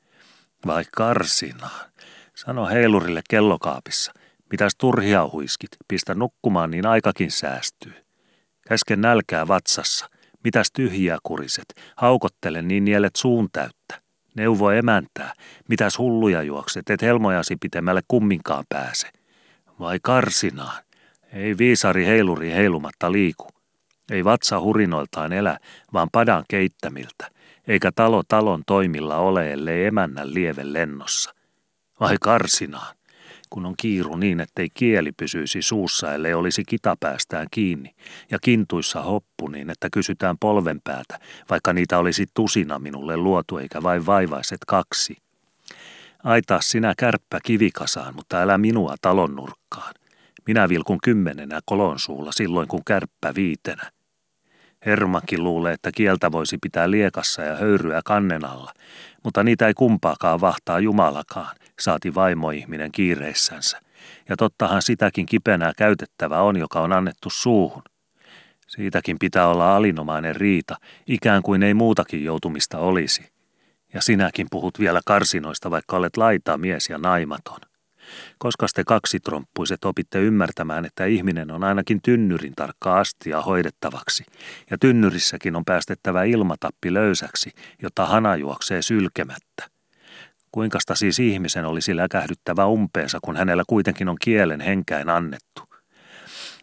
Vai karsinaan? Sano heilurille kellokaapissa. Mitäs turhia huiskit, pistä nukkumaan, niin aikakin säästyy. Käsken nälkää vatsassa. Mitäs tyhjiä kuriset, haukottele niin nielet suun täyttä. Neuvo emäntää, mitäs hulluja juokset, et helmojasi pitemmälle kumminkaan pääse. Vai karsinaan? Ei viisari heiluri heilumatta liiku. Ei vatsa hurinoiltaan elä, vaan padan keittämiltä, eikä talo talon toimilla ole, ellei emännän lieve lennossa. Vai karsinaan? Kun on kiiru niin, ettei kieli pysyisi suussa, ellei olisi kitapäästään kiinni, ja kintuissa hoppu niin, että kysytään polven päätä, vaikka niitä olisi tusina minulle luotu eikä vain vaivaiset kaksi. Aitaa sinä kärppä kivikasaan, mutta älä minua talon nurkkaan. Minä vilkun kymmenenä kolon suulla silloin, kun kärppä viitenä. Hermakin luulee, että kieltä voisi pitää liekassa ja höyryä kannen alla, mutta niitä ei kumpaakaan vahtaa Jumalakaan, saati vaimoihminen kiireissänsä. Ja tottahan sitäkin kipenää käytettävä on, joka on annettu suuhun. Siitäkin pitää olla alinomainen riita, ikään kuin ei muutakin joutumista olisi. Ja sinäkin puhut vielä karsinoista, vaikka olet laita mies ja naimaton. Koska te kaksitromppuiset opitte ymmärtämään, että ihminen on ainakin tynnyrin tarkka astia hoidettavaksi, ja tynnyrissäkin on päästettävä ilmatappi löysäksi, jotta hana juoksee sylkemättä. Kuinkasta siis ihmisen olisi läkähdyttävä umpeensa, kun hänellä kuitenkin on kielen henkäin annettu?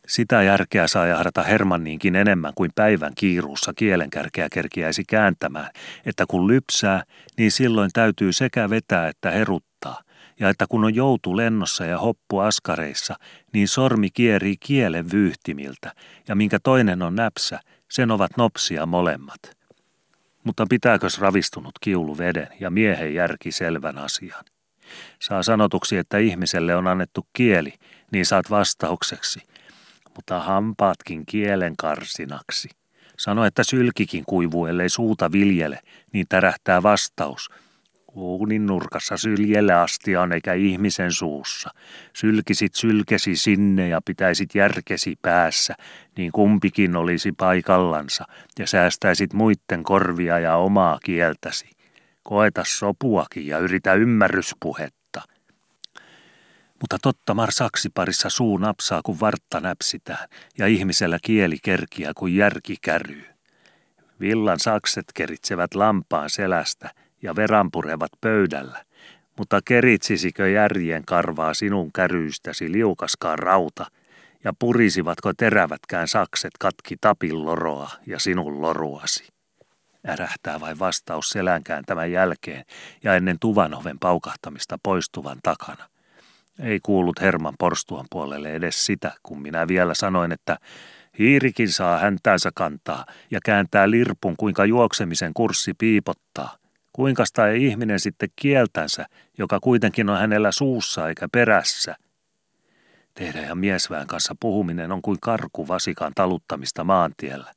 Sitä järkeä saa jahdata Hermanniinkin enemmän kuin päivän kiiruussa kielenkärkeä kerkiäisi kääntämään, että kun lypsää, niin silloin täytyy sekä vetää että heruttaa, ja että kun on joutu lennossa ja hoppu askareissa, niin sormi kierii kielen vyyhtimiltä, ja minkä toinen on näpsä, sen ovat nopsia molemmat. Mutta pitääkös ravistunut kiulu veden ja miehen järki selvän asian? Saa sanotuksi, että ihmiselle on annettu kieli, niin saat vastaukseksi. Mutta hampaatkin kielen karsinaksi. Sano, että sylkikin kuivuu, ellei suuta viljele, niin tärähtää vastaus – Uunin nurkassa syljelle asti on eikä ihmisen suussa. Sylkisit sylkesi sinne ja pitäisit järkesi päässä, niin kumpikin olisi paikallansa ja säästäisit muitten korvia ja omaa kieltäsi. Koeta sopuakin ja yritä ymmärryspuhetta. Mutta totta mar saksiparissa suu napsaa, kun vartta näpsitään, ja ihmisellä kieli kerkiä, kuin järki käryy. Villan sakset keritsevät lampaan selästä, ja veranpurevat pöydällä, mutta keritsisikö järjen karvaa sinun käryystäsi liukaskaan rauta, ja purisivatko terävätkään sakset katki tapin loroa ja sinun loruasi? Ärähtää vain vastaus selänkään tämän jälkeen ja ennen tuvanoven paukahtamista poistuvan takana. Ei kuullut Herman porstuan puolelle edes sitä, kun minä vielä sanoin, että hiirikin saa häntäänsä kantaa ja kääntää lirpun, kuinka juoksemisen kurssi piipottaa. Kuinka ei ihminen sitten kieltänsä, joka kuitenkin on hänellä suussa eikä perässä? Tehdä ja miesvään kanssa puhuminen on kuin karku vasikan taluttamista maantiellä.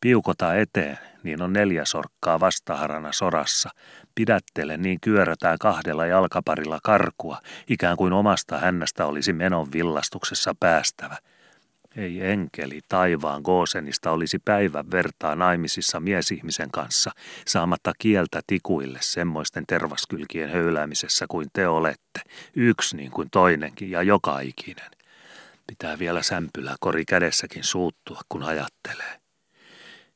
Piukota eteen, niin on neljä sorkkaa vastaharana sorassa. Pidättele, niin kyörätään kahdella jalkaparilla karkua, ikään kuin omasta hännästä olisi menon villastuksessa päästävä – ei enkeli taivaan Goosenista olisi päivän vertaa naimisissa miesihmisen kanssa, saamatta kieltä tikuille semmoisten tervaskylkien höyläämisessä kuin te olette, yksi niin kuin toinenkin ja joka ikinen. Pitää vielä sämpylä kori kädessäkin suuttua, kun ajattelee.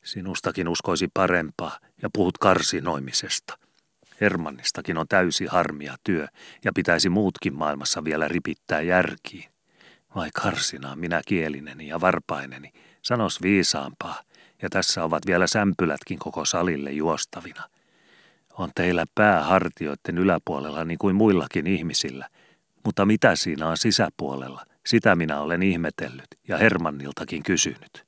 Sinustakin uskoisi parempaa ja puhut karsinoimisesta. Hermannistakin on täysi harmia työ ja pitäisi muutkin maailmassa vielä ripittää järkiin. Vai karsinaa minä kielineni ja varpaineni, sanos viisaampaa, ja tässä ovat vielä sämpylätkin koko salille juostavina. On teillä pää hartioiden yläpuolella niin kuin muillakin ihmisillä, mutta mitä siinä on sisäpuolella, sitä minä olen ihmetellyt ja Hermanniltakin kysynyt.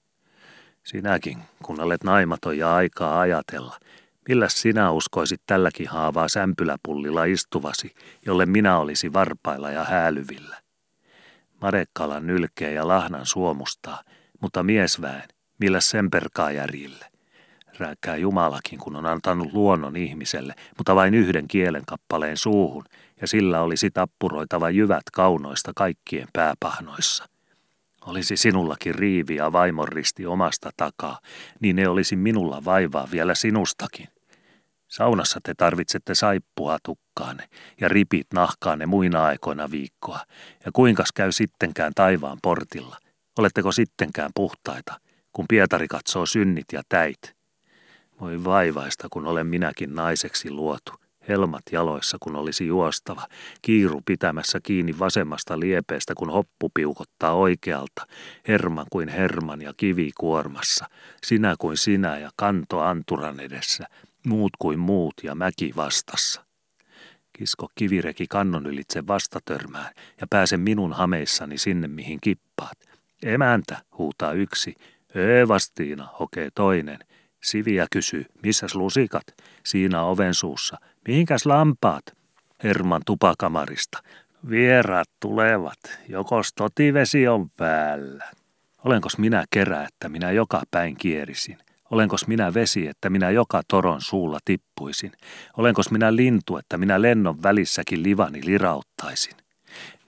Sinäkin, kun olet naimaton ja aikaa ajatella, millä sinä uskoisit tälläkin haavaa sämpyläpullilla istuvasi, jolle minä olisi varpailla ja häälyvillä? Madekkalan nylkeä ja lahnan suomustaa, mutta miesväen, millä sen perkaa järjille. Rääkkää Jumalakin, kun on antanut luonnon ihmiselle, mutta vain yhden kielen kappaleen suuhun, ja sillä olisi tappuroitava jyvät kaunoista kaikkien pääpahnoissa. Olisi sinullakin riivi ja vaimorristi omasta takaa, niin ne olisi minulla vaivaa vielä sinustakin. Saunassa te tarvitsette saippua tukkaanne ja ripit nahkaanne muina aikoina viikkoa. Ja kuinkas käy sittenkään taivaan portilla? Oletteko sittenkään puhtaita, kun Pietari katsoo synnit ja täit? Voi vaivaista, kun olen minäkin naiseksi luotu. Helmat jaloissa, kun olisi juostava. Kiiru pitämässä kiinni vasemmasta liepeestä, kun hoppu piukottaa oikealta. Herman kuin Herman ja kivi kuormassa. Sinä kuin sinä ja kanto anturan edessä muut kuin muut ja mäki vastassa. Kisko kivireki kannon ylitse vastatörmään ja pääse minun hameissani sinne, mihin kippaat. Emäntä, huutaa yksi. Eevastiina, hokee toinen. Siviä kysyy, missäs lusikat? Siinä oven suussa. Mihinkäs lampaat? Herman tupakamarista. Vieraat tulevat, jokos totivesi on päällä. Olenkos minä kerä, että minä joka päin kierisin? Olenkos minä vesi, että minä joka toron suulla tippuisin? Olenkos minä lintu, että minä lennon välissäkin livani lirauttaisin?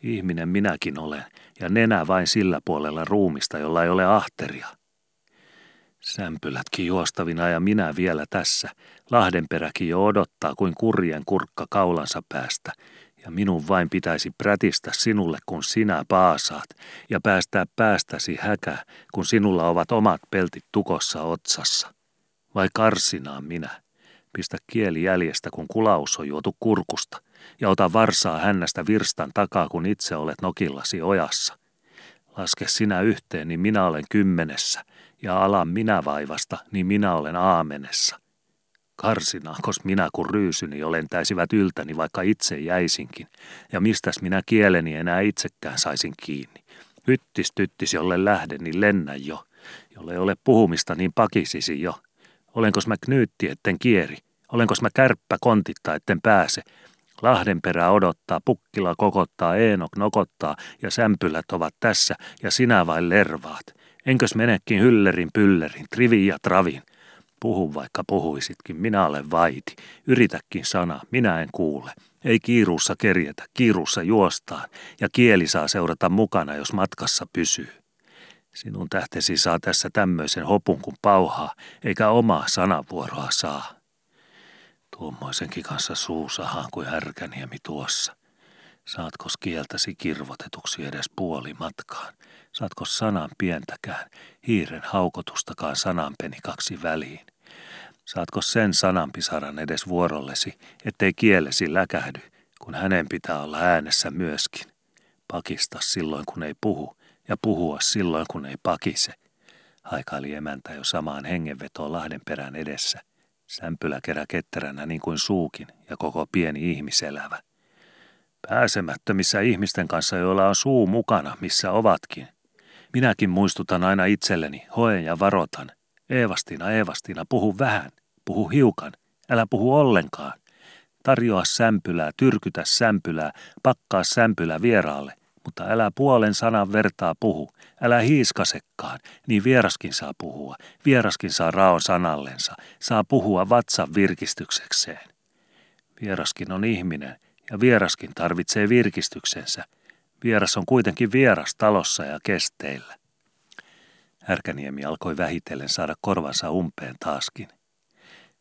Ihminen minäkin olen, ja nenä vain sillä puolella ruumista, jolla ei ole ahteria. Sämpylätkin juostavina ja minä vielä tässä. Lahdenperäkin jo odottaa kuin kurjen kurkka kaulansa päästä – ja minun vain pitäisi prätistä sinulle, kun sinä paasaat, ja päästää päästäsi häkä, kun sinulla ovat omat peltit tukossa otsassa. Vai karsinaan minä? Pistä kieli jäljestä, kun kulaus on juotu kurkusta, ja ota varsaa hännästä virstan takaa, kun itse olet nokillasi ojassa. Laske sinä yhteen, niin minä olen kymmenessä, ja alan minä vaivasta, niin minä olen aamenessa. Karsinaakos minä kun ryysyni jo lentäisivät yltäni, vaikka itse jäisinkin, ja mistäs minä kieleni enää itsekään saisin kiinni. Hyttis tyttis, jolle lähden, niin lennä jo. Jolle ole puhumista, niin pakisisi jo. Olenkos mä knyytti, etten kieri? Olenkos mä kärppä kontitta, etten pääse? Lahdenperä odottaa, pukkila kokottaa, Eenok nokottaa ja sämpylät ovat tässä ja sinä vain lervaat. Enkös menekin hyllerin pyllerin, trivin ja travin? Puhu vaikka puhuisitkin, minä olen vaiti. Yritäkin sana, minä en kuule. Ei kiiruussa kerjetä, kiiruussa juostaan, ja kieli saa seurata mukana, jos matkassa pysyy. Sinun tähtesi saa tässä tämmöisen hopun kuin pauhaa, eikä omaa sanavuoroa saa. Tuommoisenkin kanssa suusahaan kuin härkäniemi tuossa. Saatko kieltäsi kirvotetuksi edes puoli matkaan? Saatko sanan pientäkään, hiiren haukotustakaan sananpenikaksi väliin? Saatko sen sananpisaran edes vuorollesi, ettei kielesi läkähdy, kun hänen pitää olla äänessä myöskin? Pakista silloin, kun ei puhu, ja puhua silloin, kun ei pakise. Haikaili emäntä jo samaan hengenvetoon Lahden perän edessä. Sämpyläkerä ketteränä niin kuin suukin ja koko pieni ihmiselävä. Pääsemättömissä ihmisten kanssa, joilla on suu mukana, missä ovatkin. Minäkin muistutan aina itselleni, hoen ja varotan. Eevastina, Eevastina, puhu vähän, puhu hiukan, älä puhu ollenkaan. Tarjoa sämpylää, tyrkytä sämpylää, pakkaa sämpylä vieraalle, mutta älä puolen sanan vertaa puhu, älä hiiskasekkaan, niin vieraskin saa puhua, vieraskin saa raon sanallensa, saa puhua vatsan virkistyksekseen. Vieraskin on ihminen, ja vieraskin tarvitsee virkistyksensä. Vieras on kuitenkin vieras talossa ja kesteillä. Härkäniemi alkoi vähitellen saada korvansa umpeen taaskin.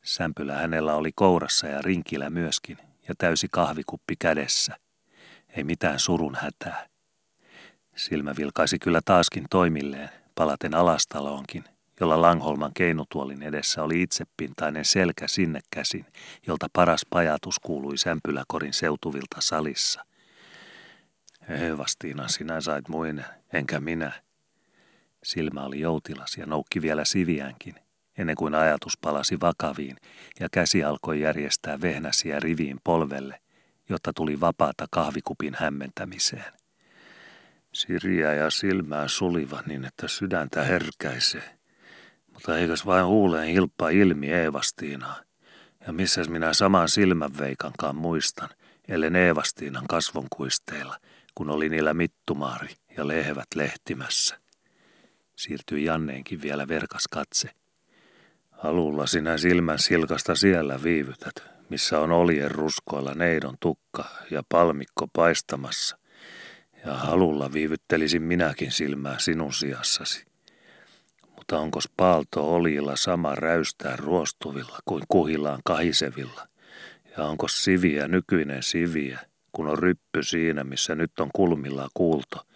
Sämpylä hänellä oli kourassa ja rinkillä myöskin, ja täysi kahvikuppi kädessä. Ei mitään surun hätää. Silmä vilkaisi kyllä taaskin toimilleen, palaten alastaloonkin, jolla Langholman keinutuolin edessä oli itsepintainen selkä sinne käsin, jolta paras pajatus kuului sämpyläkorin seutuvilta salissa. Eevastiina, sinä sait muinen, enkä minä. Silmä oli joutilas ja noukki vielä siviänkin, ennen kuin ajatus palasi vakaviin ja käsi alkoi järjestää vehnäsiä riviin polvelle, jotta tuli vapaata kahvikupin hämmentämiseen. Sirjä ja silmää suliva niin, että sydäntä herkäisee. Mutta eikös vain huuleen hilppa ilmi Eevastiinaa? Ja missäs minä saman silmänveikankaan muistan, ellen Eevastiinan kasvonkuisteilla, kun oli niillä mittumaari ja lehvät lehtimässä. Siirtyi Janneenkin vielä verkas katse. Alulla sinä silmän silkasta siellä viivytät, missä on oljen ruskoilla neidon tukka ja palmikko paistamassa. Ja halulla viivyttelisin minäkin silmää sinun sijassasi mutta onko paalto olilla sama räystää ruostuvilla kuin kuhilaan kahisevilla? Ja onko siviä nykyinen siviä, kun on ryppy siinä, missä nyt on kulmilla kuulto,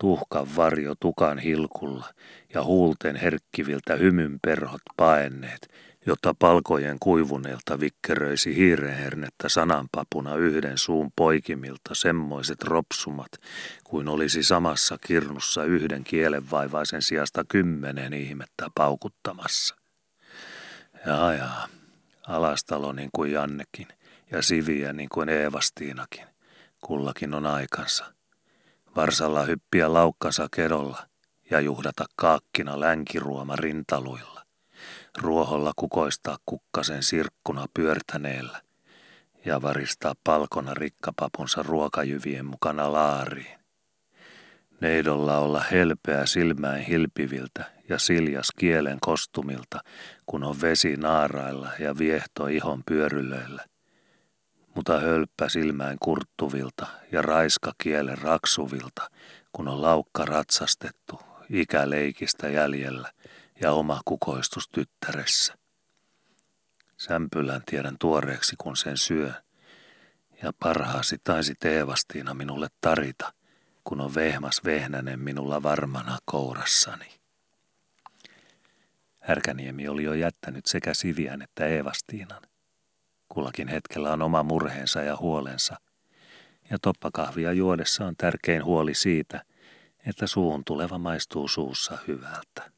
tuhkan varjo tukan hilkulla ja huulten herkkiviltä hymyn perhot paenneet, jotta palkojen kuivuneelta vikkeröisi hiirenhernettä sananpapuna yhden suun poikimilta semmoiset ropsumat, kuin olisi samassa kirnussa yhden kielenvaivaisen sijasta kymmenen ihmettä paukuttamassa. Ja jaa, alastalo niin kuin Jannekin ja Siviä niin kuin Eevastiinakin, kullakin on aikansa. Varsalla hyppiä laukkansa kedolla ja juhdata kaakkina länkiruoma rintaluilla ruoholla kukoistaa kukkasen sirkkuna pyörtäneellä ja varistaa palkona rikkapapunsa ruokajyvien mukana laariin. Neidolla olla helpeä silmäin hilpiviltä ja siljas kielen kostumilta, kun on vesi naarailla ja viehto ihon pyörylöillä. Mutta hölppä silmäin kurttuvilta ja raiska kielen raksuvilta, kun on laukka ratsastettu, ikäleikistä jäljellä – ja oma kukoistus tyttäressä. Sämpylän tiedän tuoreeksi, kun sen syö, ja parhaasi taisi Teevastiina minulle tarita, kun on vehmas vehnänen minulla varmana kourassani. Härkäniemi oli jo jättänyt sekä Siviän että Eevastiinan. Kullakin hetkellä on oma murheensa ja huolensa, ja toppakahvia juodessa on tärkein huoli siitä, että suun tuleva maistuu suussa hyvältä.